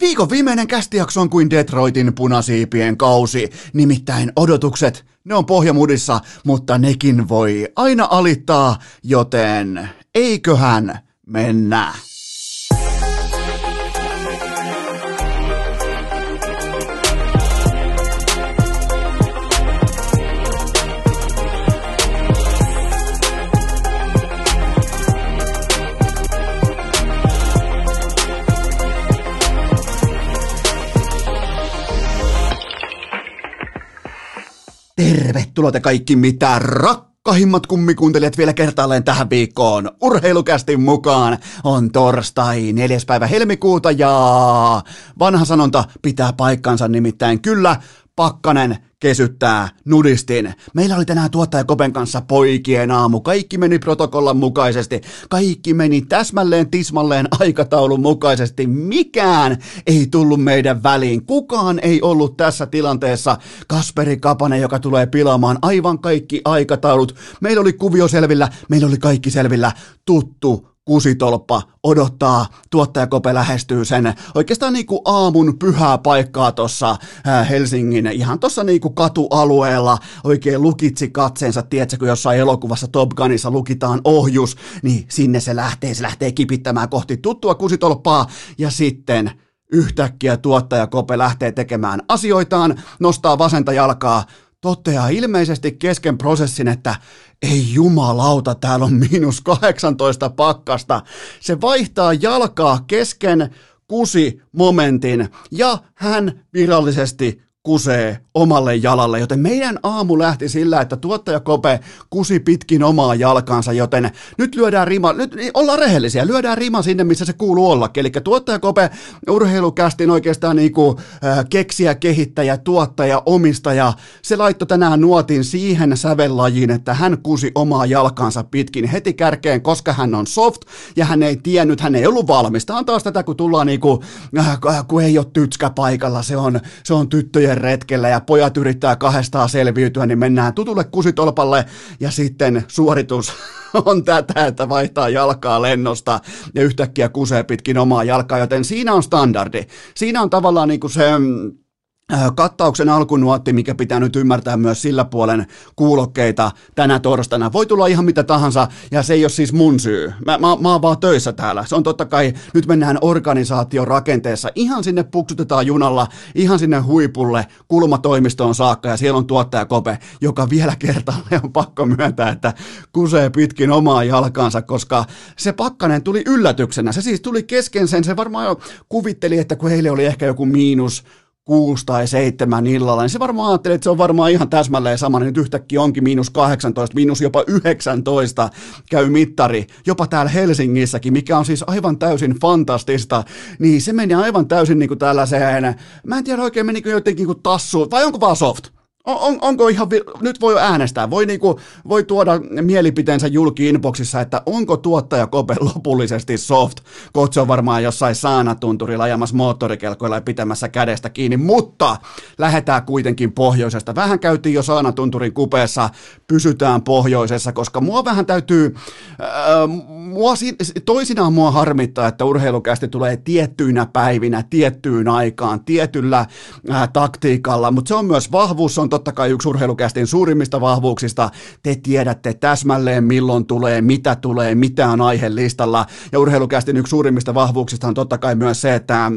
Viikon viimeinen kästijakso on kuin Detroitin punasiipien kausi, nimittäin odotukset, ne on pohjamudissa, mutta nekin voi aina alittaa, joten eiköhän mennä. Tervetuloa te kaikki mitä rakkahimmat kummikuuntelijat vielä kertaalleen tähän viikkoon. Urheilukästin mukaan on torstai 4. päivä helmikuuta ja vanha sanonta pitää paikkansa nimittäin kyllä Pakkanen kesyttää nudistin. Meillä oli tänään tuottaja Kopen kanssa poikien aamu. Kaikki meni protokollan mukaisesti. Kaikki meni täsmälleen tismalleen aikataulun mukaisesti. Mikään ei tullut meidän väliin. Kukaan ei ollut tässä tilanteessa Kasperi Kapanen, joka tulee pilaamaan aivan kaikki aikataulut. Meillä oli kuvio selvillä, meillä oli kaikki selvillä. Tuttu kusitolppa odottaa, tuottajakope lähestyy sen oikeastaan niin kuin aamun pyhää paikkaa tuossa Helsingin, ihan tuossa niin kuin katualueella, oikein lukitsi katseensa, tiedätkö, jossain elokuvassa Top Gunissa lukitaan ohjus, niin sinne se lähtee, se lähtee kipittämään kohti tuttua kusitolppaa, ja sitten yhtäkkiä tuottajakope lähtee tekemään asioitaan, nostaa vasenta jalkaa, toteaa ilmeisesti kesken prosessin, että ei jumalauta, täällä on miinus 18 pakkasta. Se vaihtaa jalkaa kesken kusi momentin ja hän virallisesti kusee omalle jalalle, joten meidän aamu lähti sillä, että tuottaja Kope kusi pitkin omaa jalkansa, joten nyt lyödään rima, nyt ollaan rehellisiä, lyödään rima sinne, missä se kuuluu olla. Eli tuottaja Kope urheilukästin oikeastaan niin kuin, äh, keksiä, kehittäjä, tuottaja, omistaja, se laittoi tänään nuotin siihen sävellajiin, että hän kusi omaa jalkansa pitkin heti kärkeen, koska hän on soft ja hän ei tiennyt, hän ei ollut valmis. Tämä on taas tätä, kun tullaan niin kuin, äh, kun ei ole tytskä paikalla, se on, se on tyttöjen retkellä ja pojat yrittää kahdestaan selviytyä, niin mennään tutulle kusitolpalle ja sitten suoritus on tätä, että vaihtaa jalkaa lennosta ja yhtäkkiä kusee pitkin omaa jalkaa, joten siinä on standardi. Siinä on tavallaan niin kuin se mm, kattauksen alkunuotti, mikä pitää nyt ymmärtää myös sillä puolen kuulokkeita tänä torstaina. Voi tulla ihan mitä tahansa, ja se ei ole siis mun syy. Mä, mä, mä oon vaan töissä täällä. Se on totta kai, nyt mennään organisaation rakenteessa. Ihan sinne puksutetaan junalla, ihan sinne huipulle, kulmatoimistoon saakka, ja siellä on tuottaja Kope, joka vielä kertaalleen on pakko myöntää, että kusee pitkin omaa jalkaansa, koska se pakkanen tuli yllätyksenä. Se siis tuli kesken sen, se varmaan jo kuvitteli, että kun heille oli ehkä joku miinus kuusi tai seitsemän illalla, niin se varmaan ajattelee, että se on varmaan ihan täsmälleen sama, niin nyt yhtäkkiä onkin miinus 18, miinus jopa 19 käy mittari, jopa täällä Helsingissäkin, mikä on siis aivan täysin fantastista, niin se meni aivan täysin niin kuin tällaiseen, mä en tiedä oikein menikö jotenkin kuin tassuun, vai onko vaan soft? On, on, onko ihan, nyt voi äänestää, voi, niinku, voi tuoda mielipiteensä julki inboxissa, että onko tuottaja Kope lopullisesti soft, Kotse on varmaan jossain saanatunturilla ajamassa moottorikelkoilla ja pitämässä kädestä kiinni, mutta lähdetään kuitenkin pohjoisesta. Vähän käytiin jo saanatunturin kupeessa, pysytään pohjoisessa, koska mua vähän täytyy, äh, mua, toisinaan mua harmittaa, että urheilukästi tulee tiettyinä päivinä, tiettyyn aikaan, tietyllä äh, taktiikalla, mutta se on myös vahvuus, on totta kai yksi urheilukästin suurimmista vahvuuksista. Te tiedätte täsmälleen milloin tulee, mitä tulee, mitä on aihelistalla. Ja urheilukästin yksi suurimmista vahvuuksista on totta kai myös se, että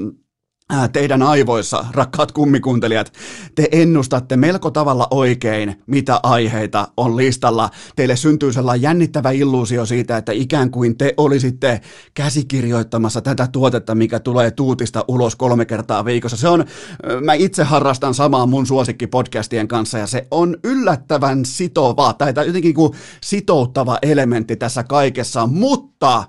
teidän aivoissa, rakkaat kummikuuntelijat, te ennustatte melko tavalla oikein, mitä aiheita on listalla. Teille syntyy sellainen jännittävä illuusio siitä, että ikään kuin te olisitte käsikirjoittamassa tätä tuotetta, mikä tulee tuutista ulos kolme kertaa viikossa. Se on, mä itse harrastan samaa mun suosikkipodcastien kanssa ja se on yllättävän sitova tai jotenkin kuin sitouttava elementti tässä kaikessa, mutta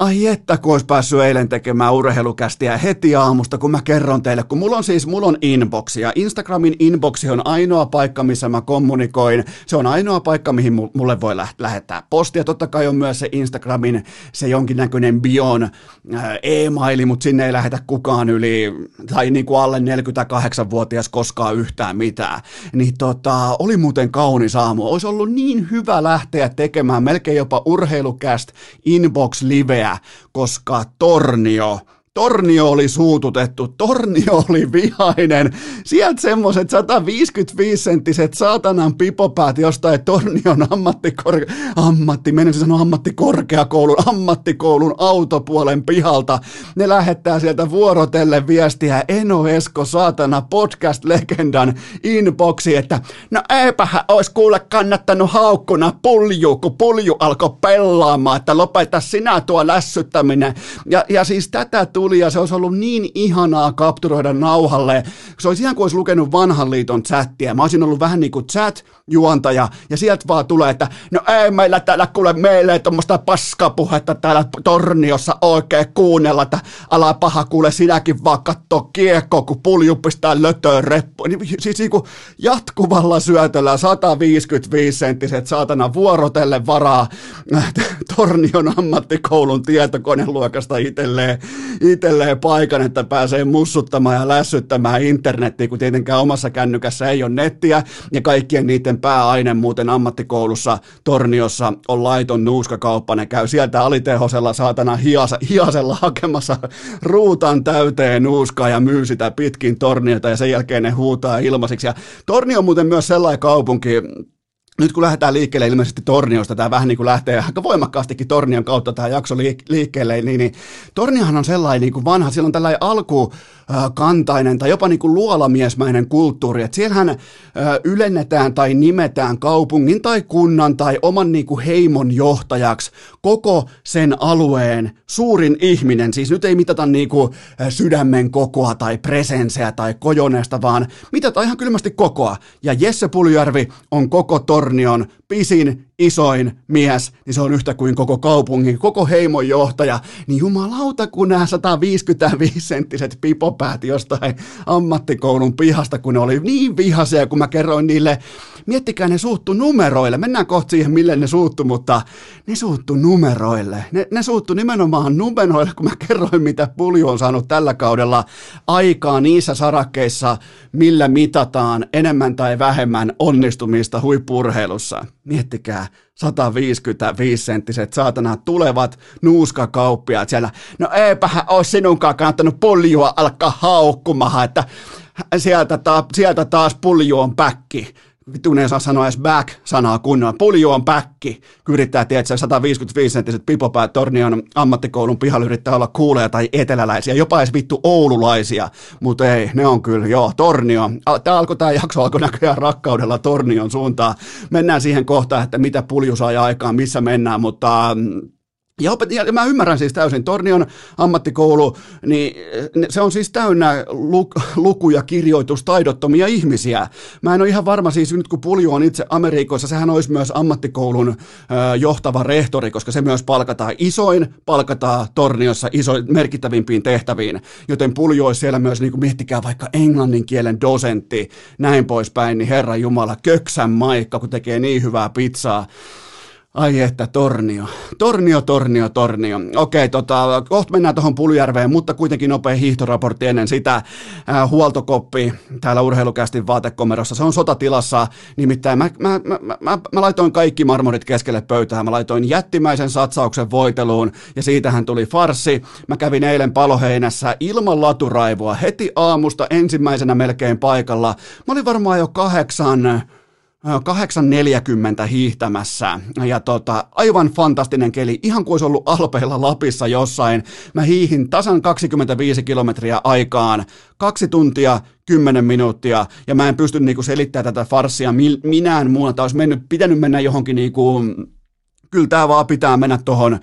Ai että, kun olisi päässyt eilen tekemään urheilukästiä heti aamusta, kun mä kerron teille, kun mulla on siis, mulla on inboxi, ja Instagramin inboxi on ainoa paikka, missä mä kommunikoin, se on ainoa paikka, mihin mulle voi lähettää postia, totta kai on myös se Instagramin, se jonkinnäköinen bion äh, e-maili, mutta sinne ei lähetä kukaan yli, tai niin kuin alle 48-vuotias koskaan yhtään mitään, niin tota, oli muuten kaunis aamu, olisi ollut niin hyvä lähteä tekemään melkein jopa urheilukäst inbox liveä, koska Tornio Tornio oli suututettu, Tornio oli vihainen. Sieltä semmoiset 155-senttiset saatanan pipopäät jostain Tornion ammattikor... ammatti, sanoa ammattikorkeakoulun, ammattikoulun autopuolen pihalta. Ne lähettää sieltä vuorotelle viestiä Eno Esko saatana podcast-legendan inboxi, että no eipähän olisi kuule kannattanut haukkuna pulju, kun pulju alkoi pelaamaan, että lopeta sinä tuo lässyttäminen. Ja, ja siis tätä tuli ja se olisi ollut niin ihanaa kapturoida nauhalle. Se olisi ihan kuin olisi lukenut vanhan liiton chattia. Mä olisin ollut vähän niin kuin chat-juontaja ja sieltä vaan tulee, että no ei meillä täällä kuule meille tuommoista paskapuhetta täällä torniossa oikein kuunnella, että ala paha kuule sinäkin vaan katsoa kiekko, kun pulju pistää lötöön. Niin, siis niin kuin jatkuvalla syötöllä 155 senttiset saatana vuorotelle varaa Tornion ammattikoulun tietokoneluokasta itselleen, itselleen paikan, että pääsee mussuttamaan ja lässyttämään internettiin, kun tietenkään omassa kännykässä ei ole nettiä, ja kaikkien niiden pääaine muuten ammattikoulussa Torniossa on laiton nuuskakauppa, ne käy sieltä alitehosella saatana hiasa, hiasella hakemassa ruutan täyteen nuuskaa ja myy sitä pitkin torniota, ja sen jälkeen ne huutaa ilmaisiksi, ja Tornio on muuten myös sellainen kaupunki, nyt kun lähdetään liikkeelle ilmeisesti Torniosta, tämä vähän niin kuin lähtee aika voimakkaastikin Tornion kautta tämä jakso liikkeelle, niin, niin Torniohan on sellainen niin kuin vanha, siellä on tällainen alkukantainen tai jopa niin kuin luolamiesmäinen kulttuuri, että siellähän ylennetään tai nimetään kaupungin tai kunnan tai oman niin kuin heimon johtajaksi koko sen alueen suurin ihminen, siis nyt ei mitata niin kuin sydämen kokoa tai presenseä tai kojoneesta, vaan mitataan ihan kylmästi kokoa, ja Jesse Puljärvi on koko Tornion pisin, isoin mies, niin se on yhtä kuin koko kaupungin, koko heimon johtaja, niin jumalauta, kun nämä 155-senttiset pipopäät jostain ammattikoulun pihasta, kun ne oli niin vihaisia, kun mä kerroin niille, miettikää ne suuttu numeroille, mennään kohta siihen, mille ne suuttu, mutta ne suuttu numeroille, ne, ne suuttu nimenomaan numeroille, kun mä kerroin, mitä Pulju on saanut tällä kaudella aikaa niissä sarakkeissa, millä mitataan enemmän tai vähemmän onnistumista huippurheilussa. Miettikää, 155-senttiset saatana tulevat nuuskakauppiaat siellä. No eipähän ole sinunkaan kannattanut puljua alkaa haukkumahan, että sieltä, ta- sieltä taas pulju on päkki vittu ne ei saa sanoa edes back-sanaa kunnolla. Pulju on päkki, kun yrittää, tietää 155-senttiset pipopäät Tornion ammattikoulun pihalla yrittää olla kuuleja tai eteläläisiä, jopa edes vittu oululaisia, mutta ei, ne on kyllä, joo, Tornio. Tämä alkoi, tämä jakso alkoi näköjään rakkaudella Tornion suuntaan. Mennään siihen kohtaan, että mitä pulju sai aikaan, missä mennään, mutta mm, ja, opet- ja mä ymmärrän siis täysin, Tornion ammattikoulu, niin se on siis täynnä luk- luku- ja kirjoitustaidottomia ihmisiä. Mä en ole ihan varma siis, nyt kun Pulju on itse Amerikoissa, sehän olisi myös ammattikoulun ö, johtava rehtori, koska se myös palkataan isoin, palkataan Torniossa iso, merkittävimpiin tehtäviin, joten Pulju olisi siellä myös, niin kuin miettikää vaikka englannin kielen dosentti, näin poispäin, niin Herra Jumala, köksän maikka, kun tekee niin hyvää pizzaa. Ai että, Tornio. Tornio, Tornio, Tornio. Okei, tota, kohta mennään tuohon Puljärveen, mutta kuitenkin nopea hiihtoraportti ennen sitä. Äh, huoltokoppi täällä urheilukästin vaatekomerossa. Se on sotatilassa. Nimittäin mä, mä, mä, mä, mä laitoin kaikki marmorit keskelle pöytää. Mä laitoin jättimäisen satsauksen voiteluun ja siitähän tuli farsi. Mä kävin eilen paloheinässä ilman laturaivoa heti aamusta ensimmäisenä melkein paikalla. Mä olin varmaan jo kahdeksan 8.40 hiihtämässä. Ja tota, aivan fantastinen keli, ihan kuin olisi ollut Alpeilla Lapissa jossain. Mä hiihin tasan 25 kilometriä aikaan, kaksi tuntia, 10 minuuttia. Ja mä en pysty niinku selittämään tätä farssia minään muuta, olisi mennyt, pitänyt mennä johonkin niinku, kyllä tämä vaan pitää mennä tuohon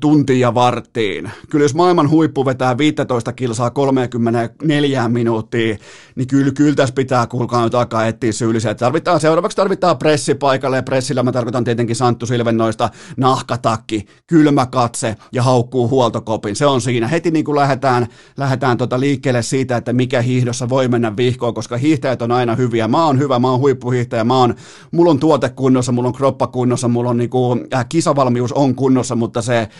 tuntia varttiin. Kyllä jos maailman huippu vetää 15 kilsaa 34 minuuttia, niin kyllä, kyllä tässä pitää kuulkaa nyt alkaa etsiä syyllisiä. Tarvitaan, seuraavaksi tarvitaan pressi paikalle ja pressillä mä tarkoitan tietenkin Santtu Silvennoista nahkatakki, kylmä katse ja haukkuu huoltokopin. Se on siinä. Heti niin kuin lähdetään, lähdetään tota liikkeelle siitä, että mikä hiihdossa voi mennä vihkoon, koska hiihtäjät on aina hyviä. Mä oon hyvä, mä oon huippuhiihtäjä, mä oon, mulla on tuote kunnossa, mulla on kroppa kunnossa, mulla on niin kuin, äh, kisavalmius on kunnossa, mutta se nousee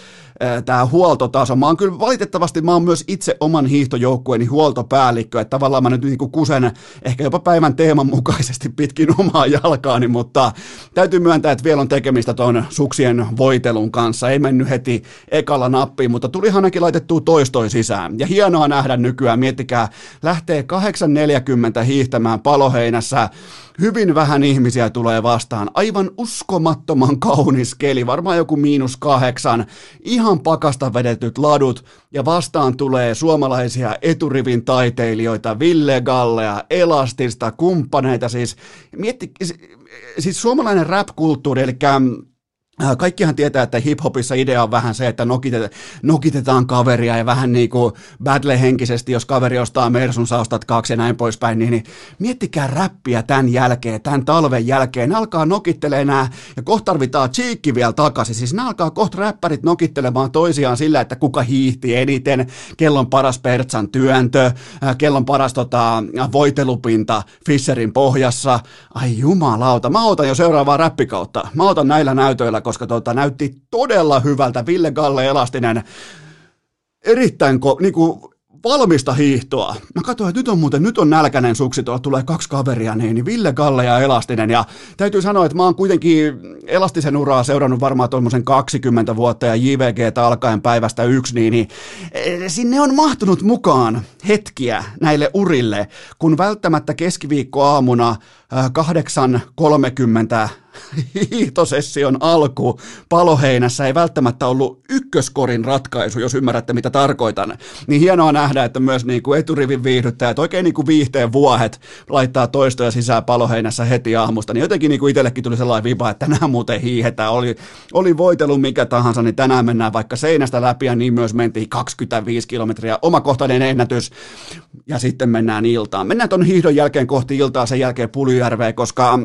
tämä huoltotaso. Mä oon kyllä valitettavasti, mä oon myös itse oman hiihtojoukkueeni huoltopäällikkö, että tavallaan mä nyt niin kuin kusen ehkä jopa päivän teeman mukaisesti pitkin omaa jalkaani, mutta täytyy myöntää, että vielä on tekemistä tuon suksien voitelun kanssa. Ei mennyt heti ekalla nappiin, mutta tuli ainakin laitettua toistoi sisään. Ja hienoa nähdä nykyään, miettikää, lähtee 8.40 hiihtämään paloheinässä, hyvin vähän ihmisiä tulee vastaan. Aivan uskomattoman kaunis keli, varmaan joku miinus kahdeksan. Ihan pakasta vedetyt ladut ja vastaan tulee suomalaisia eturivin taiteilijoita, Ville Gallea, Elastista, kumppaneita. Siis, mietti, siis suomalainen rap-kulttuuri, eli Äh, kaikkihan tietää, että hiphopissa idea on vähän se, että nokitetaan, nokitetaan kaveria ja vähän niin kuin battle-henkisesti, jos kaveri ostaa Mersun, sä ostat kaksi ja näin poispäin, niin, niin miettikää räppiä tämän jälkeen, tämän talven jälkeen. Ne alkaa nokittelee nämä ja kohta tarvitaan cheekki vielä takaisin. Siis ne alkaa kohta räppärit nokittelemaan toisiaan sillä, että kuka hiihti eniten, kellon paras Pertsan työntö, äh, kellon paras tota, voitelupinta Fisserin pohjassa. Ai jumalauta, mä otan jo seuraavaa räppikautta. Mä otan näillä näytöillä, koska tota, näytti todella hyvältä. Ville Galle Elastinen erittäin ko- niinku, valmista hiihtoa. Mä katsoin, että nyt on muuten, nyt on nälkäinen suksi, tuolla tulee kaksi kaveria, niin, niin Ville Galle ja Elastinen. Ja täytyy sanoa, että mä oon kuitenkin Elastisen uraa seurannut varmaan tuommoisen 20 vuotta ja JVG alkaen päivästä yksi, niin, niin eh, sinne on mahtunut mukaan hetkiä näille urille, kun välttämättä keskiviikkoaamuna 8.30 hiihtosession alku paloheinässä ei välttämättä ollut ykköskorin ratkaisu, jos ymmärrätte mitä tarkoitan. Niin hienoa nähdä, että myös niin kuin eturivin viihdyttäjät, oikein niin kuin viihteen vuohet laittaa toistoja sisään paloheinässä heti aamusta. Niin jotenkin niin kuin itsellekin tuli sellainen viba, että tänään muuten hiihetään. Oli, oli voitelu mikä tahansa, niin tänään mennään vaikka seinästä läpi ja niin myös mentiin 25 kilometriä. Omakohtainen ennätys ja sitten mennään iltaan. Mennään tuon hiihdon jälkeen kohti iltaa, sen jälkeen Pulyjärveen, koska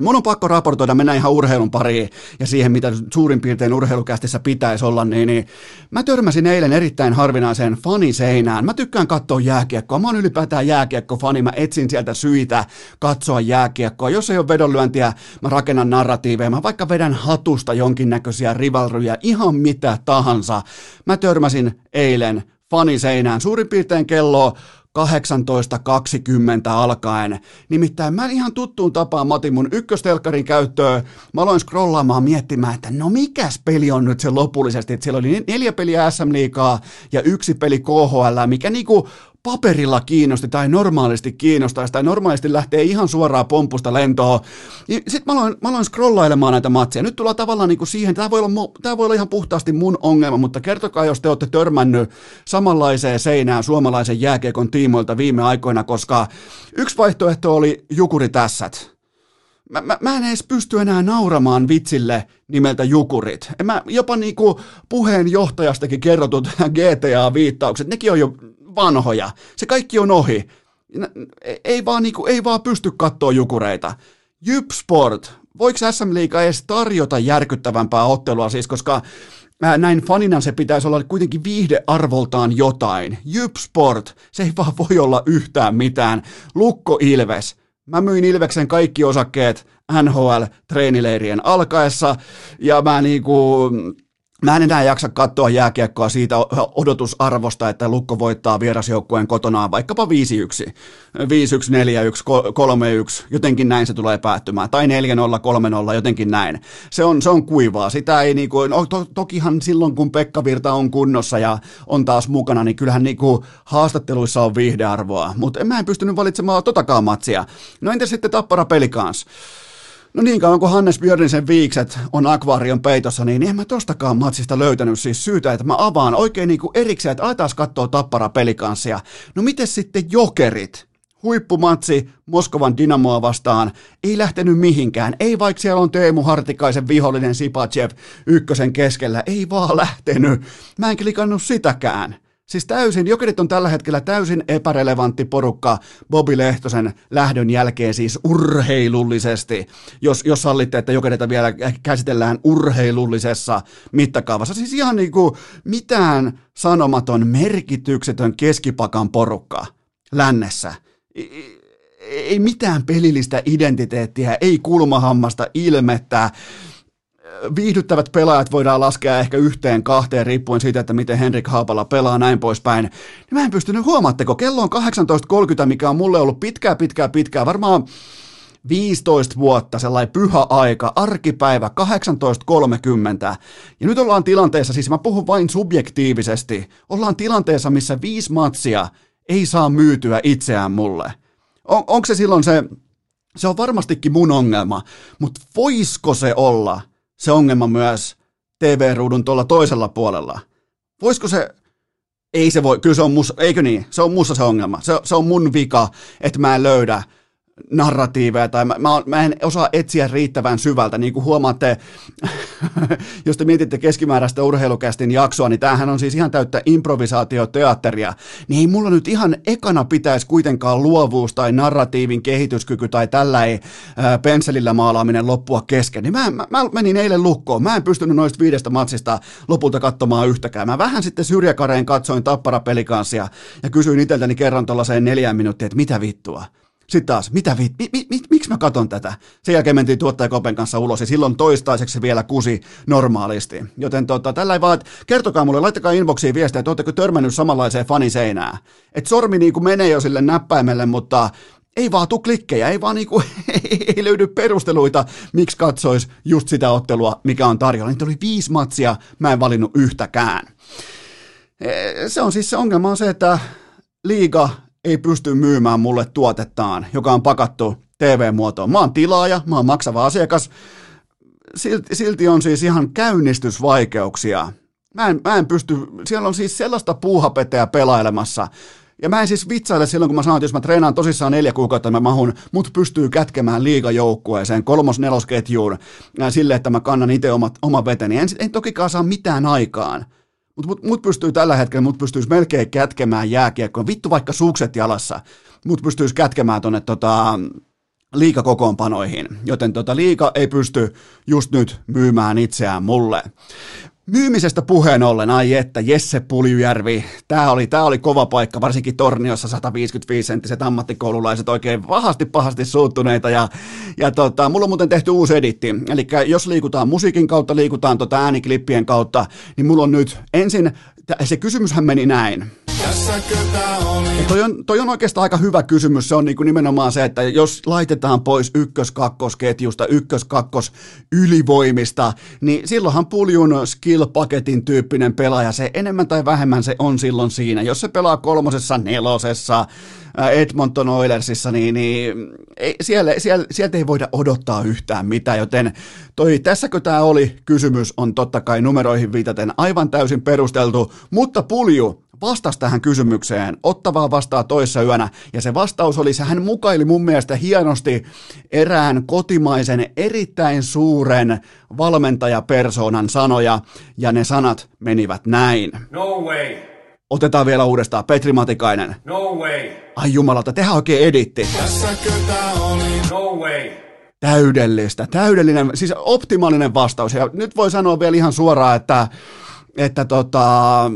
Mun on pakko raportoida, mennään ihan urheilun pariin ja siihen, mitä suurin piirtein urheilukästissä pitäisi olla, niin, niin mä törmäsin eilen erittäin harvinaiseen faniseinään. Mä tykkään katsoa jääkiekkoa, mä oon ylipäätään jääkiekko-fani, mä etsin sieltä syitä katsoa jääkiekkoa. Jos ei ole vedonlyöntiä, mä rakennan narratiiveja, mä vaikka vedän hatusta jonkinnäköisiä rivalryjä, ihan mitä tahansa. Mä törmäsin eilen faniseinään, suurin piirtein kello 18.20 alkaen. Nimittäin mä ihan tuttuun tapaan Mati mun ykköstelkkarin käyttöön. Mä aloin scrollaamaan miettimään, että no mikäs peli on nyt se lopullisesti. Että siellä oli neljä peliä SM Liigaa ja yksi peli KHL, mikä niinku paperilla kiinnosti tai normaalisti kiinnostaisi tai normaalisti lähtee ihan suoraan pompusta lentoon. Sitten mä aloin, mä aloin scrollailemaan näitä matseja. Nyt tullaan tavallaan niin kuin siihen, tämä voi, olla, tämä voi olla ihan puhtaasti mun ongelma, mutta kertokaa, jos te olette törmännyt samanlaiseen seinään suomalaisen jääkiekon tiimoilta viime aikoina, koska yksi vaihtoehto oli jukuritässät. Mä, mä, mä en edes pysty enää nauramaan vitsille nimeltä Jukurit. En mä, jopa niinku puheenjohtajastakin kerrotut GTA-viittaukset, nekin on jo vanhoja. Se kaikki on ohi. Ei vaan, niinku, ei vaan pysty katsoa jukureita. Jypsport, voiko SM Liiga edes tarjota järkyttävämpää ottelua siis, koska näin fanina se pitäisi olla kuitenkin viihdearvoltaan jotain. Jypsport, se ei vaan voi olla yhtään mitään. Lukko Ilves, Mä myin Ilveksen kaikki osakkeet NHL-treenileirien alkaessa, ja mä niinku, Mä en enää jaksa katsoa jääkiekkoa siitä odotusarvosta, että Lukko voittaa vierasjoukkueen kotonaan vaikkapa 5-1, 5-1, 4-1, 3-1, jotenkin näin se tulee päättymään, tai 4-0, 3-0, jotenkin näin. Se on, se on kuivaa, sitä ei niinku, no, to, tokihan silloin kun Pekka Virta on kunnossa ja on taas mukana, niin kyllähän niinku haastatteluissa on viihdearvoa, mutta mä en pystynyt valitsemaan totakaan matsia. No entä sitten Tappara Pelikans? No niin kauan kuin Hannes Björnisen viikset on akvaarion peitossa, niin en mä tostakaan matsista löytänyt siis syytä, että mä avaan oikein niin kuin erikseen, että aletaan katsoa tappara pelikanssia. No miten sitten jokerit? Huippumatsi Moskovan Dynamoa vastaan ei lähtenyt mihinkään. Ei vaikka siellä on Teemu Hartikaisen vihollinen Sipachev ykkösen keskellä. Ei vaan lähtenyt. Mä en klikannut sitäkään. Siis täysin, Jokerit on tällä hetkellä täysin epärelevantti porukka Bobi Lehtosen lähdön jälkeen siis urheilullisesti, jos, jos sallitte, että Jokerita vielä käsitellään urheilullisessa mittakaavassa. Siis ihan niin kuin mitään sanomaton, merkityksetön keskipakan porukka lännessä. Ei mitään pelillistä identiteettiä, ei kulmahammasta ilmettä, viihdyttävät pelaajat voidaan laskea ehkä yhteen, kahteen, riippuen siitä, että miten Henrik Haapala pelaa näin poispäin. Niin mä en pystynyt, huomaatteko, kello on 18.30, mikä on mulle ollut pitkää, pitkää, pitkää, varmaan 15 vuotta, sellainen pyhä aika, arkipäivä 18.30. Ja nyt ollaan tilanteessa, siis mä puhun vain subjektiivisesti, ollaan tilanteessa, missä viisi matsia ei saa myytyä itseään mulle. On, onko se silloin se, se on varmastikin mun ongelma, mutta voisiko se olla se ongelma myös TV-ruudun tuolla toisella puolella? Voisiko se, ei se voi, kyllä se on mus, eikö niin, se on mussa se ongelma, se, se on mun vika, että mä en löydä narratiiveja tai mä, mä, en osaa etsiä riittävän syvältä. Niin kuin huomaatte, jos te mietitte keskimääräistä urheilukästin jaksoa, niin tämähän on siis ihan täyttä improvisaatioteatteria. Niin ei mulla nyt ihan ekana pitäisi kuitenkaan luovuus tai narratiivin kehityskyky tai tällä ei pensselillä maalaaminen loppua kesken. Niin mä, mä, mä menin eilen lukkoon. Mä en pystynyt noista viidestä matsista lopulta katsomaan yhtäkään. Mä vähän sitten syrjäkareen katsoin tappara pelikanssia ja kysyin itseltäni kerran tuollaiseen neljään minuuttia, että mitä vittua. Sitten taas, mitä vi, mi, mi, mi, miksi mä katon tätä? Sen jälkeen mentiin tuottajakopen kanssa ulos ja silloin toistaiseksi vielä kusi normaalisti. Joten tota, tällä ei vaan, kertokaa mulle, laittakaa inboxiin viestiä, että oletteko törmännyt samanlaiseen faniseinään. Että sormi niin kuin menee jo sille näppäimelle, mutta ei vaan tuu klikkejä, ei vaan niinku, ei löydy perusteluita, miksi katsois just sitä ottelua, mikä on tarjolla. Niitä oli viisi matsia, mä en valinnut yhtäkään. Se on siis se ongelma on se, että liiga ei pysty myymään mulle tuotettaan, joka on pakattu TV-muotoon. Mä oon tilaaja, mä oon maksava asiakas, silti, silti on siis ihan käynnistysvaikeuksia. Mä en, mä en pysty, siellä on siis sellaista puuhapeteä pelailemassa, ja mä en siis vitsaile silloin, kun mä sanon, että jos mä treenaan tosissaan neljä kuukautta, mä mahun, mut pystyy kätkemään liigajoukkueeseen kolmos-nelosketjuun sille, että mä kannan itse omat, oman veteni. En, en tokikaan saa mitään aikaan. Mutta mut, mut pystyy tällä hetkellä, mut pystyisi melkein kätkemään jääkiekkoon. Vittu vaikka sukset jalassa, mut pystyisi kätkemään tuonne tota, liikakokoonpanoihin. Joten tota, liika ei pysty just nyt myymään itseään mulle. Myymisestä puheen ollen, ai että, Jesse Puljujärvi, tämä oli, tää oli kova paikka, varsinkin Torniossa 155-senttiset ammattikoululaiset oikein pahasti pahasti suuttuneita ja, ja tota, mulla on muuten tehty uusi editti, eli jos liikutaan musiikin kautta, liikutaan tota ääniklippien kautta, niin mulla on nyt ensin, se kysymyshän meni näin, toi on, toi on oikeastaan aika hyvä kysymys. Se on niin kuin nimenomaan se, että jos laitetaan pois ykkös-kakkosketjusta, ykkös-kakkos ylivoimista, niin silloinhan puljun skill-paketin tyyppinen pelaaja, se enemmän tai vähemmän se on silloin siinä. Jos se pelaa kolmosessa, nelosessa, Edmonton Oilersissa, niin, niin ei, siellä, siellä, sieltä ei voida odottaa yhtään mitään, joten toi, tässäkö tämä oli kysymys, on totta kai numeroihin viitaten aivan täysin perusteltu, mutta pulju, vastasi tähän kysymykseen. Ottavaa vastaa toissa yönä, ja se vastaus oli, se hän mukaili mun mielestä hienosti erään kotimaisen erittäin suuren valmentajapersonan sanoja, ja ne sanat menivät näin. No way. Otetaan vielä uudestaan. Petri Matikainen. No way. Ai jumalauta, tehdään oikein editti. Tässäkö tää oli? No way. Täydellistä, täydellinen, siis optimaalinen vastaus. Ja nyt voi sanoa vielä ihan suoraan, että, että tota,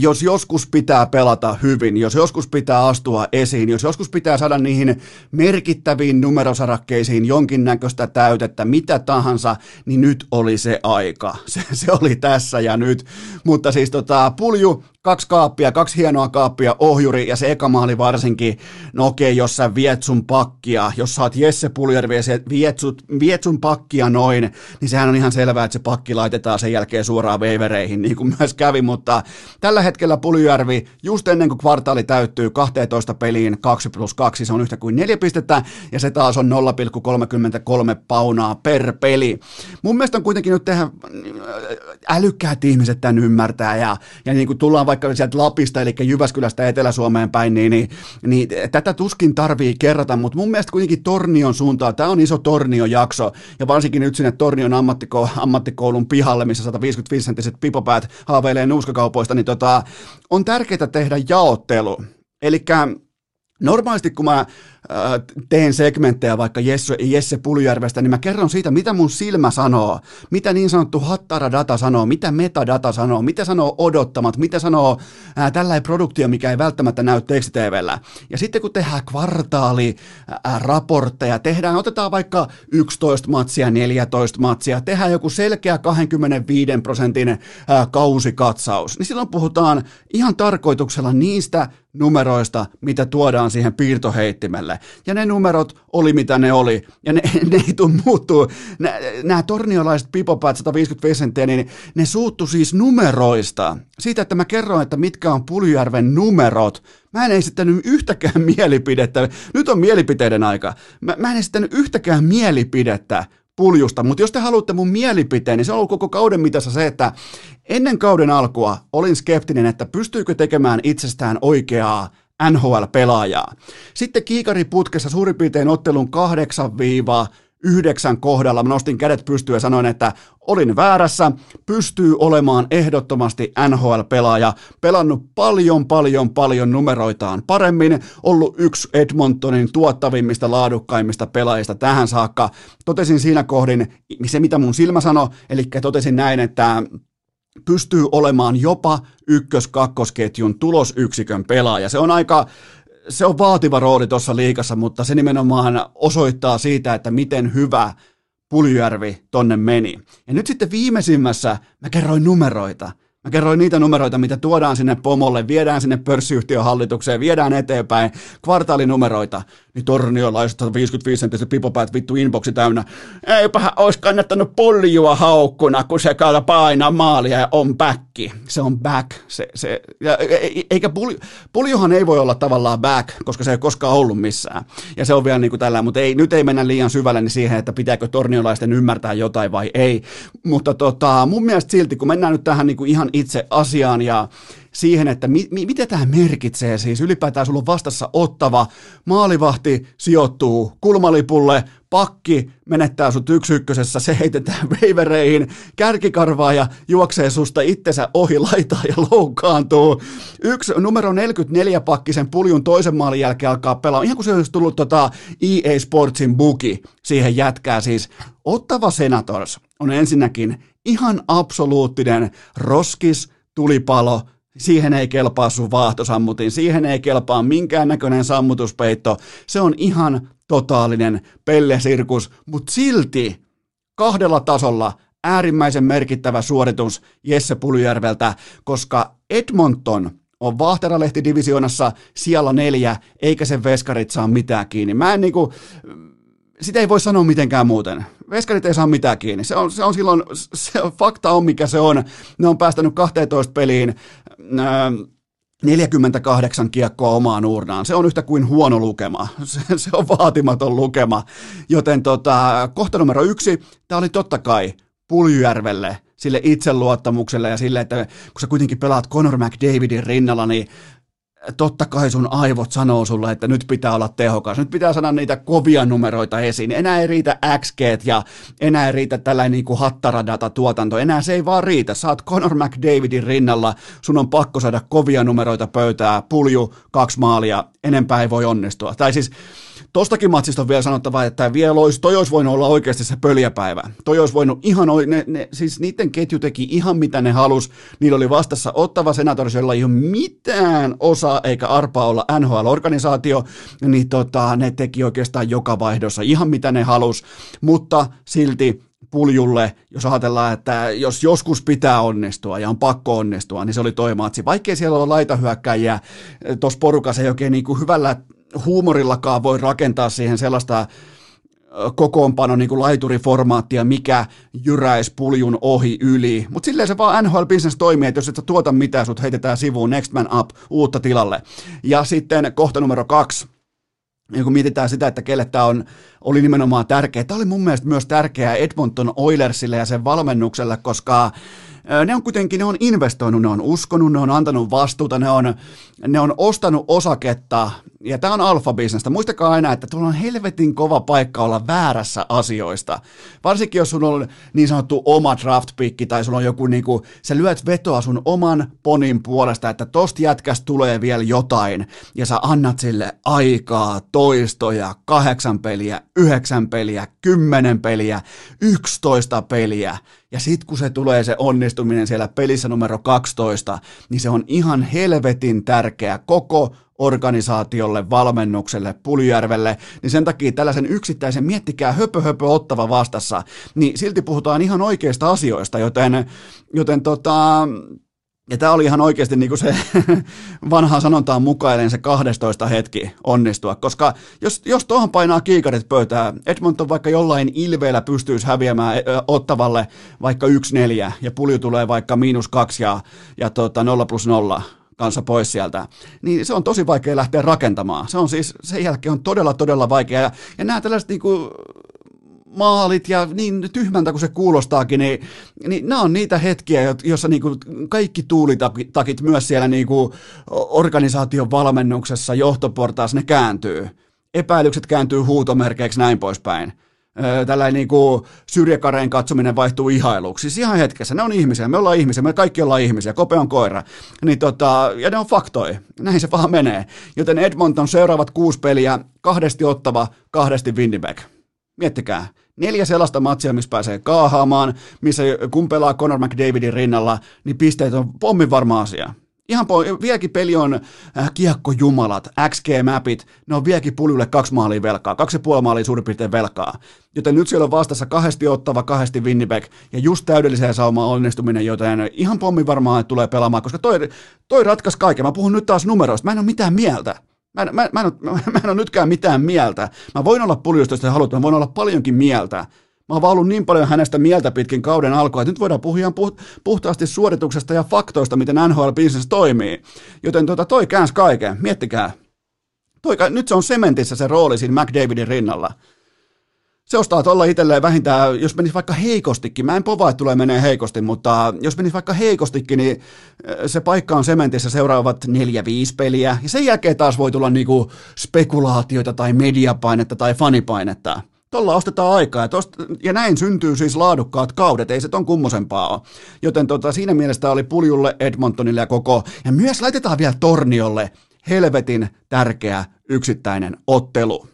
jos joskus pitää pelata hyvin, jos joskus pitää astua esiin, jos joskus pitää saada niihin merkittäviin numerosarakkeisiin jonkinnäköistä täytettä, mitä tahansa, niin nyt oli se aika. Se, se oli tässä ja nyt. Mutta siis tota, Pulju kaksi kaappia, kaksi hienoa kaappia, ohjuri ja se eka maali varsinkin, no okei, jos sä viet sun pakkia, jos sä oot Jesse Puljärvi ja sä viet, sut, viet sun pakkia noin, niin sehän on ihan selvää, että se pakki laitetaan sen jälkeen suoraan veivereihin, niin kuin myös kävi, mutta tällä hetkellä Puljärvi, just ennen kuin kvartaali täyttyy 12 peliin 2 plus 2, se on yhtä kuin 4 pistettä, ja se taas on 0,33 paunaa per peli. Mun mielestä on kuitenkin nyt tehdä älykkäät ihmiset tämän ymmärtää, ja, ja niin kuin tullaan vaikka sieltä Lapista, eli Jyväskylästä Etelä-Suomeen päin, niin, niin, niin tätä tuskin tarvii kerrata, mutta mun mielestä kuitenkin Tornion suuntaan, tämä on iso Tornio-jakso, ja varsinkin nyt sinne Tornion ammattiko, ammattikoulun pihalle, missä 155-senttiset pipopäät haaveilee nuuskakaupoista, niin tota, on tärkeää tehdä jaottelu. Eli normaalisti kun mä teen segmenttejä vaikka Jesse, Jesse Puljärvestä, niin mä kerron siitä, mitä mun silmä sanoo, mitä niin sanottu hattara-data sanoo, mitä metadata sanoo, mitä sanoo odottamat, mitä sanoo ää, tällainen produktio, mikä ei välttämättä näy tekstitvllä. Ja sitten kun tehdään kvartaali ää, raportteja, tehdään, otetaan vaikka 11 matsia, 14 matsia, tehdään joku selkeä 25 prosentin ää, kausikatsaus, niin silloin puhutaan ihan tarkoituksella niistä numeroista, mitä tuodaan siihen piirtoheittimelle. Ja ne numerot oli mitä ne oli, ja ne, ne ei tule muuttuu. Nämä torniolaiset pipopäät 155 senttiä, niin ne suuttu siis numeroista. Siitä, että mä kerroin, että mitkä on Puljärven numerot. Mä en esittänyt yhtäkään mielipidettä. Nyt on mielipiteiden aika. Mä, mä en esittänyt yhtäkään mielipidettä puljusta, mutta jos te haluatte mun mielipiteen, niin se on ollut koko kauden mitassa se, että ennen kauden alkua olin skeptinen, että pystyykö tekemään itsestään oikeaa NHL-pelaajaa. Sitten kiikari putkessa suurin piirtein ottelun 8- yhdeksän kohdalla mä nostin kädet pystyyn ja sanoin, että olin väärässä, pystyy olemaan ehdottomasti NHL-pelaaja, pelannut paljon, paljon, paljon numeroitaan paremmin, ollut yksi Edmontonin tuottavimmista, laadukkaimmista pelaajista tähän saakka. Totesin siinä kohdin se, mitä mun silmä sanoi, eli totesin näin, että pystyy olemaan jopa ykkös-kakkosketjun tulosyksikön pelaaja. Se on aika se on vaativa rooli tuossa liikassa, mutta se nimenomaan osoittaa siitä, että miten hyvä Puljärvi tonne meni. Ja nyt sitten viimeisimmässä mä kerroin numeroita. Mä kerroin niitä numeroita, mitä tuodaan sinne pomolle, viedään sinne pörssiyhtiön hallitukseen, viedään eteenpäin, kvartaalinumeroita, niin torniolaiset 155 senttistä pipopäät vittu inboxi täynnä. Eipähän olisi kannattanut poljua haukkuna, kun se kaala painaa maalia ja on back. Se on back. Se, se, ja, e, e, eikä pulju, puljuhan ei voi olla tavallaan back, koska se ei koskaan ollut missään. Ja se on vielä niin kuin tällä, mutta ei, nyt ei mennä liian syvälle niin siihen, että pitääkö torniolaisten ymmärtää jotain vai ei. Mutta tota, mun mielestä silti, kun mennään nyt tähän niin kuin ihan itse asiaan ja siihen, että mi, mi, mitä tämä merkitsee siis. Ylipäätään sulla on vastassa ottava, maalivahti sijoittuu kulmalipulle, pakki menettää sut yksi ykkösessä, se heitetään veivereihin, kärkikarvaa ja juoksee susta itsensä ohi laitaa ja loukkaantuu. Yksi numero 44 pakkisen puljun toisen maalin jälkeen alkaa pelaa, ihan kuin se olisi tullut tota EA Sportsin buki siihen jätkää siis. Ottava Senators on ensinnäkin ihan absoluuttinen roskis, tulipalo, Siihen ei kelpaa sun vaahtosammutin, siihen ei kelpaa minkäännäköinen sammutuspeitto. Se on ihan totaalinen pellesirkus, mutta silti kahdella tasolla äärimmäisen merkittävä suoritus Jesse Puljärveltä, koska Edmonton on Vahteralehti-divisioonassa siellä neljä, eikä sen veskarit saa mitään kiinni. Mä en niinku, sitä ei voi sanoa mitenkään muuten. Veskarit ei saa mitään kiinni. Se on, se on silloin, se on, fakta on mikä se on. Ne on päästänyt 12 peliin, 48 kiekkoa omaan urnaan. Se on yhtä kuin huono lukema. Se, se on vaatimaton lukema. Joten tota, kohta numero yksi, tämä oli totta kai Puljärvelle, sille itseluottamukselle ja sille, että kun sä kuitenkin pelaat Conor McDavidin rinnalla, niin totta kai sun aivot sanoo sulle, että nyt pitää olla tehokas, nyt pitää saada niitä kovia numeroita esiin. Enää ei riitä XG ja enää ei riitä tällainen niin kuin hattaradata tuotanto, enää se ei vaan riitä. Saat Conor McDavidin rinnalla, sun on pakko saada kovia numeroita pöytää, pulju, kaksi maalia, enempää ei voi onnistua. Tai siis Tostakin matsista on vielä sanottava, että vielä olisi, toi olisi voinut olla oikeasti se pöljäpäivä. Toi olisi voinut ihan, ne, ne, siis niiden ketju teki ihan mitä ne halus. Niillä oli vastassa ottava senatori, jolla ei ole mitään osaa eikä arpaa olla NHL-organisaatio, niin tota, ne teki oikeastaan joka vaihdossa ihan mitä ne halus, mutta silti puljulle, jos ajatellaan, että jos joskus pitää onnistua ja on pakko onnistua, niin se oli toi matsi. Vaikkei siellä ole laitahyökkäjiä, tuossa porukassa ei oikein niin kuin hyvällä huumorillakaan voi rakentaa siihen sellaista kokoonpano niin kuin laituriformaattia, mikä jyräisi puljun ohi yli. Mutta silleen se vaan NHL Business toimii, että jos et sä tuota mitään, sut heitetään sivuun, next man up, uutta tilalle. Ja sitten kohta numero kaksi, ja kun mietitään sitä, että kelle tämä on, oli nimenomaan tärkeä, tämä oli mun mielestä myös tärkeää Edmonton Oilersille ja sen valmennukselle, koska ne on kuitenkin, ne on investoinut, ne on uskonut, ne on antanut vastuuta, ne on, ne on ostanut osaketta ja tämä on alfa-bisnestä. Muistakaa aina, että tuolla on helvetin kova paikka olla väärässä asioista. Varsinkin jos sun on niin sanottu oma draft pick tai sulla on joku niinku, sä lyöt vetoa sun oman ponin puolesta, että tosta jätkästä tulee vielä jotain ja sä annat sille aikaa, toistoja, kahdeksan peliä, yhdeksän peliä, kymmenen peliä, yksitoista peliä. Ja sit kun se tulee se onnistuminen siellä pelissä numero 12, niin se on ihan helvetin tärkeä koko organisaatiolle, valmennukselle, Puljärvelle, niin sen takia tällaisen yksittäisen, miettikää höpö höpö ottava vastassa, niin silti puhutaan ihan oikeista asioista, joten, joten tota, ja tämä oli ihan oikeasti niin kuin se vanha sanontaan mukainen se 12 hetki onnistua, koska jos, jos tuohon painaa kiikarit pöytää, Edmonton vaikka jollain ilveellä pystyisi häviämään ottavalle vaikka 1-4 ja pulju tulee vaikka miinus 2 ja, ja tota 0 plus 0, kanssa pois sieltä, niin se on tosi vaikea lähteä rakentamaan. Se on siis, sen jälkeen on todella, todella vaikea. Ja, ja nämä tällaiset niin kuin, maalit ja niin tyhmältä kuin se kuulostaakin, niin, niin nämä on niitä hetkiä, joissa niin kaikki tuulitakit myös siellä niin kuin organisaation valmennuksessa, johtoportaassa, ne kääntyy. Epäilykset kääntyy huutomerkeiksi näin poispäin tällainen niin kuin syrjäkareen katsominen vaihtuu ihailuksi. Siis ihan hetkessä, ne on ihmisiä, me ollaan ihmisiä, me kaikki ollaan ihmisiä, Kope on koira. Niin tota, ja ne on faktoi, näin se vaan menee. Joten Edmonton seuraavat kuusi peliä, kahdesti ottava, kahdesti Winnipeg. Miettikää, neljä sellaista matsia, missä pääsee kaahaamaan, missä kun pelaa Conor McDavidin rinnalla, niin pisteet on pommin varma asia. Ihan po- vieläkin peli on äh, kiekkojumalat, XG-mapit, ne on vieläkin puljulle kaksi maalia velkaa, kaksi ja puoli maalia suurin piirtein velkaa. Joten nyt siellä on vastassa kahdesti ottava, kahdesti Winnipeg ja just täydelliseen sauma onnistuminen, joten ihan pommi varmaan tulee pelaamaan, koska toi, toi ratkaisi kaiken. Mä puhun nyt taas numeroista, mä en ole mitään mieltä. Mä en, mä, mä, en ole, mä en ole nytkään mitään mieltä. Mä voin olla puljusta, jos haluat, mä voin olla paljonkin mieltä. Mä oon vaan ollut niin paljon hänestä mieltä pitkin kauden alkua, että nyt voidaan puhua puhtaasti suorituksesta ja faktoista, miten NHL-business toimii. Joten tota, toi käänsi kaiken, miettikää. Toi, nyt se on sementissä se rooli siinä McDavidin rinnalla. Se ostaa tuolla itselleen vähintään, jos menisi vaikka heikostikin, mä en povaa, että tulee menee heikosti, mutta jos menisi vaikka heikostikin, niin äh, se paikka on sementissä seuraavat neljä, viisi peliä, ja sen jälkeen taas voi tulla niinku spekulaatioita tai mediapainetta tai fanipainetta. Tuolla ostetaan aikaa ja, tosta, ja näin syntyy siis laadukkaat kaudet, ei se ton kummosempaa ole. Joten tota, siinä mielessä oli Puljulle, Edmontonille ja koko, ja myös laitetaan vielä Torniolle helvetin tärkeä yksittäinen ottelu.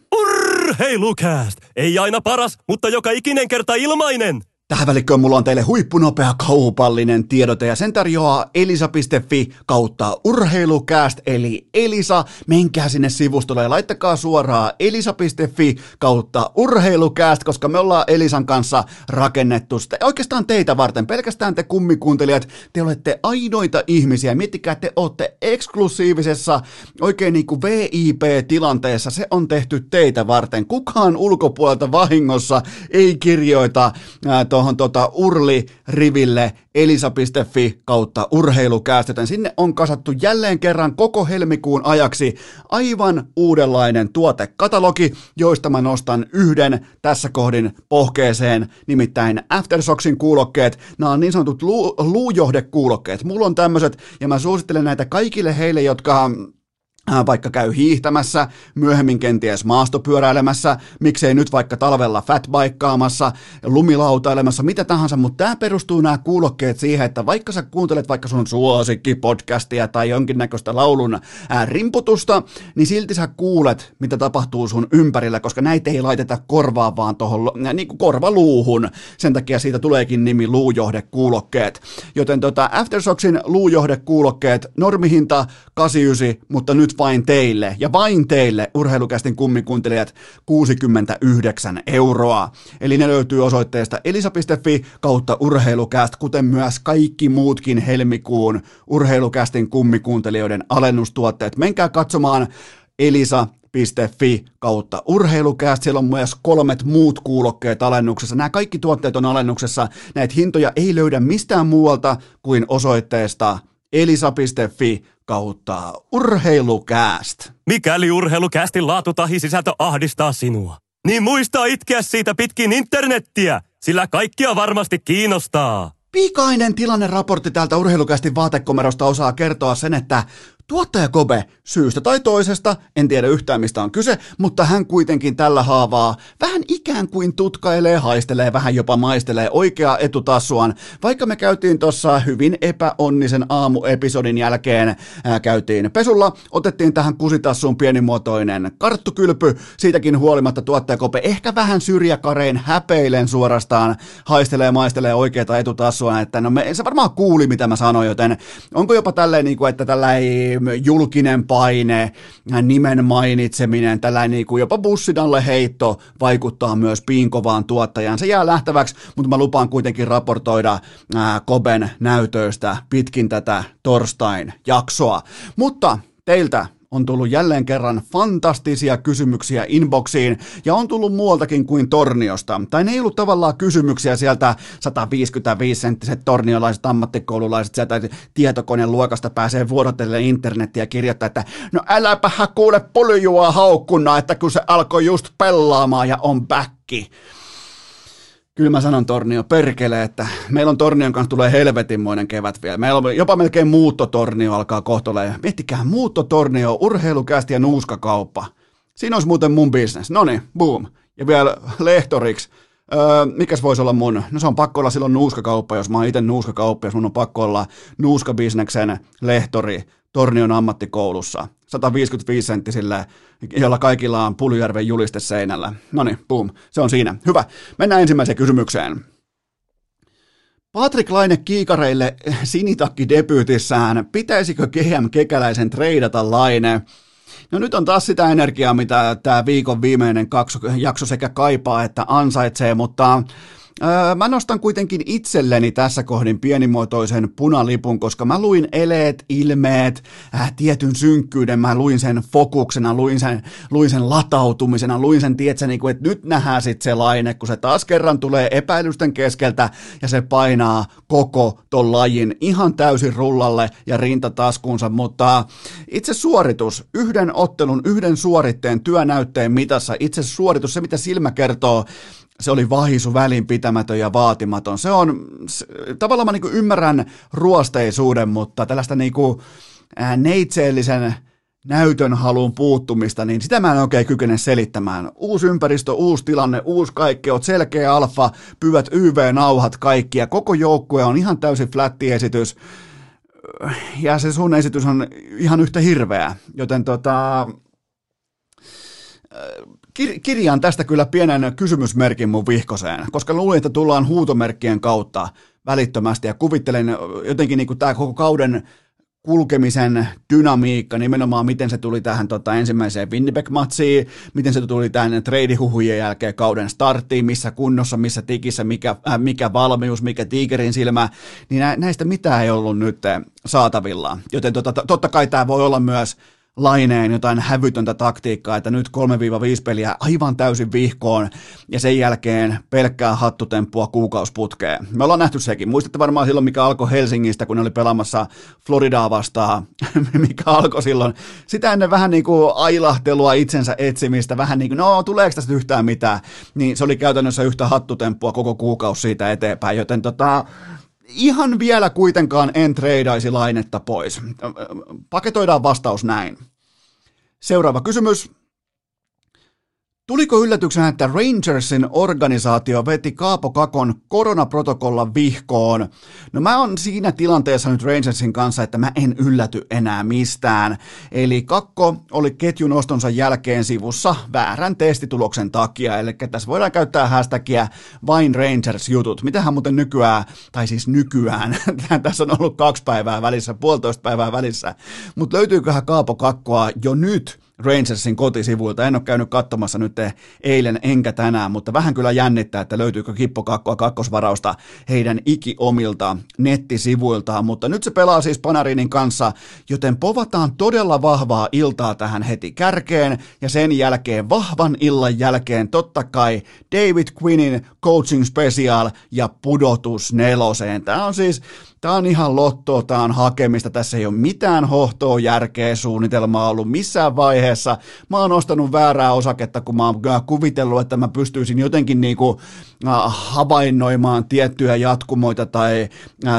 Urheilukääst! Ei aina paras, mutta joka ikinen kerta ilmainen! Tähän välikköön mulla on teille huippunopea kaupallinen tiedote ja sen tarjoaa elisa.fi kautta urheilukääst eli Elisa. Menkää sinne sivustolle ja laittakaa suoraan elisa.fi kautta urheilukääst, koska me ollaan Elisan kanssa rakennettu sitä. Oikeastaan teitä varten, pelkästään te kummikuuntelijat, te olette ainoita ihmisiä. Miettikää, te olette eksklusiivisessa oikein niin kuin VIP-tilanteessa. Se on tehty teitä varten. Kukaan ulkopuolelta vahingossa ei kirjoita ää, tuohon tota Urli-riville elisa.fi kautta urheilukääst, sinne on kasattu jälleen kerran koko helmikuun ajaksi aivan uudenlainen tuotekatalogi, joista mä nostan yhden tässä kohdin pohkeeseen, nimittäin Aftersocksin kuulokkeet. Nämä on niin sanotut lu- luujohdekuulokkeet. Mulla on tämmöiset, ja mä suosittelen näitä kaikille heille, jotka vaikka käy hiihtämässä, myöhemmin kenties maastopyöräilemässä, miksei nyt vaikka talvella fatbaikkaamassa, lumilautailemassa, mitä tahansa, mutta tämä perustuu nämä kuulokkeet siihen, että vaikka sä kuuntelet vaikka sun suosikkipodcastia tai jonkinnäköistä laulun rimputusta, niin silti sä kuulet, mitä tapahtuu sun ympärillä, koska näitä ei laiteta korvaa vaan tuohon niin kuin korvaluuhun. Sen takia siitä tuleekin nimi luujohdekuulokkeet. Joten tota, Aftersocksin luujohdekuulokkeet, normihinta 89, mutta nyt vain teille ja vain teille urheilukästin kummikuuntelijat 69 euroa. Eli ne löytyy osoitteesta elisa.fi kautta urheilukäst, kuten myös kaikki muutkin helmikuun urheilukästin kummikuuntelijoiden alennustuotteet. Menkää katsomaan Elisa fi kautta urheilukääst. Siellä on myös kolmet muut kuulokkeet alennuksessa. Nämä kaikki tuotteet on alennuksessa. Näitä hintoja ei löydä mistään muualta kuin osoitteesta elisa.fi kautta urheilukääst. Mikäli urheilukäästin laatu tahi sisältö ahdistaa sinua, niin muista itkeä siitä pitkin internettiä, sillä kaikkia varmasti kiinnostaa. Pikainen tilanneraportti täältä urheilukästin vaatekomerosta osaa kertoa sen, että Tuottaja Kobe, syystä tai toisesta, en tiedä yhtään mistä on kyse, mutta hän kuitenkin tällä haavaa. Vähän ikään kuin tutkailee, haistelee, vähän jopa maistelee oikeaa etutassuaan. Vaikka me käytiin tuossa hyvin epäonnisen aamuepisodin jälkeen, ää, käytiin pesulla, otettiin tähän kusitassuun pienimuotoinen karttukylpy, siitäkin huolimatta tuottaja Kobe ehkä vähän syrjäkarein häpeilen suorastaan, haistelee, maistelee oikeaa etutassuaan, että no me, se varmaan kuuli mitä mä sanoin, joten onko jopa tälleen, niin kuin, että tällä ei julkinen paine, nimen mainitseminen, tällainen niin kuin jopa bussidalle heitto vaikuttaa myös piinkovaan tuottajaan. Se jää lähteväksi, mutta mä lupaan kuitenkin raportoida ää, Koben näytöistä pitkin tätä torstain jaksoa. Mutta teiltä on tullut jälleen kerran fantastisia kysymyksiä inboxiin ja on tullut muualtakin kuin Torniosta. Tai ne ei ollut tavallaan kysymyksiä sieltä 155-senttiset torniolaiset ammattikoululaiset sieltä tietokoneen luokasta pääsee vuorotellen internettiä kirjoittaa, että no äläpä kuule poljua haukkuna, että kun se alkoi just pelaamaan ja on backi. Kyllä mä sanon Tornio, perkele, että meillä on Tornion kanssa tulee helvetinmoinen kevät vielä. Meillä on jopa melkein muuttotornio alkaa kohtoleen. Miettikää, muuttotornio, urheilukästi ja nuuskakauppa. Siinä olisi muuten mun business. No niin, boom. Ja vielä lehtoriksi. Öö, mikäs voisi olla mun? No se on pakko olla silloin nuuskakauppa, jos mä oon itse nuuskakauppa, jos mun on pakko olla nuuskabisneksen lehtori Tornion ammattikoulussa. 155 senttisille, jolla kaikilla on Puljärven juliste seinällä. No niin, boom, se on siinä. Hyvä, mennään ensimmäiseen kysymykseen. Patrick Laine kiikareille sinitakki debyytissään. Pitäisikö GM Kekäläisen treidata Laine? No nyt on taas sitä energiaa, mitä tämä viikon viimeinen jakso sekä kaipaa että ansaitsee, mutta Öö, mä nostan kuitenkin itselleni tässä kohdin pienimuotoisen punalipun, koska mä luin eleet, ilmeet, äh, tietyn synkkyyden, mä luin sen fokuksena, luin sen, luin sen latautumisena, luin sen, tietsä, niin kuin, että nyt nähdään sitten se laine, kun se taas kerran tulee epäilysten keskeltä ja se painaa koko ton lajin ihan täysin rullalle ja rintataskuunsa, mutta itse suoritus, yhden ottelun, yhden suoritteen työnäytteen mitassa, itse suoritus, se mitä silmä kertoo, se oli vahisu, välinpitämätön ja vaatimaton. Se on, se, tavallaan mä niin ymmärrän ruosteisuuden, mutta tällaista niin kuin, ää, neitseellisen näytön haluun puuttumista, niin sitä mä en oikein kykene selittämään. Uusi ympäristö, uusi tilanne, uusi kaikki, oot selkeä alfa, pyvät YV-nauhat kaikki ja koko joukkue on ihan täysin flätti esitys ja se sun esitys on ihan yhtä hirveä, joten tota, kir- kirjaan tästä kyllä pienen kysymysmerkin mun vihkoseen, koska luulin, että tullaan huutomerkkien kautta välittömästi ja kuvittelen jotenkin niin tämä koko kauden kulkemisen dynamiikka, nimenomaan miten se tuli tähän tota, ensimmäiseen Winnipeg-matsiin, miten se tuli tähän treidihuhujen jälkeen kauden starttiin, missä kunnossa, missä tikissä, mikä, äh, mikä valmius, mikä tiikerin silmä, niin näistä mitään ei ollut nyt saatavilla. Joten tota, totta kai tämä voi olla myös laineen jotain hävytöntä taktiikkaa, että nyt 3-5 peliä aivan täysin vihkoon ja sen jälkeen pelkkää hattutemppua kuukausputkeen. Me ollaan nähty sekin. Muistatte varmaan silloin, mikä alkoi Helsingistä, kun ne oli pelaamassa Floridaa vastaan, mikä alkoi silloin. Sitä ennen vähän niin kuin ailahtelua itsensä etsimistä, vähän niin kuin, no tuleeko tästä yhtään mitään, niin se oli käytännössä yhtä hattutemppua koko kuukausi siitä eteenpäin, joten tota, ihan vielä kuitenkaan en treidaisi lainetta pois. Paketoidaan vastaus näin. Seuraava kysymys. Tuliko yllätyksenä, että Rangersin organisaatio veti Kaapo Kakon koronaprotokollan vihkoon? No mä on siinä tilanteessa nyt Rangersin kanssa, että mä en ylläty enää mistään. Eli Kakko oli ketjun ostonsa jälkeen sivussa väärän testituloksen takia, eli tässä voidaan käyttää hashtagia vain Rangers-jutut. Mitähän muuten nykyään, tai siis nykyään, tässä on ollut kaksi päivää välissä, puolitoista päivää välissä, mutta löytyyköhän Kaapo Kakkoa jo nyt Rangersin kotisivuilta. En ole käynyt katsomassa nyt eilen enkä tänään, mutta vähän kyllä jännittää, että löytyykö kippokakkoa kakkosvarausta heidän ikiomilta nettisivuiltaan. Mutta nyt se pelaa siis Panarinin kanssa, joten povataan todella vahvaa iltaa tähän heti kärkeen ja sen jälkeen vahvan illan jälkeen totta kai David Quinnin coaching special ja pudotus neloseen. Tämä on siis Tämä on ihan lottoa, tämä on hakemista, tässä ei ole mitään hohtoa, järkeä, suunnitelmaa ollut missään vaiheessa. Mä oon ostanut väärää osaketta, kun mä oon kuvitellut, että mä pystyisin jotenkin niinku havainnoimaan tiettyjä jatkumoita tai,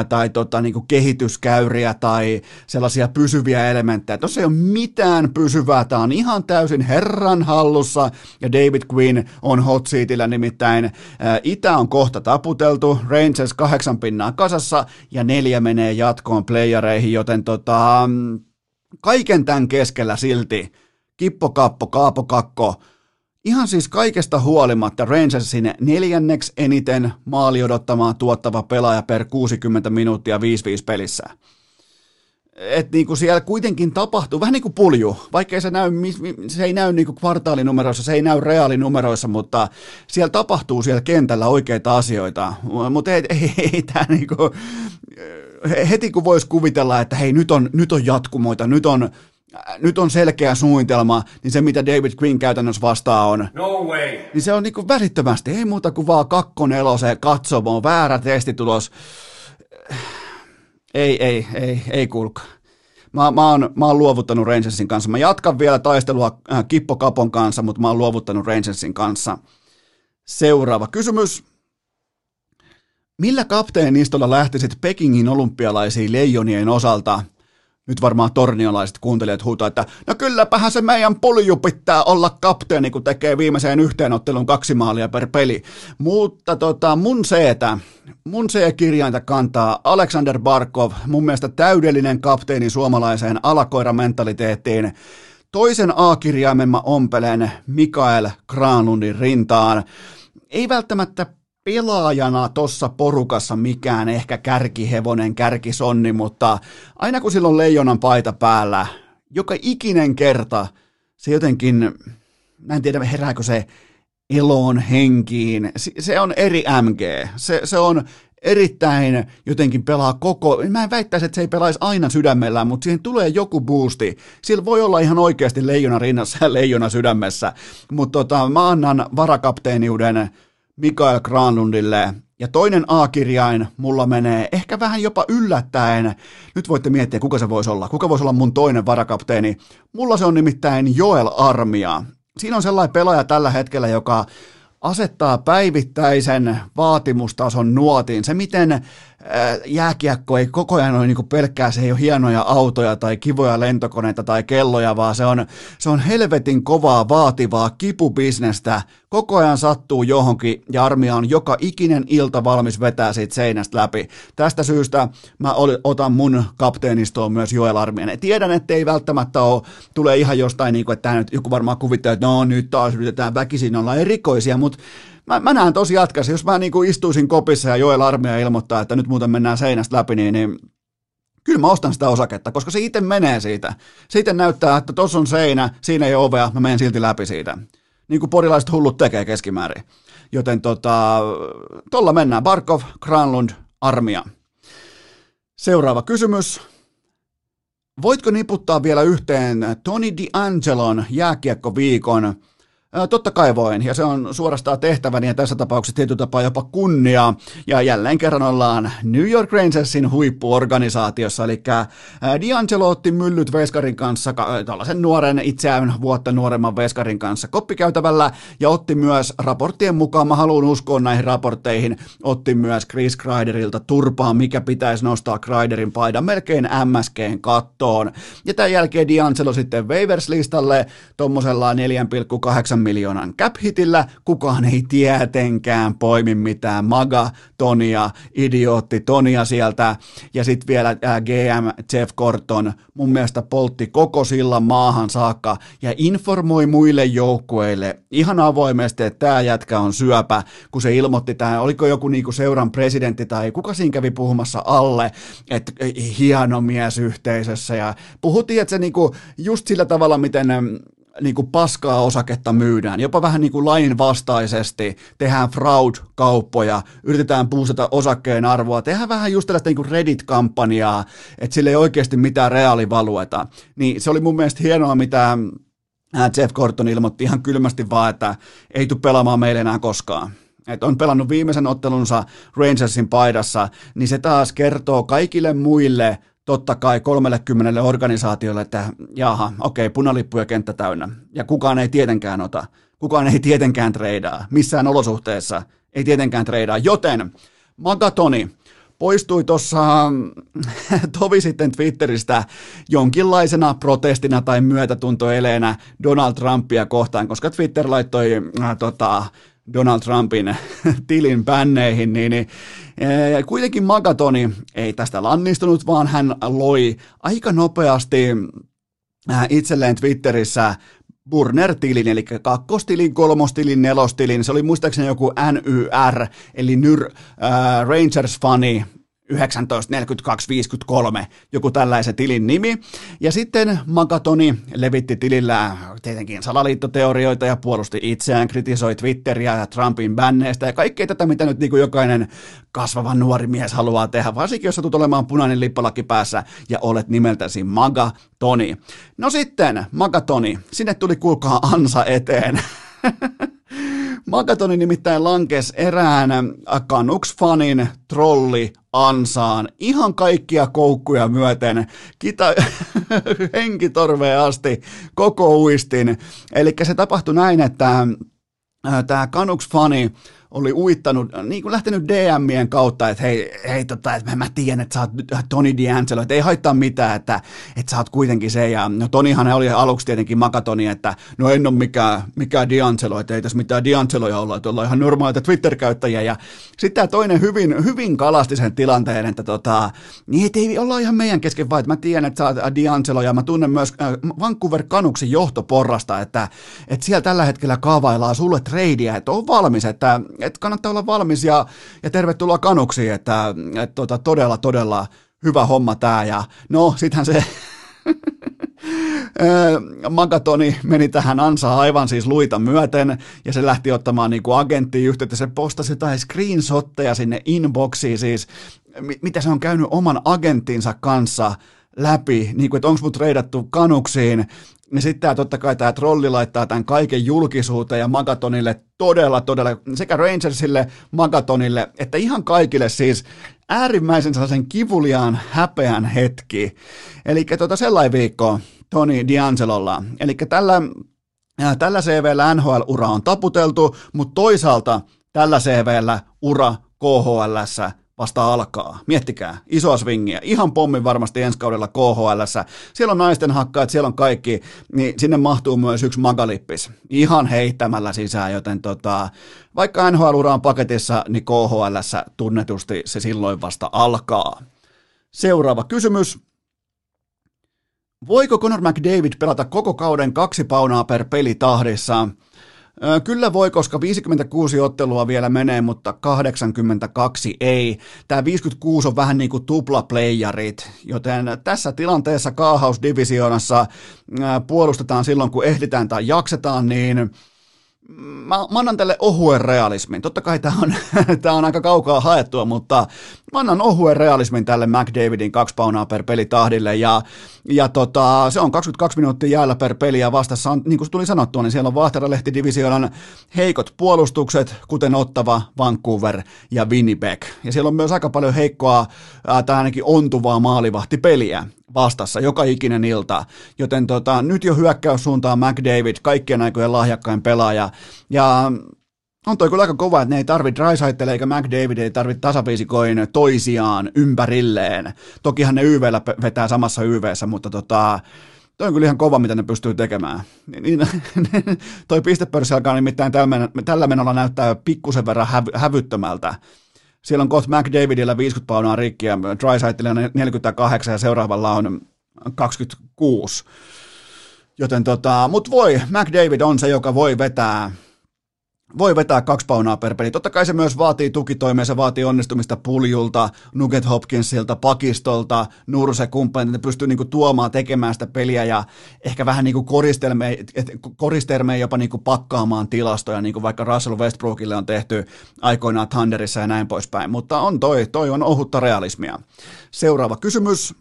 tai tota, niinku kehityskäyriä tai sellaisia pysyviä elementtejä. Tuossa ei ole mitään pysyvää, tämä on ihan täysin herran hallussa. Ja David Quinn on hot seatillä, nimittäin. Itä on kohta taputeltu, Rangers kahdeksan pinnaa kasassa. Ja neljä menee jatkoon playereihin, joten tota, kaiken tämän keskellä silti Kippo Kappo, Kaapo Kakko, ihan siis kaikesta huolimatta Rangersin neljänneksi eniten maali odottamaan tuottava pelaaja per 60 minuuttia 5-5 pelissä että niinku siellä kuitenkin tapahtuu, vähän niin kuin pulju, vaikka se, näy, se ei näy niinku kvartaalinumeroissa, se ei näy reaalinumeroissa, mutta siellä tapahtuu siellä kentällä oikeita asioita, mutta ei, ei, ei tämä niinku, heti kun voisi kuvitella, että hei nyt on, nyt on jatkumoita, nyt on, nyt on selkeä suunnitelma, niin se mitä David Quinn käytännössä vastaa on, No way. niin se on niinku välittömästi, ei muuta kuin vaan kakkoneloseen katsomaan, väärä testitulos, ei, ei, ei, ei kuulkaa. Mä, mä, oon, mä oon luovuttanut Rangersin kanssa. Mä jatkan vielä taistelua äh, Kippo Kapon kanssa, mutta mä oon luovuttanut Rangersin kanssa. Seuraava kysymys. Millä kapteenistolla lähtisit Pekingin olympialaisiin leijonien osalta? Nyt varmaan torniolaiset kuuntelijat huutaa, että no kylläpähän se meidän polju pitää olla kapteeni, kun tekee viimeiseen yhteenottelun kaksi maalia per peli. Mutta tota, mun seetä, mun C-kirjainta kantaa Alexander Barkov, mun mielestä täydellinen kapteeni suomalaiseen alakoiramentaliteettiin. Toisen A-kirjaimen mä ompelen Mikael Granlundin rintaan. Ei välttämättä pelaajana tuossa porukassa mikään ehkä kärkihevonen, kärkisonni, mutta aina kun silloin leijonan paita päällä, joka ikinen kerta se jotenkin, mä en tiedä herääkö se eloon henkiin, se on eri MG, se, se on erittäin jotenkin pelaa koko, mä en väittäisi, että se ei pelaisi aina sydämellään, mutta siihen tulee joku boosti. Sillä voi olla ihan oikeasti leijona rinnassa ja leijona sydämessä, mutta tota, mä annan varakapteeniuden Mikael Granlundille. Ja toinen A-kirjain mulla menee ehkä vähän jopa yllättäen. Nyt voitte miettiä, kuka se voisi olla. Kuka voisi olla mun toinen varakapteeni? Mulla se on nimittäin Joel Armia. Siinä on sellainen pelaaja tällä hetkellä, joka asettaa päivittäisen vaatimustason nuotiin. Se, miten jääkiekko ei koko ajan ole niin pelkkää, se ei ole hienoja autoja tai kivoja lentokoneita tai kelloja, vaan se on, se on helvetin kovaa, vaativaa kipubisnestä. Koko ajan sattuu johonkin ja armia on joka ikinen ilta valmis vetää siitä seinästä läpi. Tästä syystä mä otan mun kapteenistoon myös Joel Armian. Tiedän, että ei välttämättä ole, tulee ihan jostain, niin kuin, että nyt joku varmaan kuvittaa, että no nyt taas yritetään väkisin olla erikoisia, mutta mä, mä näen tosi jatkassa, jos mä niinku istuisin kopissa ja Joel Armia ilmoittaa, että nyt muuten mennään seinästä läpi, niin, niin kyllä mä ostan sitä osaketta, koska se itse menee siitä. Siitä näyttää, että tuossa on seinä, siinä ei ole ovea, mä menen silti läpi siitä. Niin kuin porilaiset hullut tekee keskimäärin. Joten tota, tolla mennään. Barkov, Granlund, Armia. Seuraava kysymys. Voitko niputtaa vielä yhteen Tony D'Angelon jääkiekkoviikon Totta kai voin, ja se on suorastaan tehtäväni ja tässä tapauksessa tietyllä tapaa jopa kunnia. Ja jälleen kerran ollaan New York Rangersin huippuorganisaatiossa, eli D'Angelo otti myllyt Veskarin kanssa, tällaisen nuoren, itseään vuotta nuoremman Veskarin kanssa koppikäytävällä, ja otti myös raporttien mukaan, mä haluan uskoa näihin raportteihin, otti myös Chris Kreiderilta turpaa, mikä pitäisi nostaa Kreiderin paidan melkein MSGn kattoon. Ja tämän jälkeen D'Angelo sitten Waivers-listalle tuommoisella 4,8 miljoonan cap-hitillä, kukaan ei tietenkään poimi mitään maga Tonia, idiootti Tonia sieltä, ja sitten vielä äh, GM Jeff Corton mun mielestä poltti koko sillan maahan saakka ja informoi muille joukkueille ihan avoimesti, että tämä jätkä on syöpä, kun se ilmoitti tähän, oliko joku niinku seuran presidentti tai kuka siinä kävi puhumassa alle, että hieno mies yhteisössä. Ja puhuttiin, että se niinku just sillä tavalla, miten niin kuin paskaa osaketta myydään, jopa vähän niin kuin lain vastaisesti, tehdään fraud-kauppoja, yritetään puustata osakkeen arvoa, tehdään vähän just tällaista niin kuin Reddit-kampanjaa, että sillä ei oikeasti mitään reaalivalueta. Niin se oli mun mielestä hienoa, mitä Jeff Corton ilmoitti ihan kylmästi vaan, että ei tule pelaamaan meille enää koskaan. että on pelannut viimeisen ottelunsa Rangersin paidassa, niin se taas kertoo kaikille muille totta kai 30 organisaatiolle, että jaha, okei, punalippuja kenttä täynnä. Ja kukaan ei tietenkään ota. Kukaan ei tietenkään treidaa. Missään olosuhteessa ei tietenkään treidaa. Joten Magatoni poistui tuossa tovi sitten Twitteristä jonkinlaisena protestina tai myötätuntoeleenä Donald Trumpia kohtaan, koska Twitter laittoi äh, tota, Donald Trumpin tilin pänneihin, niin, niin e, kuitenkin Magatoni ei tästä lannistunut, vaan hän loi aika nopeasti äh, itselleen Twitterissä Burner-tilin, eli kakkostilin, kolmostilin, nelostilin, se oli muistaakseni joku NYR, eli Nyr äh, Rangers-fani, 1942-53, joku tällaisen tilin nimi. Ja sitten Magatoni levitti tilillä tietenkin salaliittoteorioita ja puolusti itseään, kritisoi Twitteriä ja Trumpin bänneistä ja kaikkea tätä, mitä nyt niin jokainen kasvava nuori mies haluaa tehdä, varsinkin jos tulet olemaan punainen lippalaki päässä ja olet nimeltäsi Magatoni. No sitten, Magatoni, sinne tuli kuulkaa ansa eteen. Magatoni nimittäin lankes erään Canucks-fanin trolli ansaan ihan kaikkia koukkuja myöten, kita, henkitorveen asti, koko uistin. Eli se tapahtui näin, että tämä Canucks-fani oli uittanut, niin kuin lähtenyt DMien kautta, että hei, hei tota, että mä, mä tiedän, että sä oot Tony D'Angelo, että ei haittaa mitään, että, että sä oot kuitenkin se, ja no Tonihan oli aluksi tietenkin makatoni, että no en ole mikään, mikään D'Angelo, että ei tässä mitään D'Angeloja olla, että ollaan ihan normaaleita Twitter-käyttäjiä, ja sitten tämä toinen hyvin, hyvin kalasti sen tilanteen, että tota, niin että ei olla ihan meidän kesken vaan, että mä tiedän, että sä oot D'Angelo, ja mä tunnen myös äh, Vancouver Canucksin johtoporrasta, että, että siellä tällä hetkellä kaavaillaan sulle treidiä, että on valmis, että että kannattaa olla valmis ja, ja tervetuloa kanuksiin, että, että tota, todella, todella hyvä homma tämä. Ja no, sittenhän se Magatoni meni tähän ansaan aivan siis luita myöten ja se lähti ottamaan niin kuin agenttiin yhteyttä. Se postasi jotain screenshotteja sinne inboxiin siis, mitä se on käynyt oman agenttinsa kanssa läpi, niin kuin, että onko mut reidattu kanuksiin, niin sitten tämä totta kai tämä trolli laittaa tämän kaiken julkisuuteen ja Magatonille todella, todella, sekä Rangersille, Magatonille, että ihan kaikille siis äärimmäisen sellaisen kivuliaan häpeän hetki. Eli tota sellainen viikko Toni D'Angelolla. Eli tällä, äh, tällä CVllä NHL-ura on taputeltu, mutta toisaalta tällä CVllä ura KHLssä vasta alkaa. Miettikää, isoa swingiä. Ihan pommi varmasti ensi kaudella KHL. Siellä on naisten hakkaat, siellä on kaikki, niin sinne mahtuu myös yksi magalippis. Ihan heittämällä sisään, joten tota, vaikka NHL on paketissa, niin KHL tunnetusti se silloin vasta alkaa. Seuraava kysymys. Voiko Conor McDavid pelata koko kauden kaksi paunaa per peli tahdissa? Kyllä voi, koska 56 ottelua vielä menee, mutta 82 ei. Tämä 56 on vähän niin kuin tuplaplayerit, joten tässä tilanteessa kaahausdivisioonassa puolustetaan silloin, kun ehditään tai jaksetaan, niin mä, mä annan tälle ohuen realismin. Totta kai tämä on, on aika kaukaa haettua, mutta mä annan ohuen realismin tälle McDavidin kaksi paunaa per peli tahdille. Ja, ja tota, se on 22 minuuttia jäällä per peli ja vastassa on, niin kuin tuli sanottua, niin siellä on Vahteralehti-divisioonan heikot puolustukset, kuten Ottava, Vancouver ja Winnipeg. Ja siellä on myös aika paljon heikkoa tai ainakin ontuvaa maalivahtipeliä vastassa joka ikinen ilta. Joten tota, nyt jo hyökkäyssuuntaan McDavid, kaikkien aikojen lahjakkain pelaaja. Ja on toi kyllä aika kova, että ne ei tarvitse Drysaitel eikä McDavid ei tarvitse tasapiisikoin toisiaan ympärilleen. Tokihan ne YVllä vetää samassa YVssä, mutta tota, toi on kyllä ihan kova, mitä ne pystyy tekemään. Niin, toi pistepörssi alkaa nimittäin tällä menolla näyttää pikkusen verran häv- hävyttömältä. Siellä on kohta McDavidillä 50 paunaa rikkiä, Drysaitelilla 48 ja seuraavalla on 26. Joten tota, mut voi, McDavid on se, joka voi vetää voi vetää kaksi paunaa per peli. Totta kai se myös vaatii tukitoimia, se vaatii onnistumista puljulta, Nugget Hopkinsilta, Pakistolta, Nurse kumppanit, ne pystyy niinku tuomaan tekemään sitä peliä ja ehkä vähän niinku koristelmeen jopa niinku pakkaamaan tilastoja, niin kuin vaikka Russell Westbrookille on tehty aikoinaan Thunderissa ja näin poispäin. Mutta on toi, toi on ohutta realismia. Seuraava kysymys.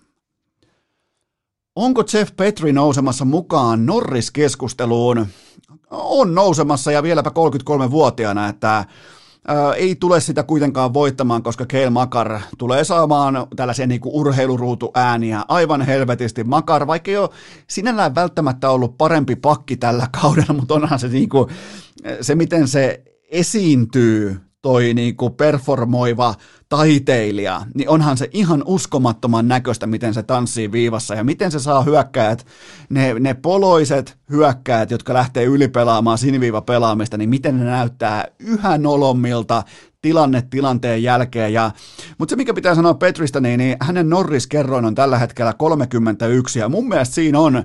Onko Jeff Petri nousemassa mukaan Norris-keskusteluun? On nousemassa ja vieläpä 33-vuotiaana, että ei tule sitä kuitenkaan voittamaan, koska Keil Makar tulee saamaan tällaisia niin kuin urheiluruutuääniä aivan helvetisti. Makar, vaikka ei ole sinällään välttämättä ollut parempi pakki tällä kaudella, mutta onhan se, niin kuin, se miten se esiintyy toi niinku performoiva taiteilija, niin onhan se ihan uskomattoman näköistä, miten se tanssii viivassa ja miten se saa hyökkäjät, ne, ne poloiset hyökkäjät, jotka lähtee ylipelaamaan siniviiva pelaamista, niin miten ne näyttää yhä nolommilta tilanne tilanteen jälkeen. Ja, mutta se, mikä pitää sanoa Petristä, niin, niin hänen Norris-kerroin on tällä hetkellä 31 ja mun mielestä siinä on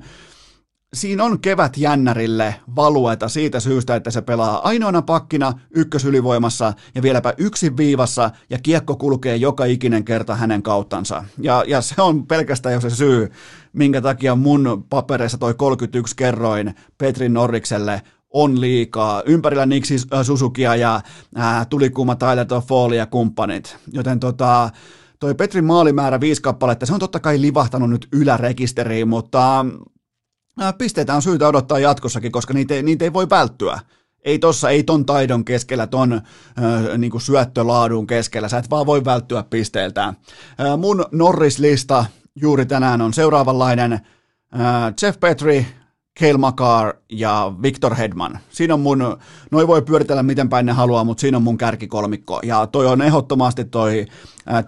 siinä on kevät jännärille valueta siitä syystä, että se pelaa ainoana pakkina ykkösylivoimassa ja vieläpä yksin viivassa ja kiekko kulkee joka ikinen kerta hänen kauttansa. Ja, ja se on pelkästään jo se syy, minkä takia mun papereissa toi 31 kerroin Petrin Norrikselle on liikaa. Ympärillä Niksi Susukia ja ää, tulikuuma Tyler Toffoli ja kumppanit. Joten tota, toi Petrin maalimäärä viisi kappaletta, se on totta kai livahtanut nyt ylärekisteriin, mutta pisteitä on syytä odottaa jatkossakin, koska niitä ei, niitä ei voi välttyä. Ei tossa, ei ton taidon keskellä, ton äh, niin syöttölaadun keskellä, sä et vaan voi välttyä pisteiltään. Äh, mun Norris-lista juuri tänään on seuraavanlainen. Äh, Jeff Petri, Kale Makar ja Victor Hedman. Siinä on mun, noi voi pyöritellä miten päin ne haluaa, mutta siinä on mun kärkikolmikko. Ja toi on ehdottomasti toi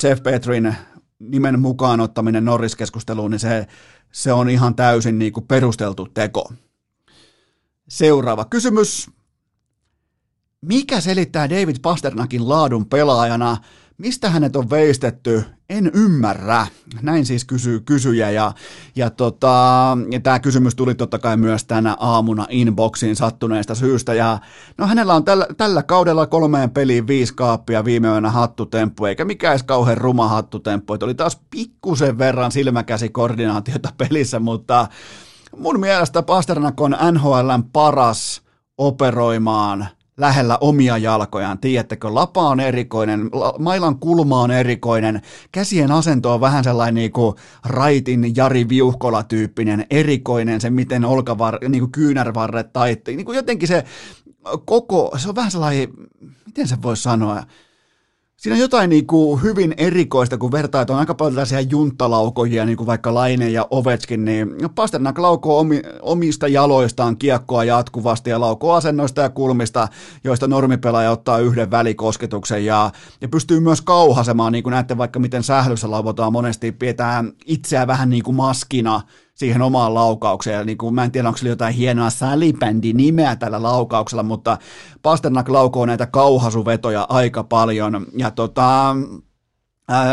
Jeff Petrin nimen mukaan ottaminen Norris-keskusteluun, niin se, se on ihan täysin niin kuin perusteltu teko. Seuraava kysymys. Mikä selittää David Pasternakin laadun pelaajana? Mistä hänet on veistetty? En ymmärrä. Näin siis kysyy kysyjä ja, ja, tota, ja tämä kysymys tuli totta kai myös tänä aamuna inboxiin sattuneesta syystä. Ja, no hänellä on tällä, tällä kaudella kolmeen peliin viisi kaappia viime yönä hattutemppu, eikä mikään edes kauhean ruma hattutemppu. Et oli taas pikkusen verran silmäkäsikoordinaatiota pelissä, mutta mun mielestä Pasternak on NHLn paras operoimaan – lähellä omia jalkojaan. Tiedättekö, lapa on erikoinen, mailan kulma on erikoinen, käsien asento on vähän sellainen niin kuin raitin Jari Viuhkola-tyyppinen, erikoinen, se miten olkavar, niin kuin kyynärvarret taitti. Niin kuin jotenkin se koko, se on vähän sellainen, miten se voi sanoa, Siinä on jotain niin kuin hyvin erikoista, kun vertaa, että on aika paljon tällaisia junttalaukoja, niin kuin vaikka Laine ja Ovetskin, niin Pasternak laukoo omi, omista jaloistaan kiekkoa jatkuvasti ja laukoo asennoista ja kulmista, joista normipelaaja ottaa yhden välikosketuksen ja, ja pystyy myös kauhasemaan, niin kuin näette vaikka miten sählyssä lauvotaan monesti, pidetään itseä vähän niin kuin maskina, siihen omaan laukaukseen. Ja niin kuin, mä en tiedä, onko sillä jotain hienoa salibändi nimeä tällä laukauksella, mutta Pasternak laukoo näitä kauhasuvetoja aika paljon. Ja tota,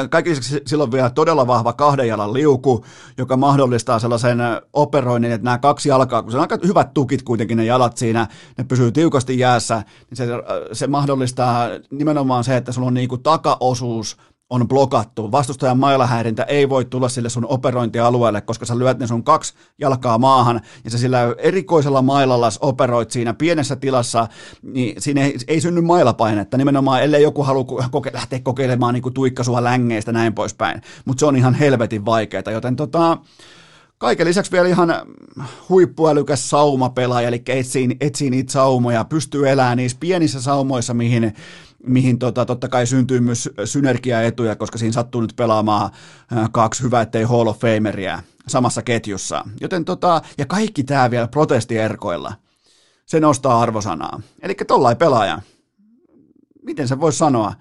kaikki silloin vielä todella vahva kahden jalan liuku, joka mahdollistaa sellaisen operoinnin, että nämä kaksi jalkaa, kun se on aika hyvät tukit kuitenkin ne jalat siinä, ne pysyy tiukasti jäässä, niin se, se mahdollistaa nimenomaan se, että sulla on niin kuin takaosuus on blokattu. Vastustajan mailahäirintä ei voi tulla sille sun operointialueelle, koska sä lyöt ne sun kaksi jalkaa maahan ja sä sillä erikoisella mailalla operoit siinä pienessä tilassa, niin siinä ei, ei synny mailapainetta nimenomaan, ellei joku halua koke- lähteä kokeilemaan niin kuin tuikkasua längeistä näin poispäin. Mutta se on ihan helvetin vaikeaa, joten tota, Kaiken lisäksi vielä ihan huippuälykäs saumapelaaja, eli etsii, etsii niitä saumoja, pystyy elämään niissä pienissä saumoissa, mihin mihin tota, totta kai syntyy myös synergiaetuja, koska siinä sattuu nyt pelaamaan kaksi hyvää, ettei Hall of Fameria samassa ketjussa. Joten tota, ja kaikki tämä vielä protestierkoilla. Se nostaa arvosanaa. Eli tollain pelaaja. Miten se voisi sanoa?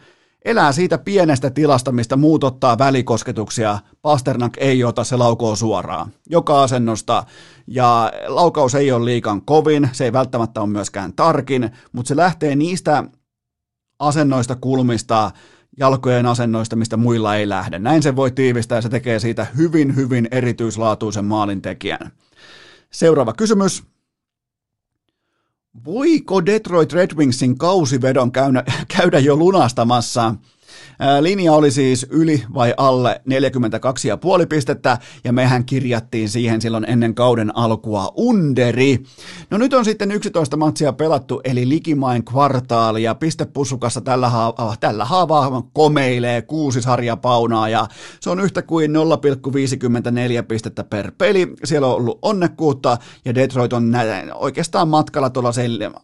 Elää siitä pienestä tilasta, mistä muut ottaa välikosketuksia. Pasternak ei ota, se laukoo suoraan. Joka asennosta. Ja laukaus ei ole liikan kovin, se ei välttämättä ole myöskään tarkin, mutta se lähtee niistä asennoista, kulmista, jalkojen asennoista, mistä muilla ei lähde. Näin se voi tiivistää ja se tekee siitä hyvin, hyvin erityislaatuisen maalintekijän. Seuraava kysymys. Voiko Detroit Red Wingsin kausivedon käydä, käydä jo lunastamassa? Linja oli siis yli vai alle 42,5 pistettä, ja mehän kirjattiin siihen silloin ennen kauden alkua underi. No nyt on sitten 11 matsia pelattu, eli likimain kvartaali, ja pistepussukassa tällä, haavaa, tällä haavaa komeilee kuusi sarjapaunaa, ja se on yhtä kuin 0,54 pistettä per peli. Siellä on ollut onnekkuutta, ja Detroit on oikeastaan matkalla tuolla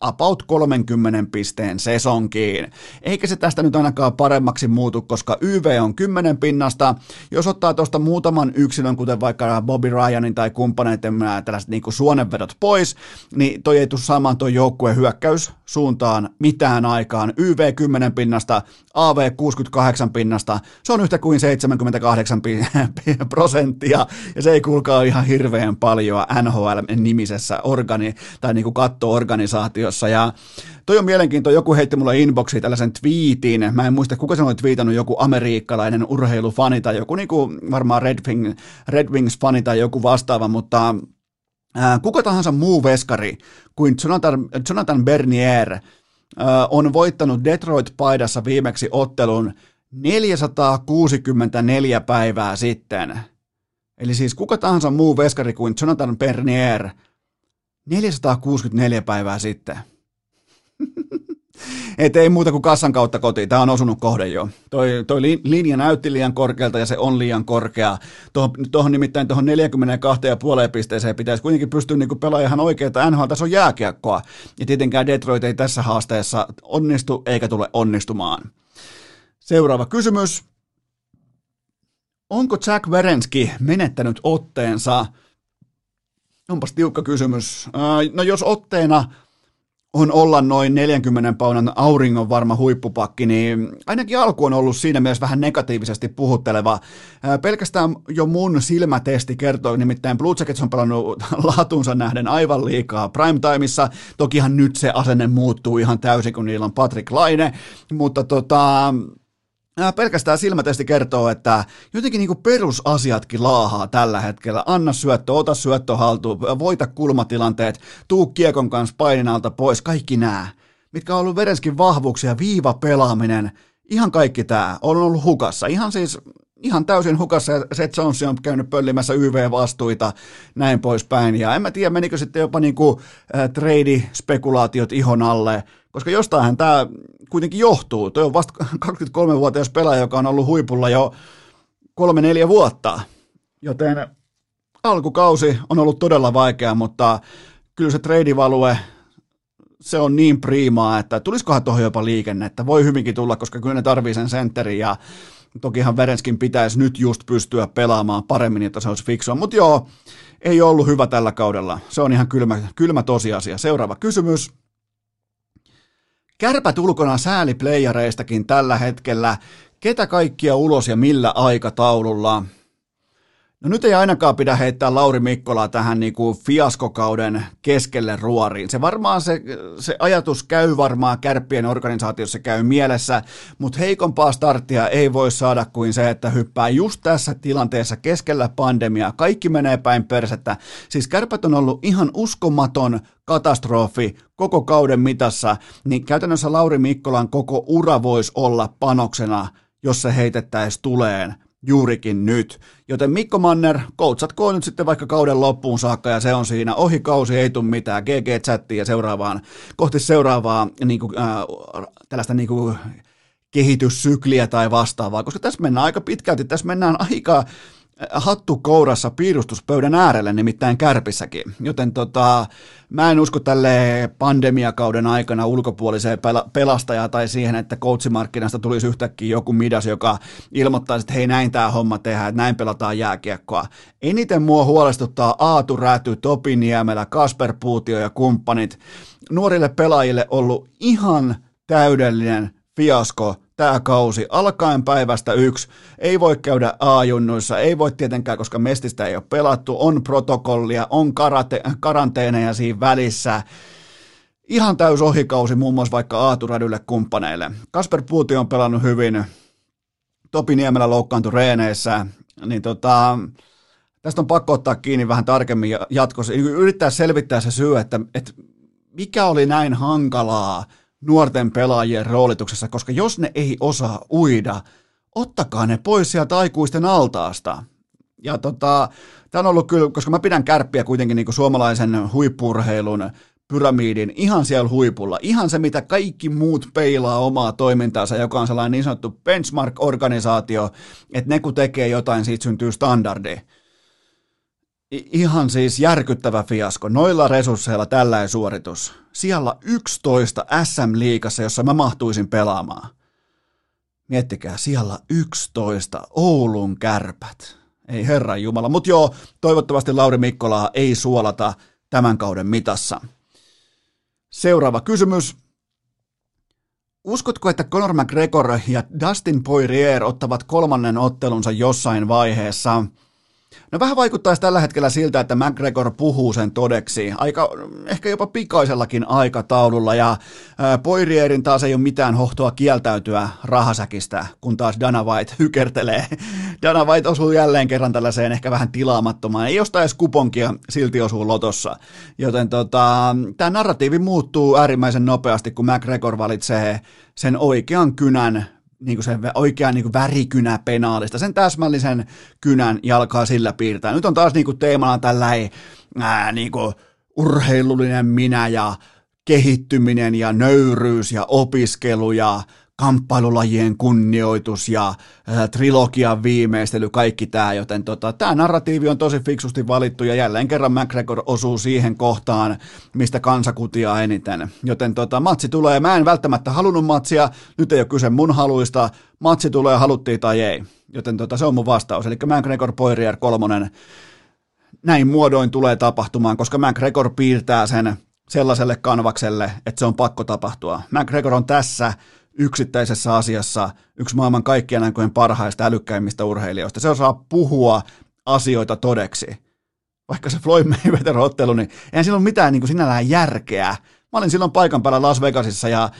about 30 pisteen sesonkiin. Eikä se tästä nyt ainakaan paremmaksi muutu, koska YV on 10 pinnasta. Jos ottaa tuosta muutaman yksilön, kuten vaikka Bobby Ryanin tai kumppaneiden tällaiset niin kuin suonenvedot pois, niin toi ei tule saamaan tuo joukkueen hyökkäys suuntaan mitään aikaan. YV 10 pinnasta, AV 68 pinnasta, se on yhtä kuin 78 prosenttia, ja se ei kuulkaa ihan hirveän paljon NHL-nimisessä organi- tai niin kuin katto-organisaatiossa, ja Toi on mielenkiintoinen, joku heitti mulle inboxiin tällaisen twiitin, mä en muista kuka se oli twiitannut, joku amerikkalainen urheilufani tai joku niinku varmaan Red, Wing, Red Wings-fani tai joku vastaava, mutta kuka tahansa muu veskari kuin Jonathan, Jonathan Bernier on voittanut Detroit-paidassa viimeksi ottelun 464 päivää sitten. Eli siis kuka tahansa muu veskari kuin Jonathan Bernier 464 päivää sitten. Et ei muuta kuin kassan kautta kotiin. Tämä on osunut kohde jo. Toi, toi linja näytti liian korkealta ja se on liian korkea. Tuohon, tuohon nimittäin tuohon 42,5 pisteeseen pitäisi kuitenkin pystyä niin pelaamaan ihan oikeaa NHL on jääkiekkoa. Ja tietenkään Detroit ei tässä haasteessa onnistu eikä tule onnistumaan. Seuraava kysymys. Onko Jack Werenski menettänyt otteensa? Onpas tiukka kysymys. No jos otteena on olla noin 40 paunan auringon varma huippupakki, niin ainakin alku on ollut siinä mielessä vähän negatiivisesti puhutteleva. Pelkästään jo mun silmätesti kertoo, nimittäin Blue Jackets on pelannut laatunsa nähden aivan liikaa primetimeissa. Tokihan nyt se asenne muuttuu ihan täysin, kun niillä on Patrick Laine, mutta tota, pelkästään silmätesti kertoo, että jotenkin niin perusasiatkin laahaa tällä hetkellä. Anna syöttö, ota syöttö haltuun, voita kulmatilanteet, tuu kiekon kanssa painin alta pois, kaikki nämä, mitkä on ollut Verenskin vahvuuksia, viiva pelaaminen, ihan kaikki tämä on ollut hukassa. Ihan siis ihan täysin hukassa ja Seth Jones on käynyt pöllimässä YV-vastuita näin poispäin. Ja en mä tiedä, menikö sitten jopa niin kuin, äh, trade-spekulaatiot ihon alle, koska jostainhan tämä kuitenkin johtuu. Tuo on vasta 23-vuotias pelaaja, joka on ollut huipulla jo kolme neljä vuotta. Joten alkukausi on ollut todella vaikea, mutta kyllä se treidivalue, se on niin priimaa, että tulisikohan tuohon jopa liikennettä. Voi hyvinkin tulla, koska kyllä ne tarvii sen sentterin ja tokihan Verenskin pitäisi nyt just pystyä pelaamaan paremmin, että se olisi fiksua. Mutta joo, ei ollut hyvä tällä kaudella. Se on ihan kylmä, kylmä tosiasia. Seuraava kysymys. Kärpät ulkona sääliplayereistakin tällä hetkellä. Ketä kaikkia ulos ja millä aikataululla? No nyt ei ainakaan pidä heittää Lauri Mikkolaa tähän niin kuin fiaskokauden keskelle ruoriin. Se varmaan se, se ajatus käy varmaan kärppien organisaatiossa käy mielessä, mutta heikompaa starttia ei voi saada kuin se, että hyppää just tässä tilanteessa keskellä pandemiaa. Kaikki menee päin persettä. Siis kärpät on ollut ihan uskomaton katastrofi koko kauden mitassa, niin käytännössä Lauri Mikkolan koko ura voisi olla panoksena, jos se heitettäisiin tuleen juurikin nyt. Joten Mikko Manner, koutsatkoon nyt sitten vaikka kauden loppuun saakka ja se on siinä. Ohi kausi ei tule mitään. GG-chattiin ja seuraavaan, kohti seuraavaa niin kuin, äh, tällaista niin kuin, kehityssykliä tai vastaavaa, koska tässä mennään aika pitkälti, tässä mennään aika hattu kourassa piirustuspöydän äärelle, nimittäin kärpissäkin. Joten tota, mä en usko tälle pandemiakauden aikana ulkopuoliseen pelastajaa tai siihen, että coachimarkkinasta tulisi yhtäkkiä joku midas, joka ilmoittaisi, että hei näin tämä homma tehdään, että näin pelataan jääkiekkoa. Eniten mua huolestuttaa Aatu Räty, Topi Niemelä, Kasper Puutio ja kumppanit. Nuorille pelaajille ollut ihan täydellinen fiasko tämä kausi alkaen päivästä yksi. Ei voi käydä A-junnuissa, ei voi tietenkään, koska mestistä ei ole pelattu, on protokollia, on karate, karanteeneja siinä välissä. Ihan täys ohikausi muun muassa vaikka Aaturadylle kumppaneille. Kasper Puuti on pelannut hyvin, Topi Niemelä loukkaantui reeneissä, niin tota, tästä on pakko ottaa kiinni vähän tarkemmin jatkossa. Yrittää selvittää se syy, että, että mikä oli näin hankalaa nuorten pelaajien roolituksessa, koska jos ne ei osaa uida, ottakaa ne pois sieltä aikuisten altaasta. Ja tota, tämä on ollut kyllä, koska mä pidän kärppiä kuitenkin niin kuin suomalaisen huippurheilun pyramidin ihan siellä huipulla. Ihan se, mitä kaikki muut peilaa omaa toimintaansa, joka on sellainen niin sanottu benchmark-organisaatio, että ne kun tekee jotain, siitä syntyy standardi. Ihan siis järkyttävä fiasko. Noilla resursseilla tällainen suoritus. Siellä 11 SM-liigassa, jossa mä mahtuisin pelaamaan. Miettikää, siellä 11 Oulun kärpät. Ei herran jumala. Mutta joo, toivottavasti Lauri Mikkolaa ei suolata tämän kauden mitassa. Seuraava kysymys. Uskotko, että Conor McGregor ja Dustin Poirier ottavat kolmannen ottelunsa jossain vaiheessa? No vähän vaikuttaisi tällä hetkellä siltä, että McGregor puhuu sen todeksi, aika, ehkä jopa pikaisellakin aikataululla, ja Poirierin taas ei ole mitään hohtoa kieltäytyä rahasäkistä, kun taas Dana White hykertelee. Dana White osuu jälleen kerran tällaiseen ehkä vähän tilaamattomaan, ei jostain edes kuponkia, silti osuu lotossa. Joten tota, tämä narratiivi muuttuu äärimmäisen nopeasti, kun McGregor valitsee sen oikean kynän niin kuin se oikea niin kuin värikynä penaalista, sen täsmällisen kynän jalkaa sillä piirtää. Nyt on taas niin kuin teemana tällainen ää, niin kuin urheilullinen minä ja kehittyminen ja nöyryys ja opiskelu ja kamppailulajien kunnioitus ja äh, trilogian viimeistely, kaikki tämä, joten tota, tämä narratiivi on tosi fiksusti valittu ja jälleen kerran McGregor osuu siihen kohtaan, mistä kansa kutiaa eniten. Joten tota, matsi tulee, mä en välttämättä halunnut matsia, nyt ei ole kyse mun haluista, matsi tulee haluttiin tai ei. Joten tota, se on mun vastaus, eli McGregor Poirier kolmonen, näin muodoin tulee tapahtumaan, koska McGregor piirtää sen sellaiselle kanvakselle, että se on pakko tapahtua. McGregor on tässä yksittäisessä asiassa yksi maailman kaikkien aikojen parhaista älykkäimmistä urheilijoista. Se osaa puhua asioita todeksi. Vaikka se Floyd Mayweather-ottelu, niin eihän sillä ole mitään niin kuin sinällään järkeä. Mä olin silloin paikan päällä Las Vegasissa ja,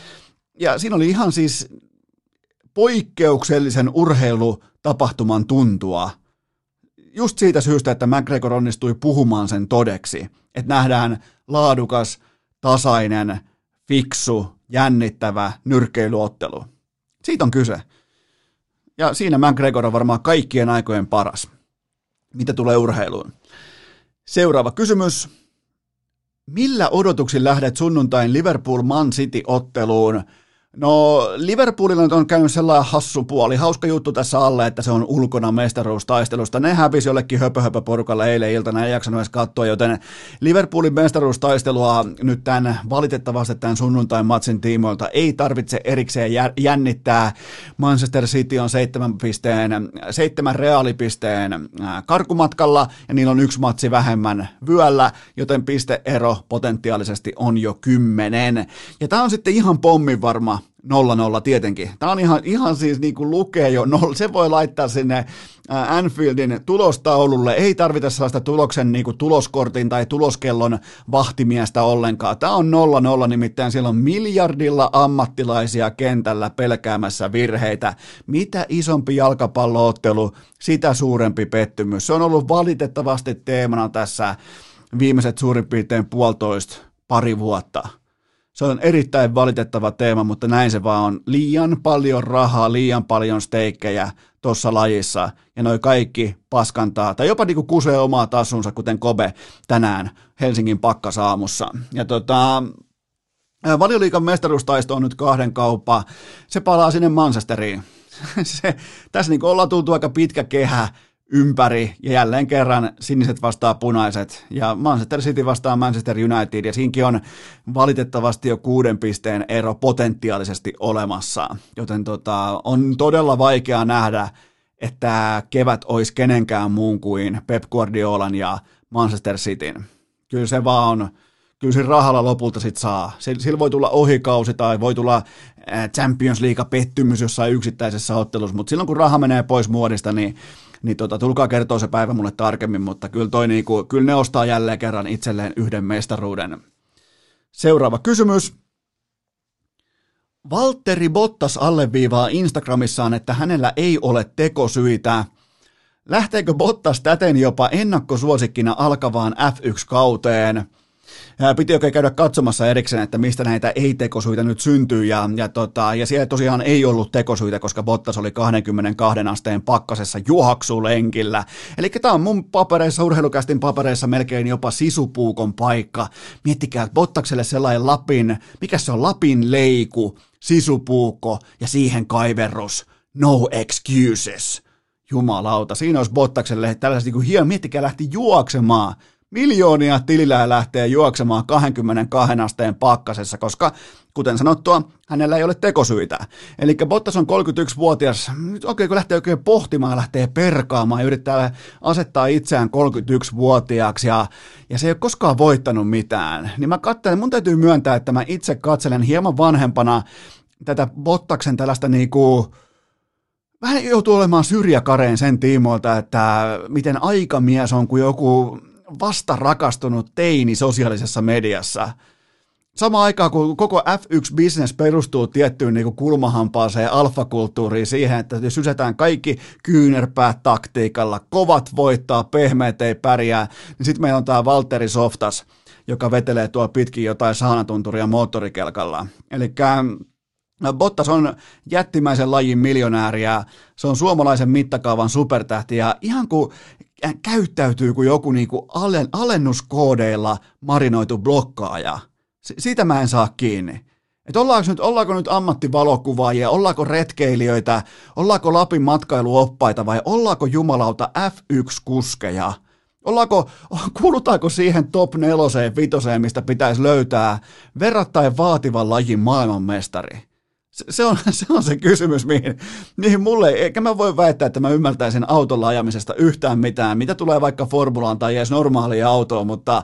ja siinä oli ihan siis poikkeuksellisen urheilutapahtuman tuntua. Just siitä syystä, että McGregor onnistui puhumaan sen todeksi. Että nähdään laadukas, tasainen, fiksu, jännittävä nyrkkeilyottelu. Siitä on kyse. Ja siinä McGregor on varmaan kaikkien aikojen paras, mitä tulee urheiluun. Seuraava kysymys. Millä odotuksin lähdet sunnuntain Liverpool-Man City-otteluun – No Liverpoolilla on käynyt sellainen hassu puoli. Hauska juttu tässä alle, että se on ulkona mestaruustaistelusta. Ne hävisi jollekin höpö, höpö porukalle eilen iltana, ei jaksanut edes katsoa, joten Liverpoolin mestaruustaistelua nyt tämän valitettavasti tämän sunnuntain matsin tiimoilta ei tarvitse erikseen jännittää. Manchester City on seitsemän, pisteen, seitsemän reaalipisteen äh, karkumatkalla ja niillä on yksi matsi vähemmän vyöllä, joten pisteero potentiaalisesti on jo kymmenen. Ja tämä on sitten ihan pommin varma 0-0 tietenkin. Tämä on ihan, ihan siis niin kuin lukee jo, no, se voi laittaa sinne Anfieldin tulostaululle, ei tarvita sellaista tuloksen niin kuin tuloskortin tai tuloskellon vahtimiestä ollenkaan. Tämä on 0-0, nimittäin siellä on miljardilla ammattilaisia kentällä pelkäämässä virheitä. Mitä isompi jalkapalloottelu, sitä suurempi pettymys. Se on ollut valitettavasti teemana tässä viimeiset suurin piirtein puolitoista pari vuotta se on erittäin valitettava teema, mutta näin se vaan on. Liian paljon rahaa, liian paljon steikkejä tuossa lajissa, ja noi kaikki paskantaa, tai jopa niinku kusee omaa tasunsa, kuten Kobe tänään Helsingin pakkasaamussa. Ja tota, Valioliikan mestaruustaisto on nyt kahden kauppa. Se palaa sinne Manchesteriin. se, tässä niin ollaan tultu aika pitkä kehä ympäri ja jälleen kerran siniset vastaa punaiset ja Manchester City vastaa Manchester United ja siinkin on valitettavasti jo kuuden pisteen ero potentiaalisesti olemassa, joten tota, on todella vaikea nähdä, että kevät olisi kenenkään muun kuin Pep Guardiolan ja Manchester Cityn. Kyllä se vaan on, kyllä se rahalla lopulta sit saa. Sillä voi tulla ohikausi tai voi tulla Champions League pettymys jossain yksittäisessä ottelussa, mutta silloin kun raha menee pois muodista, niin niin tota, tulkaa kertoa se päivä mulle tarkemmin, mutta kyllä, toi niinku, kyllä ne ostaa jälleen kerran itselleen yhden mestaruuden. Seuraava kysymys. Valtteri Bottas alleviivaa Instagramissaan, että hänellä ei ole tekosyitä. Lähteekö Bottas täten jopa ennakkosuosikkina alkavaan F1-kauteen? Piti oikein käydä katsomassa erikseen, että mistä näitä ei-tekosyitä nyt syntyy, ja, ja, tota, ja siellä tosiaan ei ollut tekosyitä, koska Bottas oli 22 asteen pakkasessa juoksulenkillä. Eli tämä on mun papereissa, urheilukästin papereissa melkein jopa sisupuukon paikka. Miettikää, Bottakselle sellainen Lapin, mikä se on, Lapin leiku, sisupuukko ja siihen kaiverrus. No excuses. Jumalauta, siinä olisi Bottakselle tällaiset niin kuin hieman, miettikää lähti juoksemaan Miljoonia tilillä lähtee juoksemaan 22 asteen pakkasessa, koska kuten sanottua, hänellä ei ole tekosyitä. Eli Bottas on 31-vuotias, nyt oikein kun lähtee oikein pohtimaan, lähtee perkaamaan yrittää asettaa itseään 31-vuotiaaksi ja, ja se ei ole koskaan voittanut mitään. Niin mä katselen, mun täytyy myöntää, että mä itse katselen hieman vanhempana tätä Bottaksen tällaista niinku, vähän joutuu olemaan syrjäkareen sen tiimoilta, että miten aikamies on kuin joku vasta rakastunut teini sosiaalisessa mediassa. Sama aikaa, kun koko F1-business perustuu tiettyyn niin kulmahampaaseen alfakulttuuriin siihen, että sysätään kaikki kyynärpäät taktiikalla, kovat voittaa, pehmeät ei pärjää, niin sitten meillä on tämä Valtteri Softas, joka vetelee tuo pitkin jotain saanatunturia moottorikelkalla. Eli Bottas on jättimäisen lajin miljonääriä, se on suomalaisen mittakaavan supertähti ja ihan kuin käyttäytyy kuin joku niinku alennuskoodeilla marinoitu blokkaaja. S- siitä mä en saa kiinni. Et ollaanko, nyt, ollaanko nyt ammattivalokuvaajia, ollaanko retkeilijöitä, ollaanko Lapin matkailuoppaita vai ollaanko jumalauta F1-kuskeja? Ollaanko, kuulutaanko siihen top neloseen, vitoseen, mistä pitäisi löytää verrattain vaativan lajin maailmanmestari? Se on, se on se kysymys, mihin, mihin mulle, eikä mä voi väittää, että mä ymmärtäisin autolla ajamisesta yhtään mitään, mitä tulee vaikka formulaan tai edes normaalia autoa, mutta,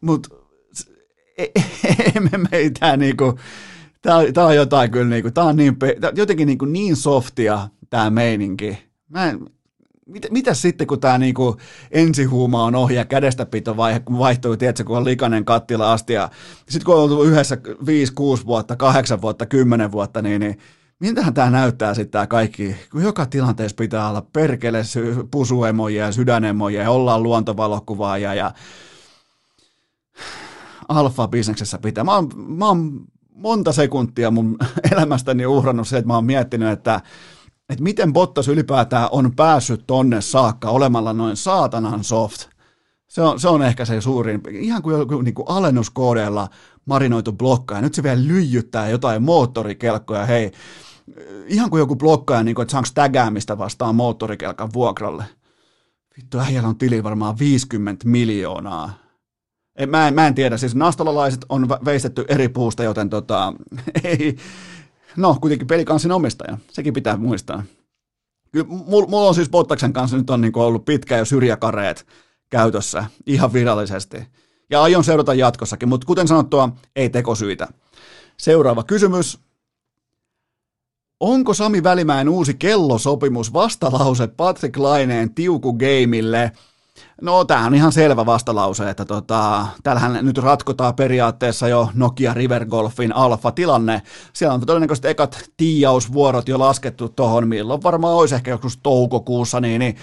mutta emme meitä niinku, tää, on jotain kyllä niinku, tää on niin, tää, jotenkin niinku niin softia tää meininki. Mä en, mitä, mitä sitten, kun tämä niinku ensihuuma on ohi ja kädestäpito vaihe, kun vaihtuu, tiedätkö, kun on likainen kattila asti ja sitten kun on ollut yhdessä 5, 6 vuotta, 8 vuotta, 10 vuotta, niin, niin miltähän tämä näyttää sitten tämä kaikki, kun joka tilanteessa pitää olla perkele pusuemoja ja sydänemoja ja ollaan luontovalokuvaajia ja alfa-bisneksessä pitää. Mä oon, mä oon monta sekuntia mun elämästäni uhrannut se, että mä oon miettinyt, että että miten Bottas ylipäätään on päässyt tonne saakka olemalla noin saatanan soft. Se on, se on ehkä se suurin, ihan kuin joku niin kuin alennuskoodeilla marinoitu blokka, ja nyt se vielä lyijyttää jotain moottorikelkkoja, hei, ihan kuin joku blokkaaja, niin kuin, että saanko tägäämistä vastaan moottorikelkan vuokralle. Vittu, äijällä on tili varmaan 50 miljoonaa. Mä en, mä en tiedä, siis nastolalaiset on veistetty eri puusta, joten tota, ei, No, kuitenkin pelikanssin omistaja, sekin pitää muistaa. Kyllä mulla on siis Bottaksen kanssa nyt on niin ollut pitkä jo syrjäkareet käytössä ihan virallisesti. Ja aion seurata jatkossakin, mutta kuten sanottua, ei tekosyitä. Seuraava kysymys. Onko Sami Välimäen uusi kellosopimus vastalause Patrick Laineen tiuku gameille – No tämä on ihan selvä vastalause, että tota, täällähän nyt ratkotaan periaatteessa jo Nokia River Golfin alfa-tilanne. Siellä on todennäköisesti ekat tiiausvuorot jo laskettu tuohon, milloin varmaan olisi ehkä joskus toukokuussa, niin, niin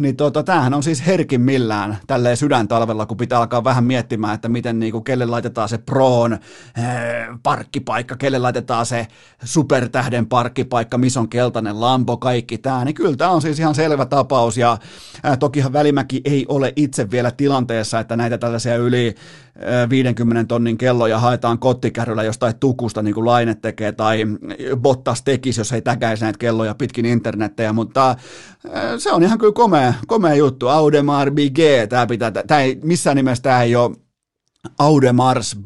niin tota, tämähän on siis herkimmillään tälleen sydäntalvella, kun pitää alkaa vähän miettimään, että miten niinku, kelle laitetaan se proon äh, parkkipaikka, kelle laitetaan se supertähden parkkipaikka, missä on keltainen lampo, kaikki tämä, niin kyllä tämä on siis ihan selvä tapaus ja äh, tokihan Välimäki ei ole itse vielä tilanteessa, että näitä tällaisia yli 50 tonnin kelloja haetaan kottikärryllä jostain tukusta, niin kuin Laine tekee, tai Bottas tekisi, jos ei täkäisi näitä kelloja pitkin internettejä, mutta se on ihan kyllä komea, komea juttu. Audemars BG, tämä pitää, tämä ei, missään nimessä tämä ei ole Audemars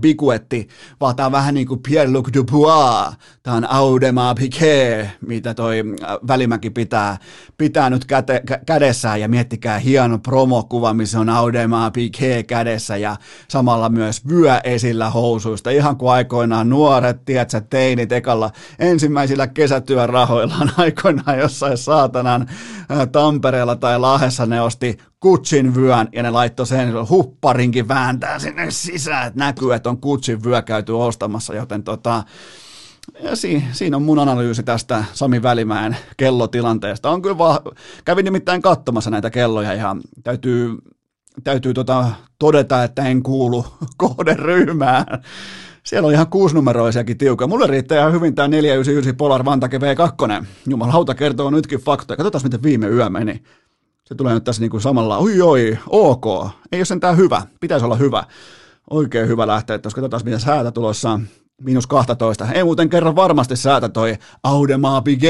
Biguetti, vaan tämä on vähän niin kuin Pierre-Luc Dubois, tämä on Audemars Piguet, mitä toi äh, Välimäki pitää, pitää nyt käte, kä, kädessään. Ja miettikää hieno promokuva, missä on Audemars Piguet kädessä. Ja samalla myös vyö esillä housuista, ihan kuin aikoinaan nuoret, tiedätkö, teinit ekalla ensimmäisillä kesätyön rahoillaan aikoinaan jossain saatanan äh, Tampereella tai Lahdessa ne osti kutsin vyön ja ne laittoi sen hupparinkin vääntää sinne sisään, että näkyy, että on kutsin vyö käyty ostamassa, joten tota, ja si, siinä on mun analyysi tästä Sami Välimäen kellotilanteesta. On kyllä vaan, kävin nimittäin katsomassa näitä kelloja ja täytyy, täytyy tota, todeta, että en kuulu kohderyhmään. Siellä on ihan kuusinumeroisiakin tiukkoja. Mulle riittää ihan hyvin tämä 499 Polar Vantake V2. Jumalauta kertoo nytkin faktoja. Katsotaan, miten viime yö meni. Se tulee nyt tässä niin kuin samalla, oi oi, ok. Ei ole sentään hyvä. Pitäisi olla hyvä. Oikein hyvä lähteä, että katsotaan, miten säätä tulossa miinus 12. Ei muuten kerran varmasti säätä toi Audemars G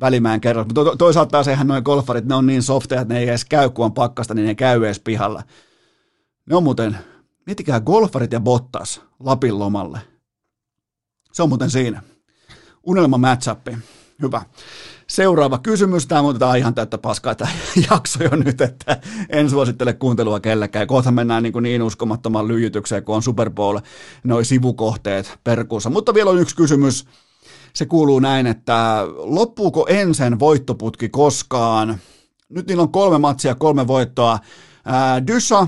välimään kerran. Mutta to, toisaalta sehän noin golfarit, ne on niin softeja, että ne ei edes käy, kun on pakkasta, niin ne käy edes pihalla. Ne on muuten, miettikää golfarit ja Bottas Lapin lomalle. Se on muuten siinä. Unelma matchup. Hyvä. Seuraava kysymys. Tämä on ihan täyttä paskaa tämä jakso jo nyt, että en suosittele kuuntelua kellekään. Kohta mennään niin, kuin niin uskomattoman lyijytykseen, kun on Super Bowl, noi sivukohteet perkuussa. Mutta vielä on yksi kysymys. Se kuuluu näin, että loppuuko ensin voittoputki koskaan? Nyt niillä on kolme matsia, kolme voittoa. Dyssa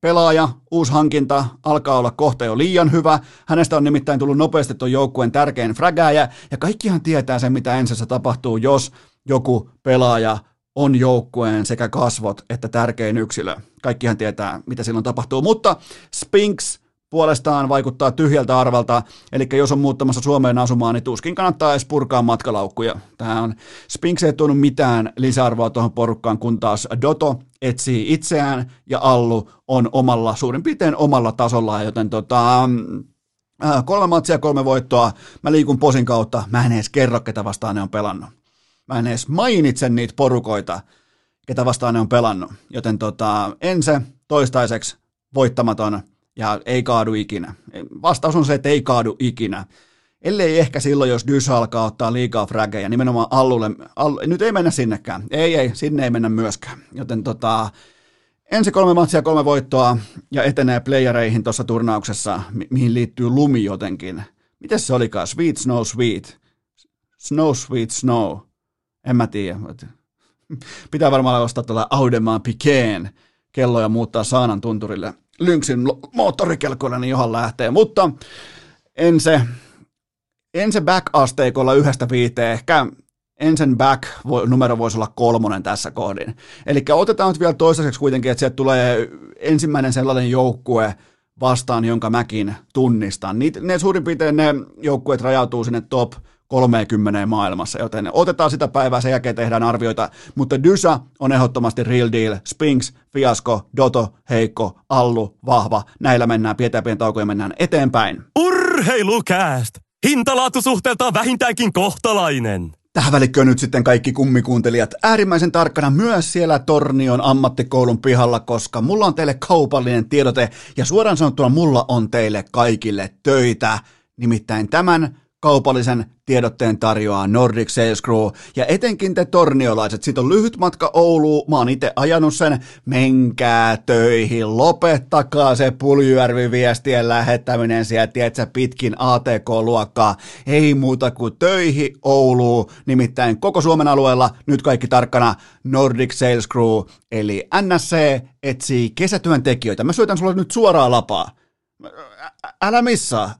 pelaaja, uusi hankinta, alkaa olla kohta jo liian hyvä. Hänestä on nimittäin tullut nopeasti tuon joukkueen tärkein frägääjä, ja kaikkihan tietää sen, mitä ensin tapahtuu, jos joku pelaaja on joukkueen sekä kasvot että tärkein yksilö. Kaikkihan tietää, mitä silloin tapahtuu, mutta Spinks puolestaan vaikuttaa tyhjältä arvalta, eli jos on muuttamassa Suomeen asumaan, niin tuskin kannattaa edes purkaa matkalaukkuja. Tämä on, Spinks ei tuonut mitään lisäarvoa tuohon porukkaan, kun taas Doto etsii itseään ja Allu on omalla, suurin piirtein omalla tasolla, joten tota, äh, kolme matsia, kolme voittoa, mä liikun posin kautta, mä en edes kerro, ketä vastaan ne on pelannut. Mä en edes mainitse niitä porukoita, ketä vastaan ne on pelannut, joten tota, ense toistaiseksi voittamaton ja ei kaadu ikinä. Vastaus on se, että ei kaadu ikinä. Ellei ehkä silloin, jos Dys alkaa ottaa liikaa frageja, nimenomaan Allulle, Allu, nyt ei mennä sinnekään. Ei, ei, sinne ei mennä myöskään. Joten tota, ensi kolme matsia, kolme voittoa ja etenee playereihin tuossa turnauksessa, mi- mihin liittyy lumi jotenkin. Miten se olikaan? Sweet Snow Sweet. Snow Sweet Snow. En mä tiedä. Pitää varmaan ostaa tuolla Audemaan Pikeen kello ja muuttaa Saanan tunturille Lynxin moottorikelkoilla, niin johon lähtee. Mutta en se, en se back-asteikolla yhdestä viiteen, ehkä ensin back numero voisi olla kolmonen tässä kohdin. Eli otetaan nyt vielä toistaiseksi kuitenkin, että sieltä tulee ensimmäinen sellainen joukkue vastaan, jonka mäkin tunnistan. Niitä, ne suurin piirtein ne joukkueet rajautuu sinne top 30 maailmassa, joten otetaan sitä päivää, sen jälkeen tehdään arvioita, mutta Dysa on ehdottomasti real deal, Spinks, Fiasko, Doto, Heikko, Allu, Vahva, näillä mennään, pidetään pieni tauko ja mennään eteenpäin. Urheilukääst! Hintalaatusuhteeltaan vähintäänkin kohtalainen. Tähän välikköön nyt sitten kaikki kummikuuntelijat äärimmäisen tarkkana myös siellä Tornion ammattikoulun pihalla, koska mulla on teille kaupallinen tiedote ja suoraan sanottuna mulla on teille kaikille töitä. Nimittäin tämän kaupallisen tiedotteen tarjoaa Nordic Sales Crew, ja etenkin te torniolaiset, siitä on lyhyt matka Ouluun, mä oon itse ajanut sen, menkää töihin, lopettakaa se Puljujärvi-viestien lähettäminen sieltä, tiedätkö, pitkin ATK-luokkaa, ei muuta kuin töihin Ouluun, nimittäin koko Suomen alueella, nyt kaikki tarkkana, Nordic Sales Crew, eli NSC etsii kesätyöntekijöitä, mä syötän sulle nyt suoraa lapaa, älä missaa,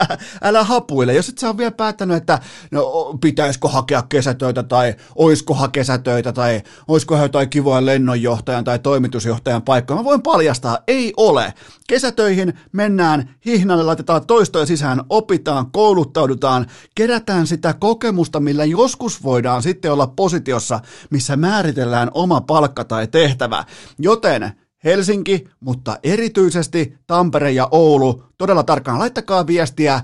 älä hapuile. Jos et sä ole vielä päättänyt, että no, pitäisikö hakea kesätöitä tai oisko hakea kesätöitä tai oisko jotain kivoja lennonjohtajan tai toimitusjohtajan paikkoja, mä voin paljastaa, ei ole. Kesätöihin mennään, hihnalle laitetaan toistoja sisään, opitaan, kouluttaudutaan, kerätään sitä kokemusta, millä joskus voidaan sitten olla positiossa, missä määritellään oma palkka tai tehtävä. Joten Helsinki, mutta erityisesti Tampere ja Oulu. Todella tarkkaan laittakaa viestiä,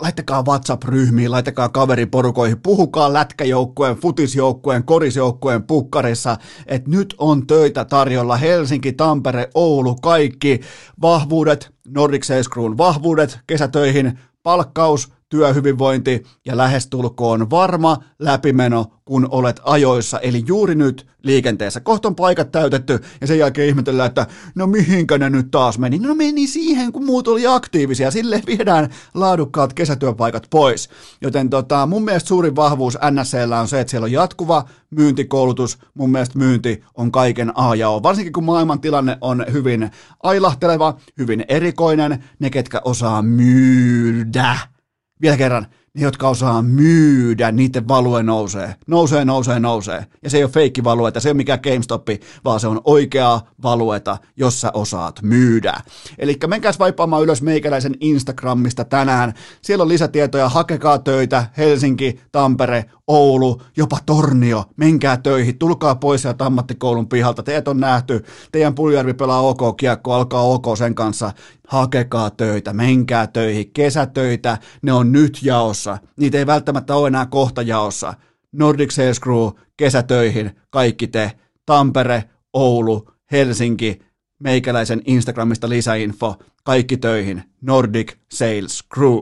laittakaa WhatsApp-ryhmiin, laittakaa kaveriporukoihin, puhukaa lätkäjoukkueen, futisjoukkueen, korisjoukkueen pukkarissa, että nyt on töitä tarjolla. Helsinki, Tampere, Oulu, kaikki vahvuudet, Nordic Crewn vahvuudet kesätöihin, palkkaus, työhyvinvointi ja lähestulkoon varma läpimeno, kun olet ajoissa, eli juuri nyt liikenteessä. Kohta on paikat täytetty ja sen jälkeen ihmetellään, että no mihinkä ne nyt taas meni. No meni siihen, kun muut oli aktiivisia, sille viedään laadukkaat kesätyöpaikat pois. Joten tota, mun mielestä suurin vahvuus NSCllä on se, että siellä on jatkuva myyntikoulutus. Mun mielestä myynti on kaiken A ja O. Varsinkin kun maailman tilanne on hyvin ailahteleva, hyvin erikoinen, ne ketkä osaa myydä vielä kerran, ne, jotka osaa myydä, niiden value nousee. Nousee, nousee, nousee. Ja se ei ole feikki valueta, se ei ole mikään GameStop, vaan se on oikeaa valueta, jos sä osaat myydä. Eli menkääs vaipaamaan ylös meikäläisen Instagramista tänään. Siellä on lisätietoja, hakekaa töitä, Helsinki, Tampere, Oulu, jopa Tornio. Menkää töihin, tulkaa pois sieltä ammattikoulun pihalta. Teet on nähty, teidän Puljärvi pelaa OK kiekko, alkaa OK sen kanssa. Hakekaa töitä, menkää töihin, kesätöitä, ne on nyt jaossa. Niitä ei välttämättä ole enää kohta jaossa. Nordic Sales Crew, kesätöihin, kaikki te. Tampere, Oulu, Helsinki, meikäläisen Instagramista lisäinfo, kaikki töihin, Nordic Sales Crew.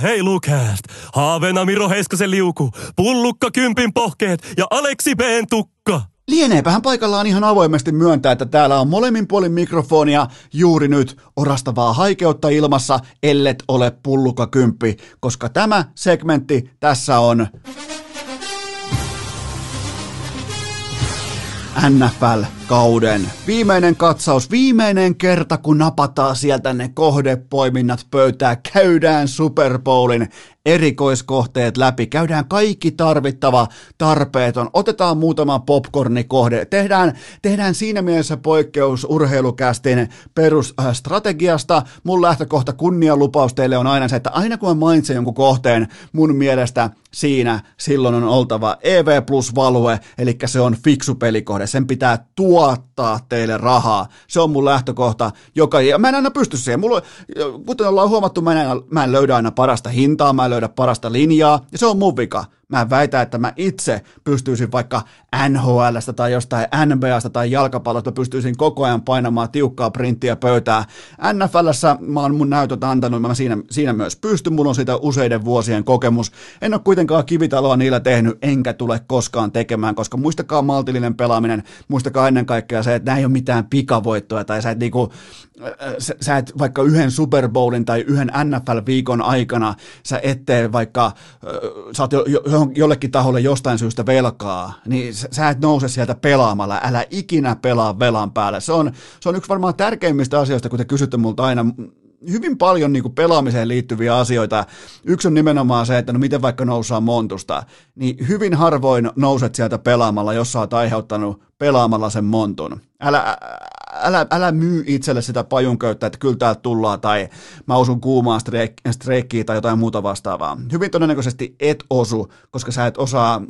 Urheilukääst! Haaveena Miro Heiskasen liuku, pullukka kympin pohkeet ja Aleksi B. tukka. Lieneepähän paikallaan ihan avoimesti myöntää, että täällä on molemmin puolin mikrofonia juuri nyt orastavaa haikeutta ilmassa, ellet ole pullukka kymppi, koska tämä segmentti tässä on NFL-kauden viimeinen katsaus, viimeinen kerta, kun napataan sieltä ne kohdepoiminnat pöytää, käydään Super Bowlin erikoiskohteet läpi, käydään kaikki tarvittava tarpeeton, otetaan muutama popcornikohde, tehdään, tehdään siinä mielessä poikkeus urheilukästin perusstrategiasta. Mun lähtökohta kunnianlupaus teille on aina se, että aina kun mä mainitsen jonkun kohteen, mun mielestä siinä silloin on oltava EV plus value, eli se on fiksu pelikohde, sen pitää tuottaa teille rahaa. Se on mun lähtökohta, joka, ja mä en aina pysty siihen. Mulla, kuten ollaan huomattu, mä en, mä en löydä aina parasta hintaa, mä en löydä parasta linjaa, ja se on mun vika. Mä en väitä, että mä itse pystyisin vaikka NHLstä tai jostain NBAsta tai jalkapallosta, pystyisin koko ajan painamaan tiukkaa printtiä pöytää. NFLssä mä oon mun näytöt antanut, mä siinä, siinä myös pystyn, mulla on siitä useiden vuosien kokemus. En ole kuitenkaan kivitaloa niillä tehnyt, enkä tule koskaan tekemään, koska muistakaa maltillinen pelaaminen, muistakaa ennen kaikkea se, että nämä ei ole mitään pikavoittoja, tai sä et, niinku, sä, sä et vaikka yhden Super Bowlin tai yhden NFL-viikon aikana, sä et tee vaikka, sä oot jo, jo, jollekin taholle jostain syystä velkaa, niin sä et nouse sieltä pelaamalla, älä ikinä pelaa velan päälle. Se on, se on yksi varmaan tärkeimmistä asioista, kun te kysytte multa aina hyvin paljon niin kuin pelaamiseen liittyviä asioita. Yksi on nimenomaan se, että no miten vaikka nousaan montusta, niin hyvin harvoin nouset sieltä pelaamalla, jos sä oot aiheuttanut pelaamalla sen montun. Älä, älä, älä myy itselle sitä pajunköyttä, että kyllä täältä tullaan, tai mä osun kuumaa streikkiä tai jotain muuta vastaavaa. Hyvin todennäköisesti et osu, koska sä et osaa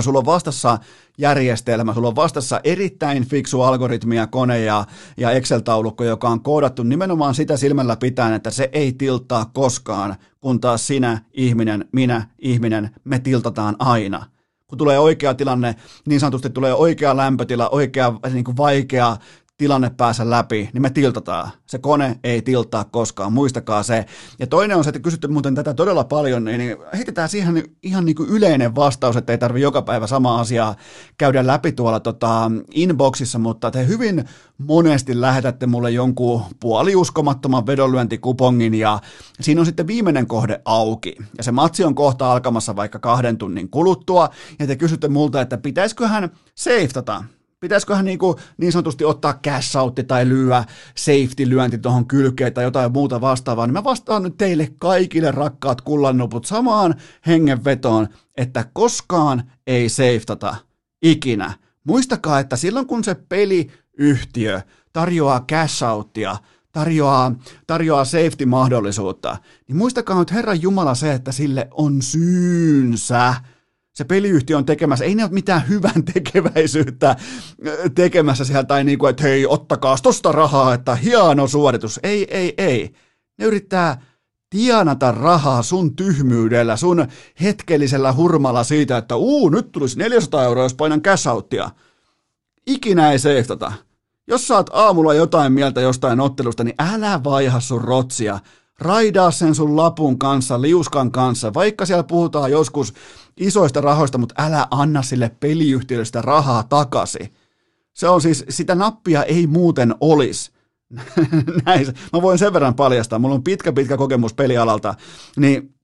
sulla on vastassa järjestelmä, sulla on vastassa erittäin fiksu algoritmia, kone ja, ja Excel-taulukko, joka on koodattu nimenomaan sitä silmällä pitäen, että se ei tiltaa koskaan, kun taas sinä, ihminen, minä, ihminen, me tiltataan aina. Kun tulee oikea tilanne, niin sanotusti tulee oikea lämpötila, oikea niin kuin vaikea tilanne päässä läpi, niin me tiltataan. Se kone ei tiltaa koskaan, muistakaa se. Ja toinen on se, että kysytte muuten tätä todella paljon, niin heitetään siihen ihan niin kuin yleinen vastaus, että ei tarvi joka päivä sama asiaa käydä läpi tuolla tota inboxissa, mutta te hyvin monesti lähetätte mulle jonkun puoliuskomattoman vedonlyöntikupongin ja siinä on sitten viimeinen kohde auki. Ja se matsi on kohta alkamassa vaikka kahden tunnin kuluttua ja te kysytte multa, että pitäisiköhän safetata Pitäisiköhän niin, kuin niin sanotusti ottaa cash tai lyödä safety-lyönti tuohon kylkeen tai jotain muuta vastaavaa, niin mä vastaan nyt teille kaikille rakkaat kullannuput samaan hengenvetoon, että koskaan ei safetata ikinä. Muistakaa, että silloin kun se peliyhtiö tarjoaa cash tarjoaa, tarjoaa safety-mahdollisuutta, niin muistakaa nyt Herran Jumala se, että sille on syynsä se peliyhtiö on tekemässä, ei ne ole mitään hyvän tekeväisyyttä äh, tekemässä siellä, tai niin kuin, että hei, ottakaa tosta rahaa, että hieno suoritus. Ei, ei, ei. Ne yrittää tienata rahaa sun tyhmyydellä, sun hetkellisellä hurmalla siitä, että uu, nyt tulisi 400 euroa, jos painan cash outtia. Ikinä ei seiftata. Jos saat aamulla jotain mieltä jostain ottelusta, niin älä vaiha sun rotsia. Raidaa sen sun lapun kanssa, liuskan kanssa, vaikka siellä puhutaan joskus isoista rahoista, mutta älä anna sille peliyhtiölle sitä rahaa takaisin. Se on siis, sitä nappia ei muuten olisi. Näin, mä voin sen verran paljastaa, mulla on pitkä pitkä kokemus pelialalta, niin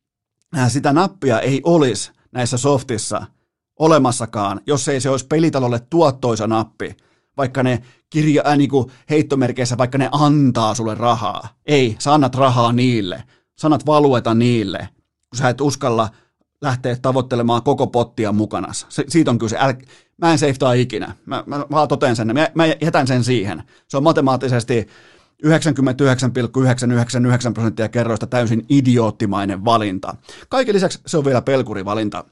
äh, sitä nappia ei olisi näissä softissa olemassakaan, jos ei se olisi pelitalolle tuottoisa nappi, vaikka ne kirja, äh, niin heittomerkeissä, vaikka ne antaa sulle rahaa. Ei, sä annat rahaa niille, sanat valueta niille, kun sä et uskalla lähteä tavoittelemaan koko pottia mukana. Se, siitä on kyse. Äl, mä en seiftaa ikinä. Mä, mä vaan toteen sen. Mä, mä jätän sen siihen. Se on matemaattisesti 99,999 prosenttia kerroista täysin idioottimainen valinta. Kaiken lisäksi se on vielä pelkurivalinta.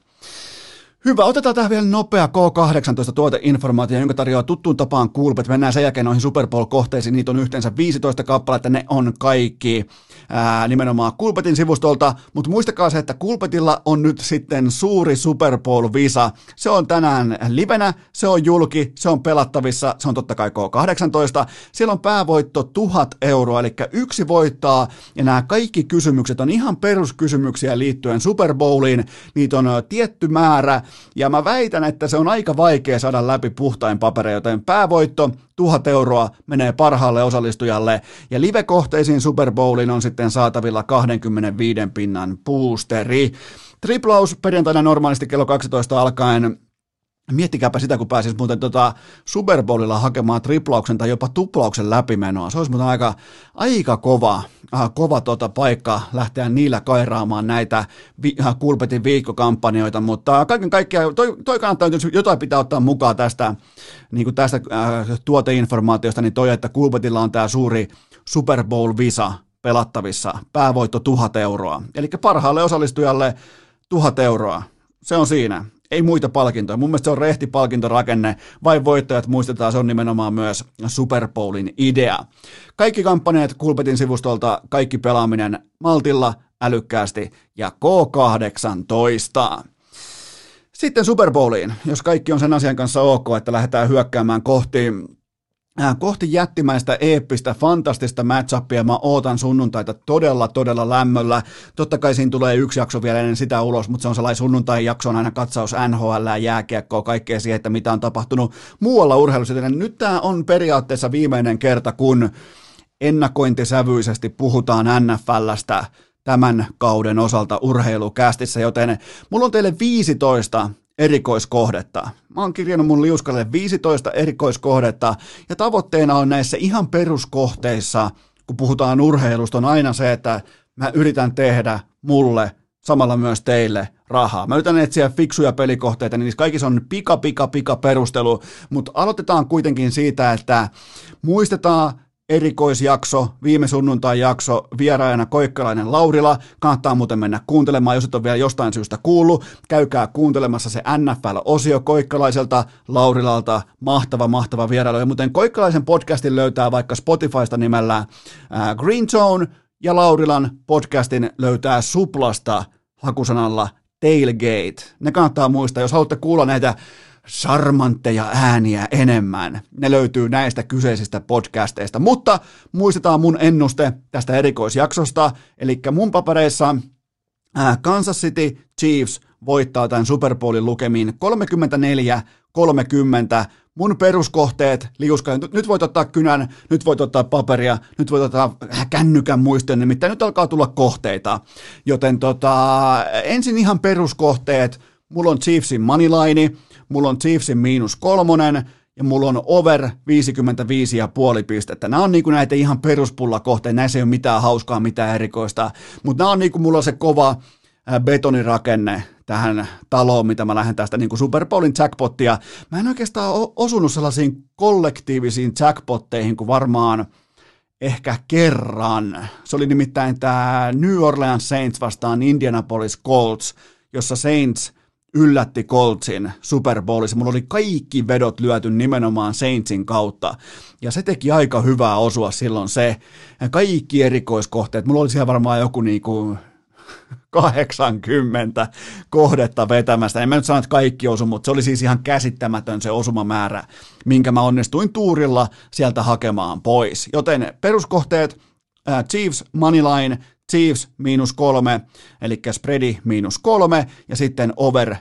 Hyvä, otetaan tähän vielä nopea K18 tuoteinformaatio, jonka tarjoaa tuttuun tapaan Coolbet. Mennään sen jälkeen noihin Super Bowl-kohteisiin, niitä on yhteensä 15 kappaletta, ne on kaikki ää, nimenomaan Coolbetin sivustolta, mutta muistakaa se, että Coolbetilla on nyt sitten suuri Super Bowl-visa. Se on tänään livenä, se on julki, se on pelattavissa, se on totta kai K18. Siellä on päävoitto 1000 euroa, eli yksi voittaa, ja nämä kaikki kysymykset on ihan peruskysymyksiä liittyen Super Bowliin, niitä on tietty määrä, ja mä väitän, että se on aika vaikea saada läpi puhtain papereja, joten päävoitto 1000 euroa menee parhaalle osallistujalle, ja live-kohteisiin Super Bowliin on sitten saatavilla 25 pinnan boosteri. Triplaus perjantaina normaalisti kello 12 alkaen Miettikääpä sitä, kun pääsis muuten tota Super Bowlilla hakemaan triplauksen tai jopa tuplauksen läpimenoa. Se olisi muuten aika, aika kova, äh, kova tota paikka lähteä niillä kairaamaan näitä vi, äh, Kulpetin viikkokampanjoita, mutta kaiken kaikkiaan toi, toi kannattaa, jos jotain pitää ottaa mukaan tästä, niin tästä äh, tuoteinformaatiosta, niin toi, että Kulpetilla on tämä suuri Super Bowl-visa pelattavissa, päävoitto 1000 euroa. Eli parhaalle osallistujalle 1000 euroa. Se on siinä ei muita palkintoja. Mun mielestä se on rehti palkintorakenne, vai voittajat muistetaan, se on nimenomaan myös Super Bowlin idea. Kaikki kampanjat Kulpetin sivustolta, kaikki pelaaminen maltilla, älykkäästi ja K18. Sitten Super Bowliin, jos kaikki on sen asian kanssa ok, että lähdetään hyökkäämään kohti kohti jättimäistä, eeppistä, fantastista matchupia. Mä ootan sunnuntaita todella, todella lämmöllä. Totta kai siinä tulee yksi jakso vielä ennen sitä ulos, mutta se on sellainen sunnuntai-jakso, on aina katsaus NHL, jääkiekkoa, kaikkea siihen, että mitä on tapahtunut muualla urheilussa. Nyt tämä on periaatteessa viimeinen kerta, kun ennakointisävyisesti puhutaan NFLstä tämän kauden osalta urheilukästissä, joten mulla on teille 15 erikoiskohdetta. Mä oon kirjannut mun liuskalle 15 erikoiskohdetta ja tavoitteena on näissä ihan peruskohteissa, kun puhutaan urheilusta, on aina se, että mä yritän tehdä mulle samalla myös teille rahaa. Mä yritän etsiä fiksuja pelikohteita, niin kaikissa on pika, pika, pika perustelu, mutta aloitetaan kuitenkin siitä, että muistetaan erikoisjakso, viime sunnuntai jakso, vieraajana Koikkalainen Laurila. Kannattaa muuten mennä kuuntelemaan, jos et ole vielä jostain syystä kuullut. Käykää kuuntelemassa se NFL-osio Koikkalaiselta, Laurilalta. Mahtava, mahtava vierailu. Ja muuten Koikkalaisen podcastin löytää vaikka Spotifysta nimellä Green Zone, ja Laurilan podcastin löytää Suplasta hakusanalla Tailgate. Ne kannattaa muistaa, jos haluatte kuulla näitä charmantteja ääniä enemmän. Ne löytyy näistä kyseisistä podcasteista. Mutta muistetaan mun ennuste tästä erikoisjaksosta, eli mun papereissa Kansas City Chiefs voittaa tämän Super Bowlin lukemiin 34-30. Mun peruskohteet, liuska, nyt voit ottaa kynän, nyt voit ottaa paperia, nyt voit ottaa kännykän muisteen, nimittäin nyt alkaa tulla kohteita. Joten tota, ensin ihan peruskohteet, mulla on Chiefsin moneyline, mulla on Chiefsin miinus kolmonen, ja mulla on over 55,5 pistettä. Nämä on niinku näitä ihan peruspullakohteita, näissä ei ole mitään hauskaa, mitään erikoista, mutta nämä on niinku mulla se kova betonirakenne tähän taloon, mitä mä lähden tästä niin Super Bowlin jackpottia. Mä en oikeastaan osunut sellaisiin kollektiivisiin jackpotteihin kuin varmaan ehkä kerran. Se oli nimittäin tämä New Orleans Saints vastaan Indianapolis Colts, jossa Saints yllätti Coltsin Super Bowlissa. Mulla oli kaikki vedot lyöty nimenomaan Saintsin kautta. Ja se teki aika hyvää osua silloin se. Kaikki erikoiskohteet. Mulla oli siellä varmaan joku niinku 80 kohdetta vetämästä. En mä nyt sano, että kaikki osu, mutta se oli siis ihan käsittämätön se osumamäärä, minkä mä onnistuin tuurilla sieltä hakemaan pois. Joten peruskohteet, Chiefs Moneyline, Chiefs miinus kolme, eli spreadi miinus kolme, ja sitten over 55,5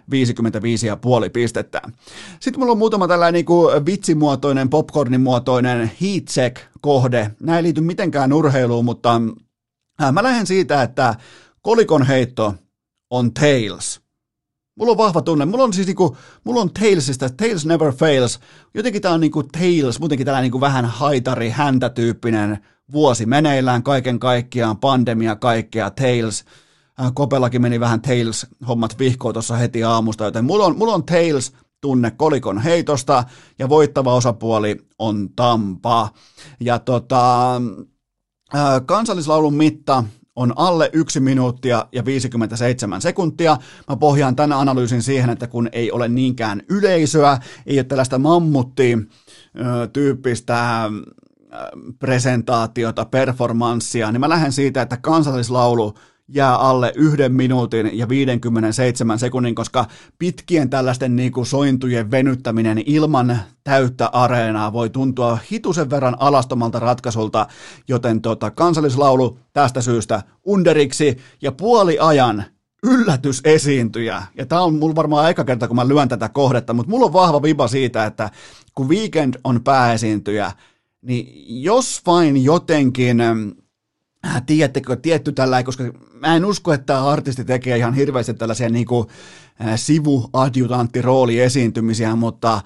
pistettä. Sitten mulla on muutama tällainen niin kuin vitsimuotoinen, popcornimuotoinen heat check kohde. Nämä ei liity mitenkään urheiluun, mutta mä lähden siitä, että kolikon heitto on tails. Mulla on vahva tunne. Mulla on siis niinku, mulla on Tailsista, Tails never fails. Jotenkin tää on niinku Tails, muutenkin tällainen niinku vähän haitari, häntä tyyppinen vuosi meneillään kaiken kaikkiaan, pandemia kaikkea, Tails, Äh, Kopellakin meni vähän Tails-hommat vihkoon tuossa heti aamusta, joten mulla on, mulla on Tails tunne kolikon heitosta ja voittava osapuoli on Tampa. Ja tota, äh, kansallislaulun mitta on alle 1 minuuttia ja 57 sekuntia. Mä pohjaan tänä analyysin siihen, että kun ei ole niinkään yleisöä, ei ole tällaista mammutti tyyppistä presentaatiota, performanssia, niin mä lähden siitä, että kansallislaulu jää alle yhden minuutin ja 57 sekunnin, koska pitkien tällaisten niin kuin sointujen venyttäminen ilman täyttä areenaa voi tuntua hitusen verran alastomalta ratkaisulta, joten tota, kansallislaulu tästä syystä underiksi ja puoli ajan yllätysesiintyjä. Ja tämä on mulla varmaan aika kerta, kun mä lyön tätä kohdetta, mutta mulla on vahva viba siitä, että kun Weekend on pääesiintyjä, niin jos vain jotenkin äh, tiedättekö, tietty tällä, koska mä en usko, että tämä artisti tekee ihan hirveästi tällaisia niin kuin, äh, sivuadjutanttirooliesiintymisiä, mutta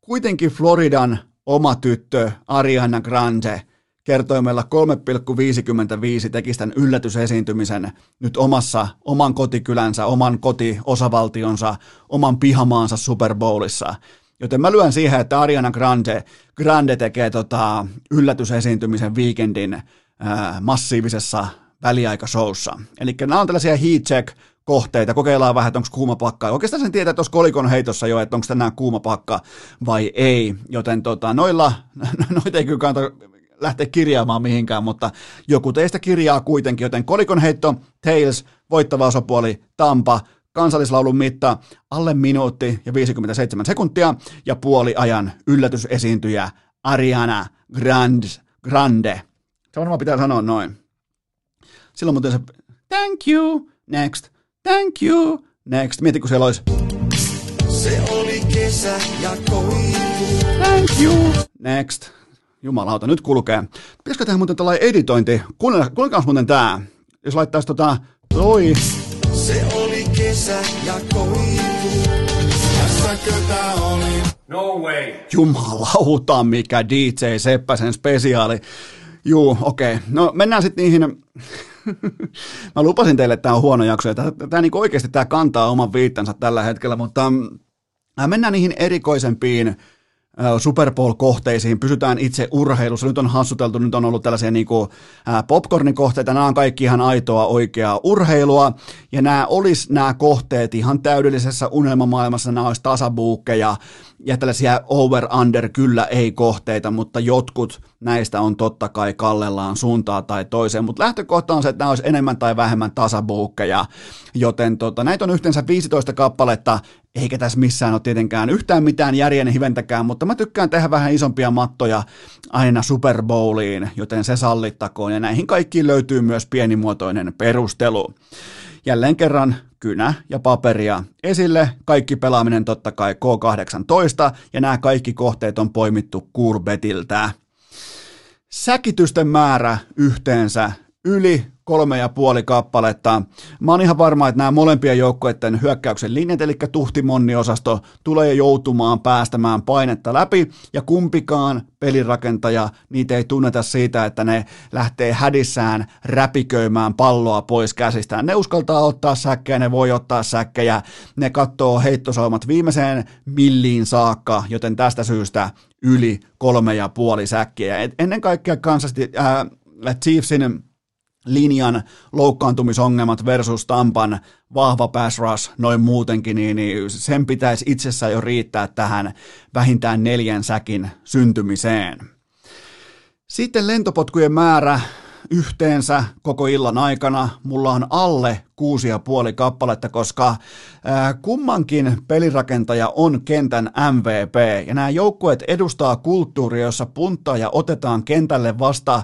kuitenkin Floridan oma tyttö Ariana Grande kertoi meillä 3,55 teki tämän yllätysesiintymisen nyt omassa, oman kotikylänsä, oman kotiosavaltionsa, oman pihamaansa Super Bowlissa. Joten mä lyön siihen, että Ariana Grande, Grande tekee tota yllätysesiintymisen weekendin ää, massiivisessa väliaikashowssa. Eli nämä on tällaisia heat check kohteita, kokeillaan vähän, että onko kuuma pakka. Oikeastaan sen tietää tuossa kolikon heitossa jo, että onko tänään kuuma pakka vai ei. Joten tota, noilla, noita ei kyllä kannata lähteä kirjaamaan mihinkään, mutta joku teistä kirjaa kuitenkin, joten kolikon heitto, Tails, voittava osapuoli, Tampa, kansallislaulun mitta alle minuutti ja 57 sekuntia ja puoli ajan yllätysesiintyjä Ariana Grande. Grande. Se varmaan pitää sanoa noin. Silloin muuten se thank you, next, thank you, next. Mieti, kun siellä olisi Se oli kesä ja koivu. thank you, next. Jumalauta, nyt kulkee. Pitäisikö tehdä muuten tällainen editointi? Kuunnelkaa muuten tää. Jos laittaisi tota, toi, Se kesä ja koivu. Tässäkö tää oli? No way. jumalauta, mikä DJ Seppäsen spesiaali. Juu, okei. Okay. No mennään sitten niihin, mä lupasin teille, että tämä on huono jakso, ja tämä, tämä niin oikeasti tämä kantaa oman viittansa tällä hetkellä, mutta äh, mennään niihin erikoisempiin Super Bowl-kohteisiin, pysytään itse urheilussa. Nyt on hassuteltu, nyt on ollut tällaisia niin kuin, popcornikohteita, nämä on kaikki ihan aitoa oikeaa urheilua, ja nämä olisi nämä kohteet ihan täydellisessä unelmamaailmassa, nämä olisi tasabuukkeja, ja tällaisia over-under kyllä ei kohteita, mutta jotkut näistä on totta kai kallellaan suuntaan tai toiseen, mutta lähtökohta on se, että nämä olisi enemmän tai vähemmän tasabuukkeja, joten tota, näitä on yhteensä 15 kappaletta, eikä tässä missään ole tietenkään yhtään mitään järjen hiventäkään, mutta mä tykkään tehdä vähän isompia mattoja aina Super Bowliin, joten se sallittakoon, ja näihin kaikkiin löytyy myös pienimuotoinen perustelu. Jälleen kerran kynä ja paperia esille, kaikki pelaaminen totta kai K18, ja nämä kaikki kohteet on poimittu Kurbetiltä. Säkitysten määrä yhteensä yli kolme ja puoli kappaletta. Mä oon ihan varma, että nämä molempien joukkueiden hyökkäyksen linjat, eli tuhtimonni-osasto, tulee joutumaan päästämään painetta läpi, ja kumpikaan pelirakentaja, niitä ei tunneta siitä, että ne lähtee hädissään räpiköimään palloa pois käsistään. Ne uskaltaa ottaa säkkejä, ne voi ottaa säkkejä, ne katsoo heittosaumat viimeiseen milliin saakka, joten tästä syystä yli kolme ja puoli säkkiä. Et ennen kaikkea Kansas äh, Chiefsin linjan loukkaantumisongelmat versus Tampan vahva pass rush noin muutenkin, niin, niin sen pitäisi itsessään jo riittää tähän vähintään neljän säkin syntymiseen. Sitten lentopotkujen määrä yhteensä koko illan aikana. Mulla on alle kuusi ja puoli kappaletta, koska kummankin pelirakentaja on kentän MVP, ja nämä joukkueet edustaa kulttuuria, jossa ja otetaan kentälle vasta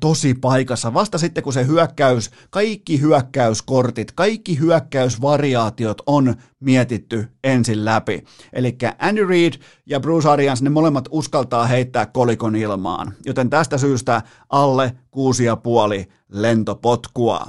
tosi paikassa. Vasta sitten, kun se hyökkäys, kaikki hyökkäyskortit, kaikki hyökkäysvariaatiot on mietitty ensin läpi. Eli Andy Reid ja Bruce Arians, ne molemmat uskaltaa heittää kolikon ilmaan. Joten tästä syystä alle kuusi ja puoli lentopotkua.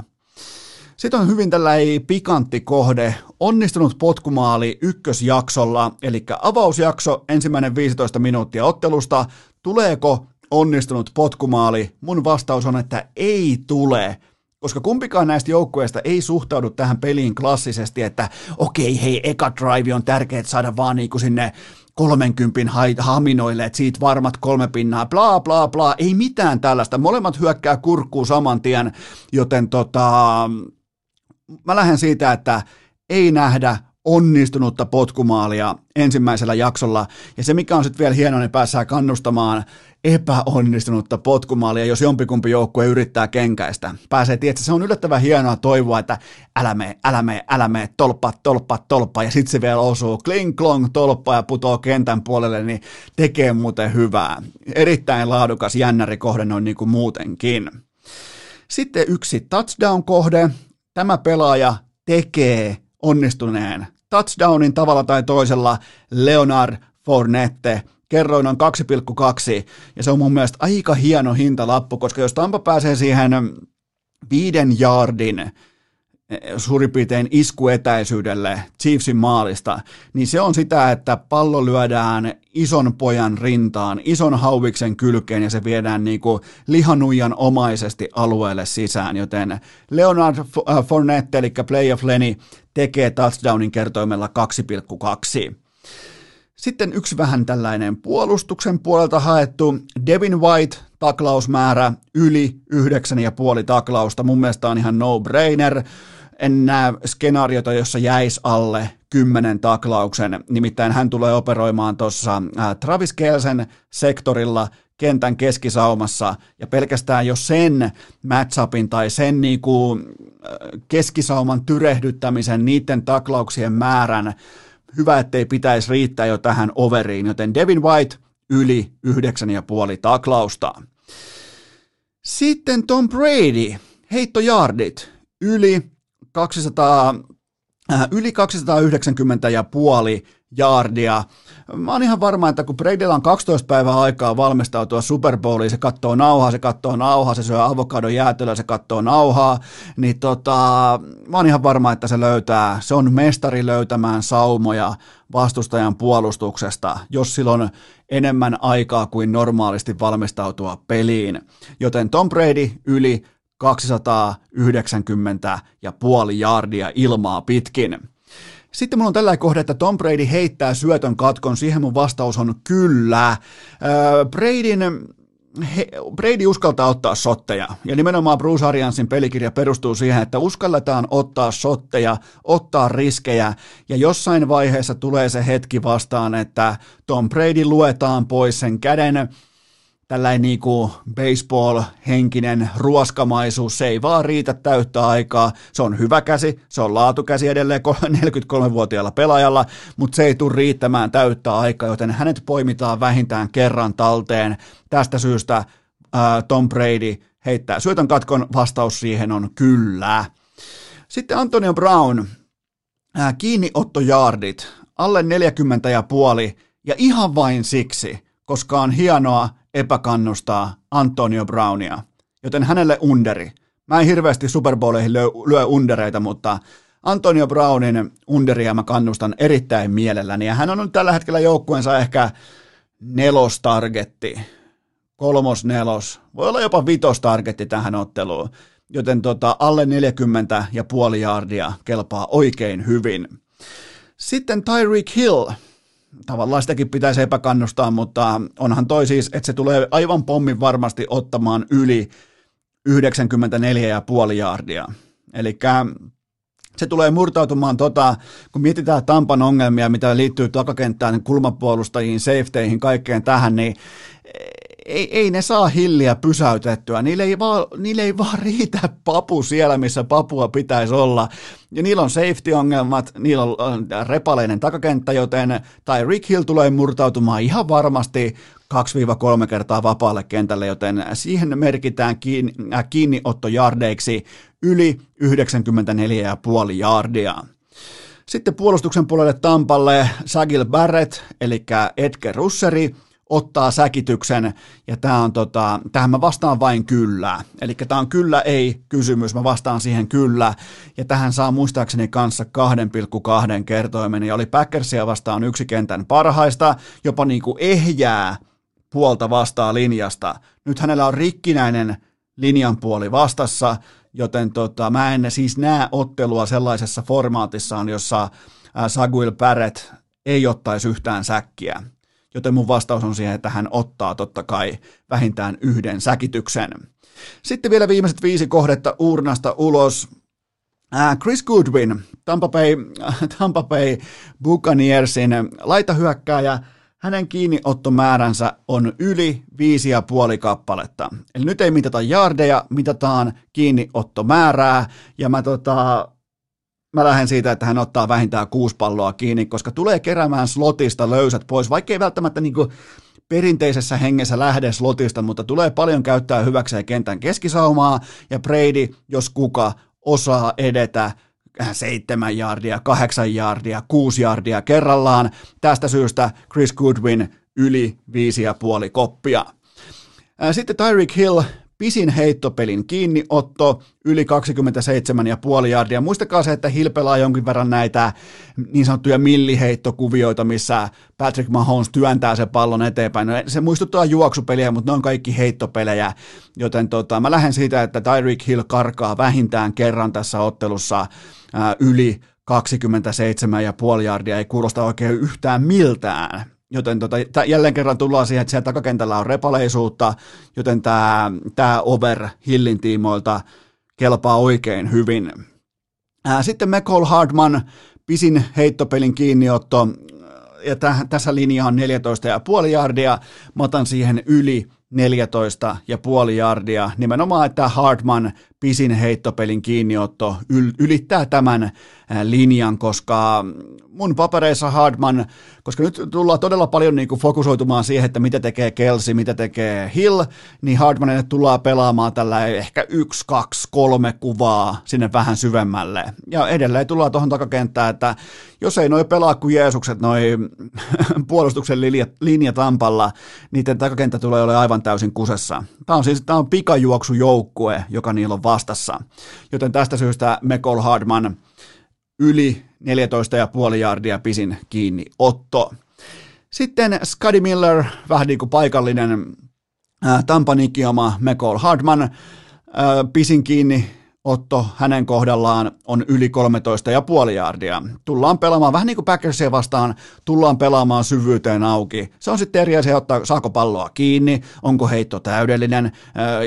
Sitten on hyvin tällainen pikantti kohde, onnistunut potkumaali ykkösjaksolla, eli avausjakso, ensimmäinen 15 minuuttia ottelusta, tuleeko onnistunut potkumaali? Mun vastaus on, että ei tule, koska kumpikaan näistä joukkueista ei suhtaudu tähän peliin klassisesti, että okei, hei, eka drive on tärkeää saada vaan niin sinne 30 haminoille, että siitä varmat kolme pinnaa, bla bla bla, ei mitään tällaista. Molemmat hyökkää kurkkuun saman tien, joten tota, mä lähden siitä, että ei nähdä onnistunutta potkumaalia ensimmäisellä jaksolla. Ja se, mikä on sitten vielä hienoa, niin päässään kannustamaan epäonnistunutta potkumaalia, jos jompikumpi joukkue yrittää kenkäistä. Pääsee, tietysti, se on yllättävän hienoa toivoa, että älä mene, älä mene, älä mene, tolppa, tolppa, tolppa, ja sitten se vielä osuu kling klong tolppa ja putoo kentän puolelle, niin tekee muuten hyvää. Erittäin laadukas jännärikohde noin niin kuin muutenkin. Sitten yksi touchdown-kohde. Tämä pelaaja tekee onnistuneen touchdownin tavalla tai toisella Leonard Fournette. Kerroin on 2,2 ja se on mun mielestä aika hieno hintalappu, koska jos Tampa pääsee siihen viiden yardin suurin piirtein iskuetäisyydelle Chiefsin maalista, niin se on sitä, että pallo lyödään ison pojan rintaan, ison hauviksen kylkeen ja se viedään niin kuin lihanuijan omaisesti alueelle sisään, joten Leonard äh, Fournette, eli Play of Lenny, tekee touchdownin kertoimella 2,2. Sitten yksi vähän tällainen puolustuksen puolelta haettu Devin White taklausmäärä yli 9,5 taklausta. Mun mielestä on ihan no-brainer en näe skenaariota, jossa jäisi alle kymmenen taklauksen. Nimittäin hän tulee operoimaan tuossa Travis Kelsen sektorilla kentän keskisaumassa, ja pelkästään jo sen matchupin tai sen niinku keskisauman tyrehdyttämisen, niiden taklauksien määrän, hyvä, ettei pitäisi riittää jo tähän overiin, joten Devin White yli 9,5 taklausta. Sitten Tom Brady, heittojardit, yli 200, äh, yli 290 ja puoli jaardia. Mä oon ihan varma, että kun Bradylla on 12 päivää aikaa valmistautua Super Bowliin, se katsoo nauhaa, se katsoo nauhaa, se syö avokadon jäätelöä, se katsoo nauhaa, niin tota, mä oon ihan varma, että se löytää, se on mestari löytämään saumoja vastustajan puolustuksesta, jos silloin enemmän aikaa kuin normaalisti valmistautua peliin. Joten Tom Brady yli 290 ja puoli jardia ilmaa pitkin. Sitten mulla on tällä kohdalla, että Tom Brady heittää syötön katkon. Siihen mun vastaus on kyllä. Bradyn he, Brady uskaltaa ottaa sotteja, ja nimenomaan Bruce Ariansin pelikirja perustuu siihen, että uskalletaan ottaa sotteja, ottaa riskejä, ja jossain vaiheessa tulee se hetki vastaan, että Tom Brady luetaan pois sen käden tällainen niin kuin baseball-henkinen ruoskamaisuus, se ei vaan riitä täyttä aikaa. Se on hyvä käsi, se on laatukäsi edelleen 43-vuotiaalla pelaajalla, mutta se ei tule riittämään täyttä aikaa, joten hänet poimitaan vähintään kerran talteen. Tästä syystä ää, Tom Brady heittää syötön katkon, vastaus siihen on kyllä. Sitten Antonio Brown, ää, kiinniottojardit, alle 40 ja puoli, ja ihan vain siksi, koska on hienoa, epäkannustaa Antonio Brownia, joten hänelle underi. Mä en hirveästi Super Bowleihin lyö, lyö undereita, mutta Antonio Brownin underia mä kannustan erittäin mielelläni, ja hän on nyt tällä hetkellä joukkueensa ehkä nelostargetti, kolmos nelos, voi olla jopa vitostargetti tähän otteluun, joten tota, alle 40 ja puoli jardia kelpaa oikein hyvin. Sitten Tyreek Hill, tavallaan sitäkin pitäisi epäkannustaa, mutta onhan toi siis, että se tulee aivan pommin varmasti ottamaan yli 94,5 jaardia. Eli se tulee murtautumaan, tota, kun mietitään Tampan ongelmia, mitä liittyy takakenttään, kulmapuolustajiin, safeteihin, kaikkeen tähän, niin ei, ei ne saa hilliä pysäytettyä. Niille ei, vaan, niille ei vaan riitä papu siellä, missä papua pitäisi olla. Ja niillä on safety-ongelmat, niillä on repaleinen takakenttä, joten tai Rick Hill tulee murtautumaan ihan varmasti 2-3 kertaa vapaalle kentälle, joten siihen merkitään kiinni, äh, kiinniottojardeiksi yli 94,5 jardia. Sitten puolustuksen puolelle Tampalle Sagil Barrett, eli Edgar Russeri, ottaa säkityksen, ja tämä on tota, tähän mä vastaan vain kyllä. Eli tämä on kyllä ei kysymys, mä vastaan siihen kyllä, ja tähän saa muistaakseni kanssa 2,2 kertoimen, ja oli Packersia vastaan yksi kentän parhaista, jopa niin kuin ehjää puolta vastaa linjasta. Nyt hänellä on rikkinäinen linjan puoli vastassa, joten tota, mä en siis näe ottelua sellaisessa formaatissaan, jossa Saguil Barrett ei ottaisi yhtään säkkiä. Joten mun vastaus on siihen, että hän ottaa totta kai vähintään yhden säkityksen. Sitten vielä viimeiset viisi kohdetta urnasta ulos. Chris Goodwin, Tampa Bay, Tampa Bay Buccaneersin laitahyökkääjä, hänen kiinniottomääränsä on yli viisi ja puoli kappaletta. Eli nyt ei mitata jardeja, mitataan kiinniottomäärää, ja mä, tota, mä lähden siitä, että hän ottaa vähintään kuusi palloa kiinni, koska tulee keräämään slotista löysät pois, vaikka ei välttämättä niinku perinteisessä hengessä lähde slotista, mutta tulee paljon käyttää hyväkseen kentän keskisaumaa, ja Brady, jos kuka, osaa edetä seitsemän jardia, kahdeksan jardia, kuusi jardia kerrallaan. Tästä syystä Chris Goodwin yli viisi ja puoli koppia. Sitten Tyreek Hill pisin heittopelin kiinniotto, yli 27,5 jardia. Muistakaa se, että Hill pelaa jonkin verran näitä niin sanottuja milliheittokuvioita, missä Patrick Mahomes työntää se pallon eteenpäin. No, se muistuttaa juoksupeliä, mutta ne on kaikki heittopelejä, joten tota, mä lähden siitä, että Tyreek Hill karkaa vähintään kerran tässä ottelussa ää, yli 27,5 jardia, ei kuulosta oikein yhtään miltään. Joten tota, jälleen kerran tullaan siihen, että siellä takakentällä on repaleisuutta, joten tämä, tämä over Hillin tiimoilta kelpaa oikein hyvin. Sitten McCall Hardman, pisin heittopelin kiinniotto, ja täh, tässä linja on 14,5 jardia, mä otan siihen yli 14 ja puoli jardia. Nimenomaan, että Hardman pisin heittopelin kiinniotto yl- ylittää tämän linjan, koska mun papereissa Hardman, koska nyt tullaan todella paljon niin kuin fokusoitumaan siihen, että mitä tekee Kelsey, mitä tekee Hill, niin Hardmanille tullaan pelaamaan tällä ehkä yksi, kaksi, kolme kuvaa sinne vähän syvemmälle. Ja edelleen tullaan tuohon takakenttään, että jos ei noi pelaa kuin Jeesukset, noi puolustuksen linja, linja tampalla, niiden takakenttä tulee olemaan aivan täysin kusessa. Tämä on siis tämä on pikajuoksujoukkue, joka niillä on vastassa. Joten tästä syystä McCall Hardman yli 14,5 jardia pisin kiinni otto. Sitten Scotty Miller, vähän niin kuin paikallinen Tampan ikioma McCall Hardman, pisin kiinni otto hänen kohdallaan on yli 13,5 jardia. Tullaan pelaamaan, vähän niin kuin Packersia vastaan, tullaan pelaamaan syvyyteen auki. Se on sitten eri asia, ottaa, saako palloa kiinni, onko heitto täydellinen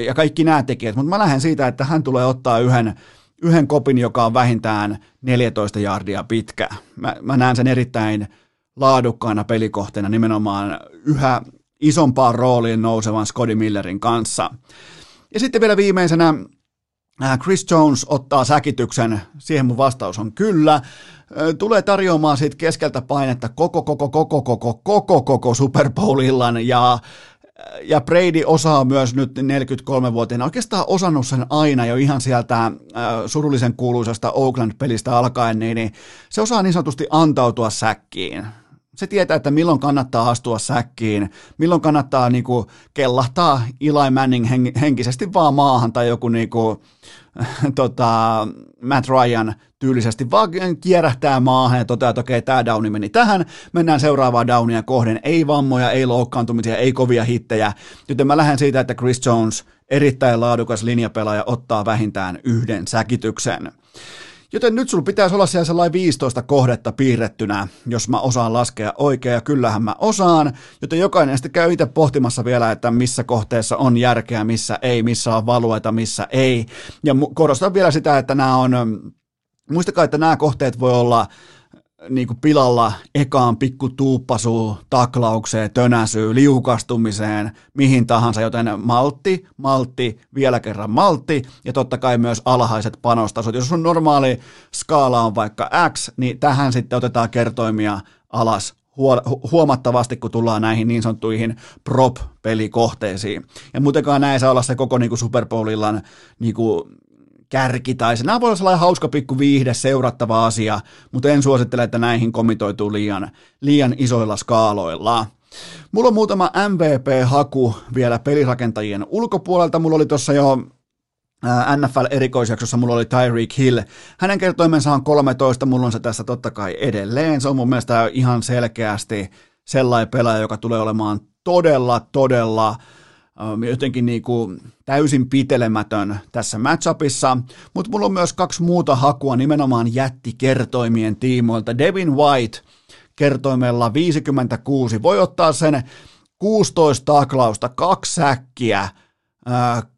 ja kaikki nämä tekijät. Mutta mä lähden siitä, että hän tulee ottaa yhden yhden kopin, joka on vähintään 14 jardia pitkä. Mä, mä näen sen erittäin laadukkaana pelikohteena nimenomaan yhä isompaan rooliin nousevan Scotty Millerin kanssa. Ja sitten vielä viimeisenä äh, Chris Jones ottaa säkityksen, siihen mun vastaus on kyllä. Äh, tulee tarjoamaan siitä keskeltä painetta koko, koko, koko, koko, koko, koko Super Bowl-illan ja ja Brady osaa myös nyt 43-vuotiaana, oikeastaan osannut sen aina jo ihan sieltä äh, surullisen kuuluisasta Oakland-pelistä alkaen, niin, niin se osaa niin sanotusti antautua säkkiin. Se tietää, että milloin kannattaa astua säkkiin, milloin kannattaa niin kuin, kellahtaa Eli Manning henkisesti vaan maahan tai joku niin kuin, tota, Matt Ryan tyylisesti vaan kierähtää maahan ja toteaa, että okei, tämä downi meni tähän, mennään seuraavaan downia kohden, ei vammoja, ei loukkaantumisia, ei kovia hittejä, joten mä lähden siitä, että Chris Jones, erittäin laadukas linjapelaaja, ottaa vähintään yhden säkityksen. Joten nyt sulla pitäisi olla siellä sellainen 15 kohdetta piirrettynä, jos mä osaan laskea oikein, ja kyllähän mä osaan, joten jokainen sitten käy itse pohtimassa vielä, että missä kohteessa on järkeä, missä ei, missä on valueta, missä ei. Ja korostan vielä sitä, että nämä on, muistakaa, että nämä kohteet voi olla niin kuin pilalla ekaan pikku tuuppasuu, taklaukseen, tönäsyyn, liukastumiseen, mihin tahansa, joten maltti, maltti, vielä kerran maltti ja totta kai myös alhaiset panostasot. Jos sun normaali skaala on vaikka X, niin tähän sitten otetaan kertoimia alas huomattavasti, kun tullaan näihin niin sanottuihin prop-pelikohteisiin. Ja muutenkaan näin saa olla se koko niin kuin Super Bowlillan niin kuin kärki tai se. Nämä voi olla sellainen hauska pikku viihde, seurattava asia, mutta en suosittele, että näihin komitoituu liian, liian isoilla skaaloilla. Mulla on muutama MVP-haku vielä pelirakentajien ulkopuolelta. Mulla oli tuossa jo NFL-erikoisjaksossa mulla oli Tyreek Hill. Hänen kertoimensa on 13, mulla on se tässä totta kai edelleen. Se on mun mielestä ihan selkeästi sellainen pelaaja, joka tulee olemaan todella, todella jotenkin niin kuin täysin pitelemätön tässä matchupissa, mutta mulla on myös kaksi muuta hakua nimenomaan jättikertoimien tiimoilta. Devin White kertoimella 56 voi ottaa sen 16 taklausta, kaksi säkkiä,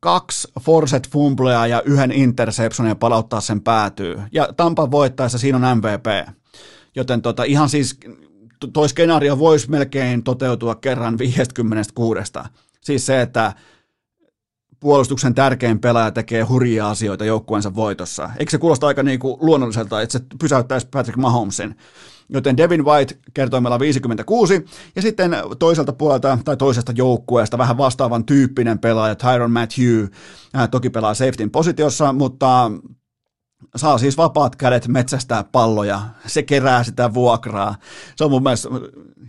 kaksi forset fumbleja ja yhden interception ja palauttaa sen päätyy. Ja Tampa voittaessa siinä on MVP. Joten tota, ihan siis toi skenaario voisi melkein toteutua kerran 56. Siis se, että puolustuksen tärkein pelaaja tekee hurjia asioita joukkueensa voitossa. Eikö se kuulosta aika niin kuin luonnolliselta, että se pysäyttäisi Patrick Mahomesin? Joten Devin White kertoimella 56, ja sitten toiselta puolelta tai toisesta joukkueesta vähän vastaavan tyyppinen pelaaja Tyron Matthew, hän toki pelaa safetyn positiossa, mutta saa siis vapaat kädet metsästää palloja, se kerää sitä vuokraa. Se on mun mielestä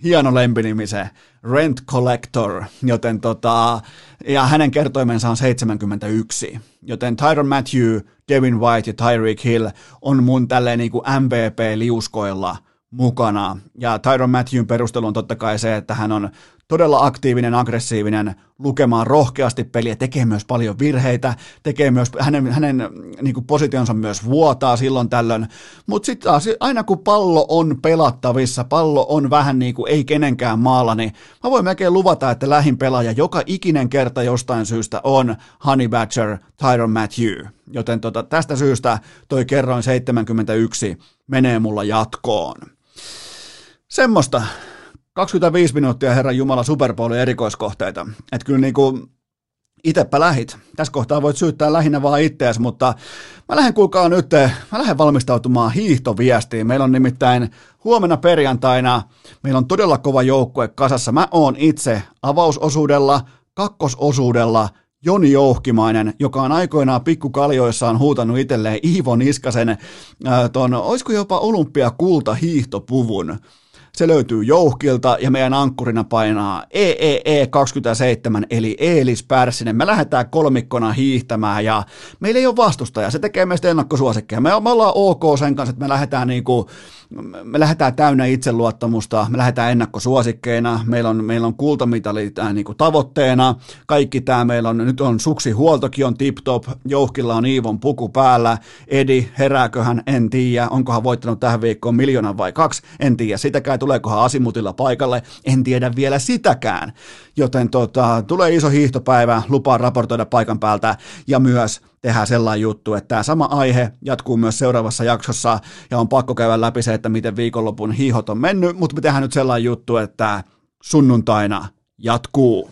hieno lempinimi se Rent Collector, joten tota, ja hänen kertoimensa on 71. Joten Tyron Matthew, Devin White ja Tyreek Hill on mun tälleen niin kuin MVP-liuskoilla – mukana. Ja Tyron Matthewn perustelu on totta kai se, että hän on todella aktiivinen, aggressiivinen, lukemaan rohkeasti peliä, tekee myös paljon virheitä, tekee myös, hänen, hänen niin kuin positionsa myös vuotaa silloin tällöin, mutta sitten taas aina kun pallo on pelattavissa, pallo on vähän niin kuin ei kenenkään maalla, niin mä voin melkein luvata, että lähin pelaaja joka ikinen kerta jostain syystä on Honey Badger Tyron Matthew, joten tota, tästä syystä toi kerroin 71 menee mulla jatkoon. Semmoista 25 minuuttia Herran Jumala Super Bowlin erikoiskohteita. Että kyllä niin kuin itepä lähit. Tässä kohtaa voit syyttää lähinnä vaan itseäsi, mutta mä lähden kuulkaa nyt, mä lähden valmistautumaan hiihtoviestiin. Meillä on nimittäin huomenna perjantaina, meillä on todella kova joukkue kasassa. Mä oon itse avausosuudella, kakkososuudella Joni Jouhkimainen, joka on aikoinaan pikkukaljoissaan huutanut itselleen Iivo Niskasen ton, olisiko jopa olympiakulta hiihtopuvun. Se löytyy Jouhkilta ja meidän ankkurina painaa EEE27 eli Eelis Pärssinen. Me lähdetään kolmikkona hiihtämään ja meillä ei ole vastustaja. Se tekee meistä ennakkosuosikkeja. Me, me ollaan ok sen kanssa, että me lähdetään niinku me lähdetään täynnä itseluottamusta, me lähdetään ennakkosuosikkeina, meillä on, meillä on kultamitali äh, niin kuin tavoitteena, kaikki tämä meillä on, nyt on suksi huoltokin on tip-top, Jouhkilla on Iivon puku päällä, Edi, herääköhän, en tiedä, onkohan voittanut tähän viikkoon miljoonan vai kaksi, en tiedä. Sitäkään, tuleekohan Asimutilla paikalle, en tiedä vielä sitäkään, joten tota, tulee iso hiihtopäivä, lupaa raportoida paikan päältä. Ja myös tehdään sellainen juttu, että tämä sama aihe jatkuu myös seuraavassa jaksossa ja on pakko käydä läpi se, että miten viikonlopun hiihot on mennyt, mutta me tehdään nyt sellainen juttu, että sunnuntaina jatkuu.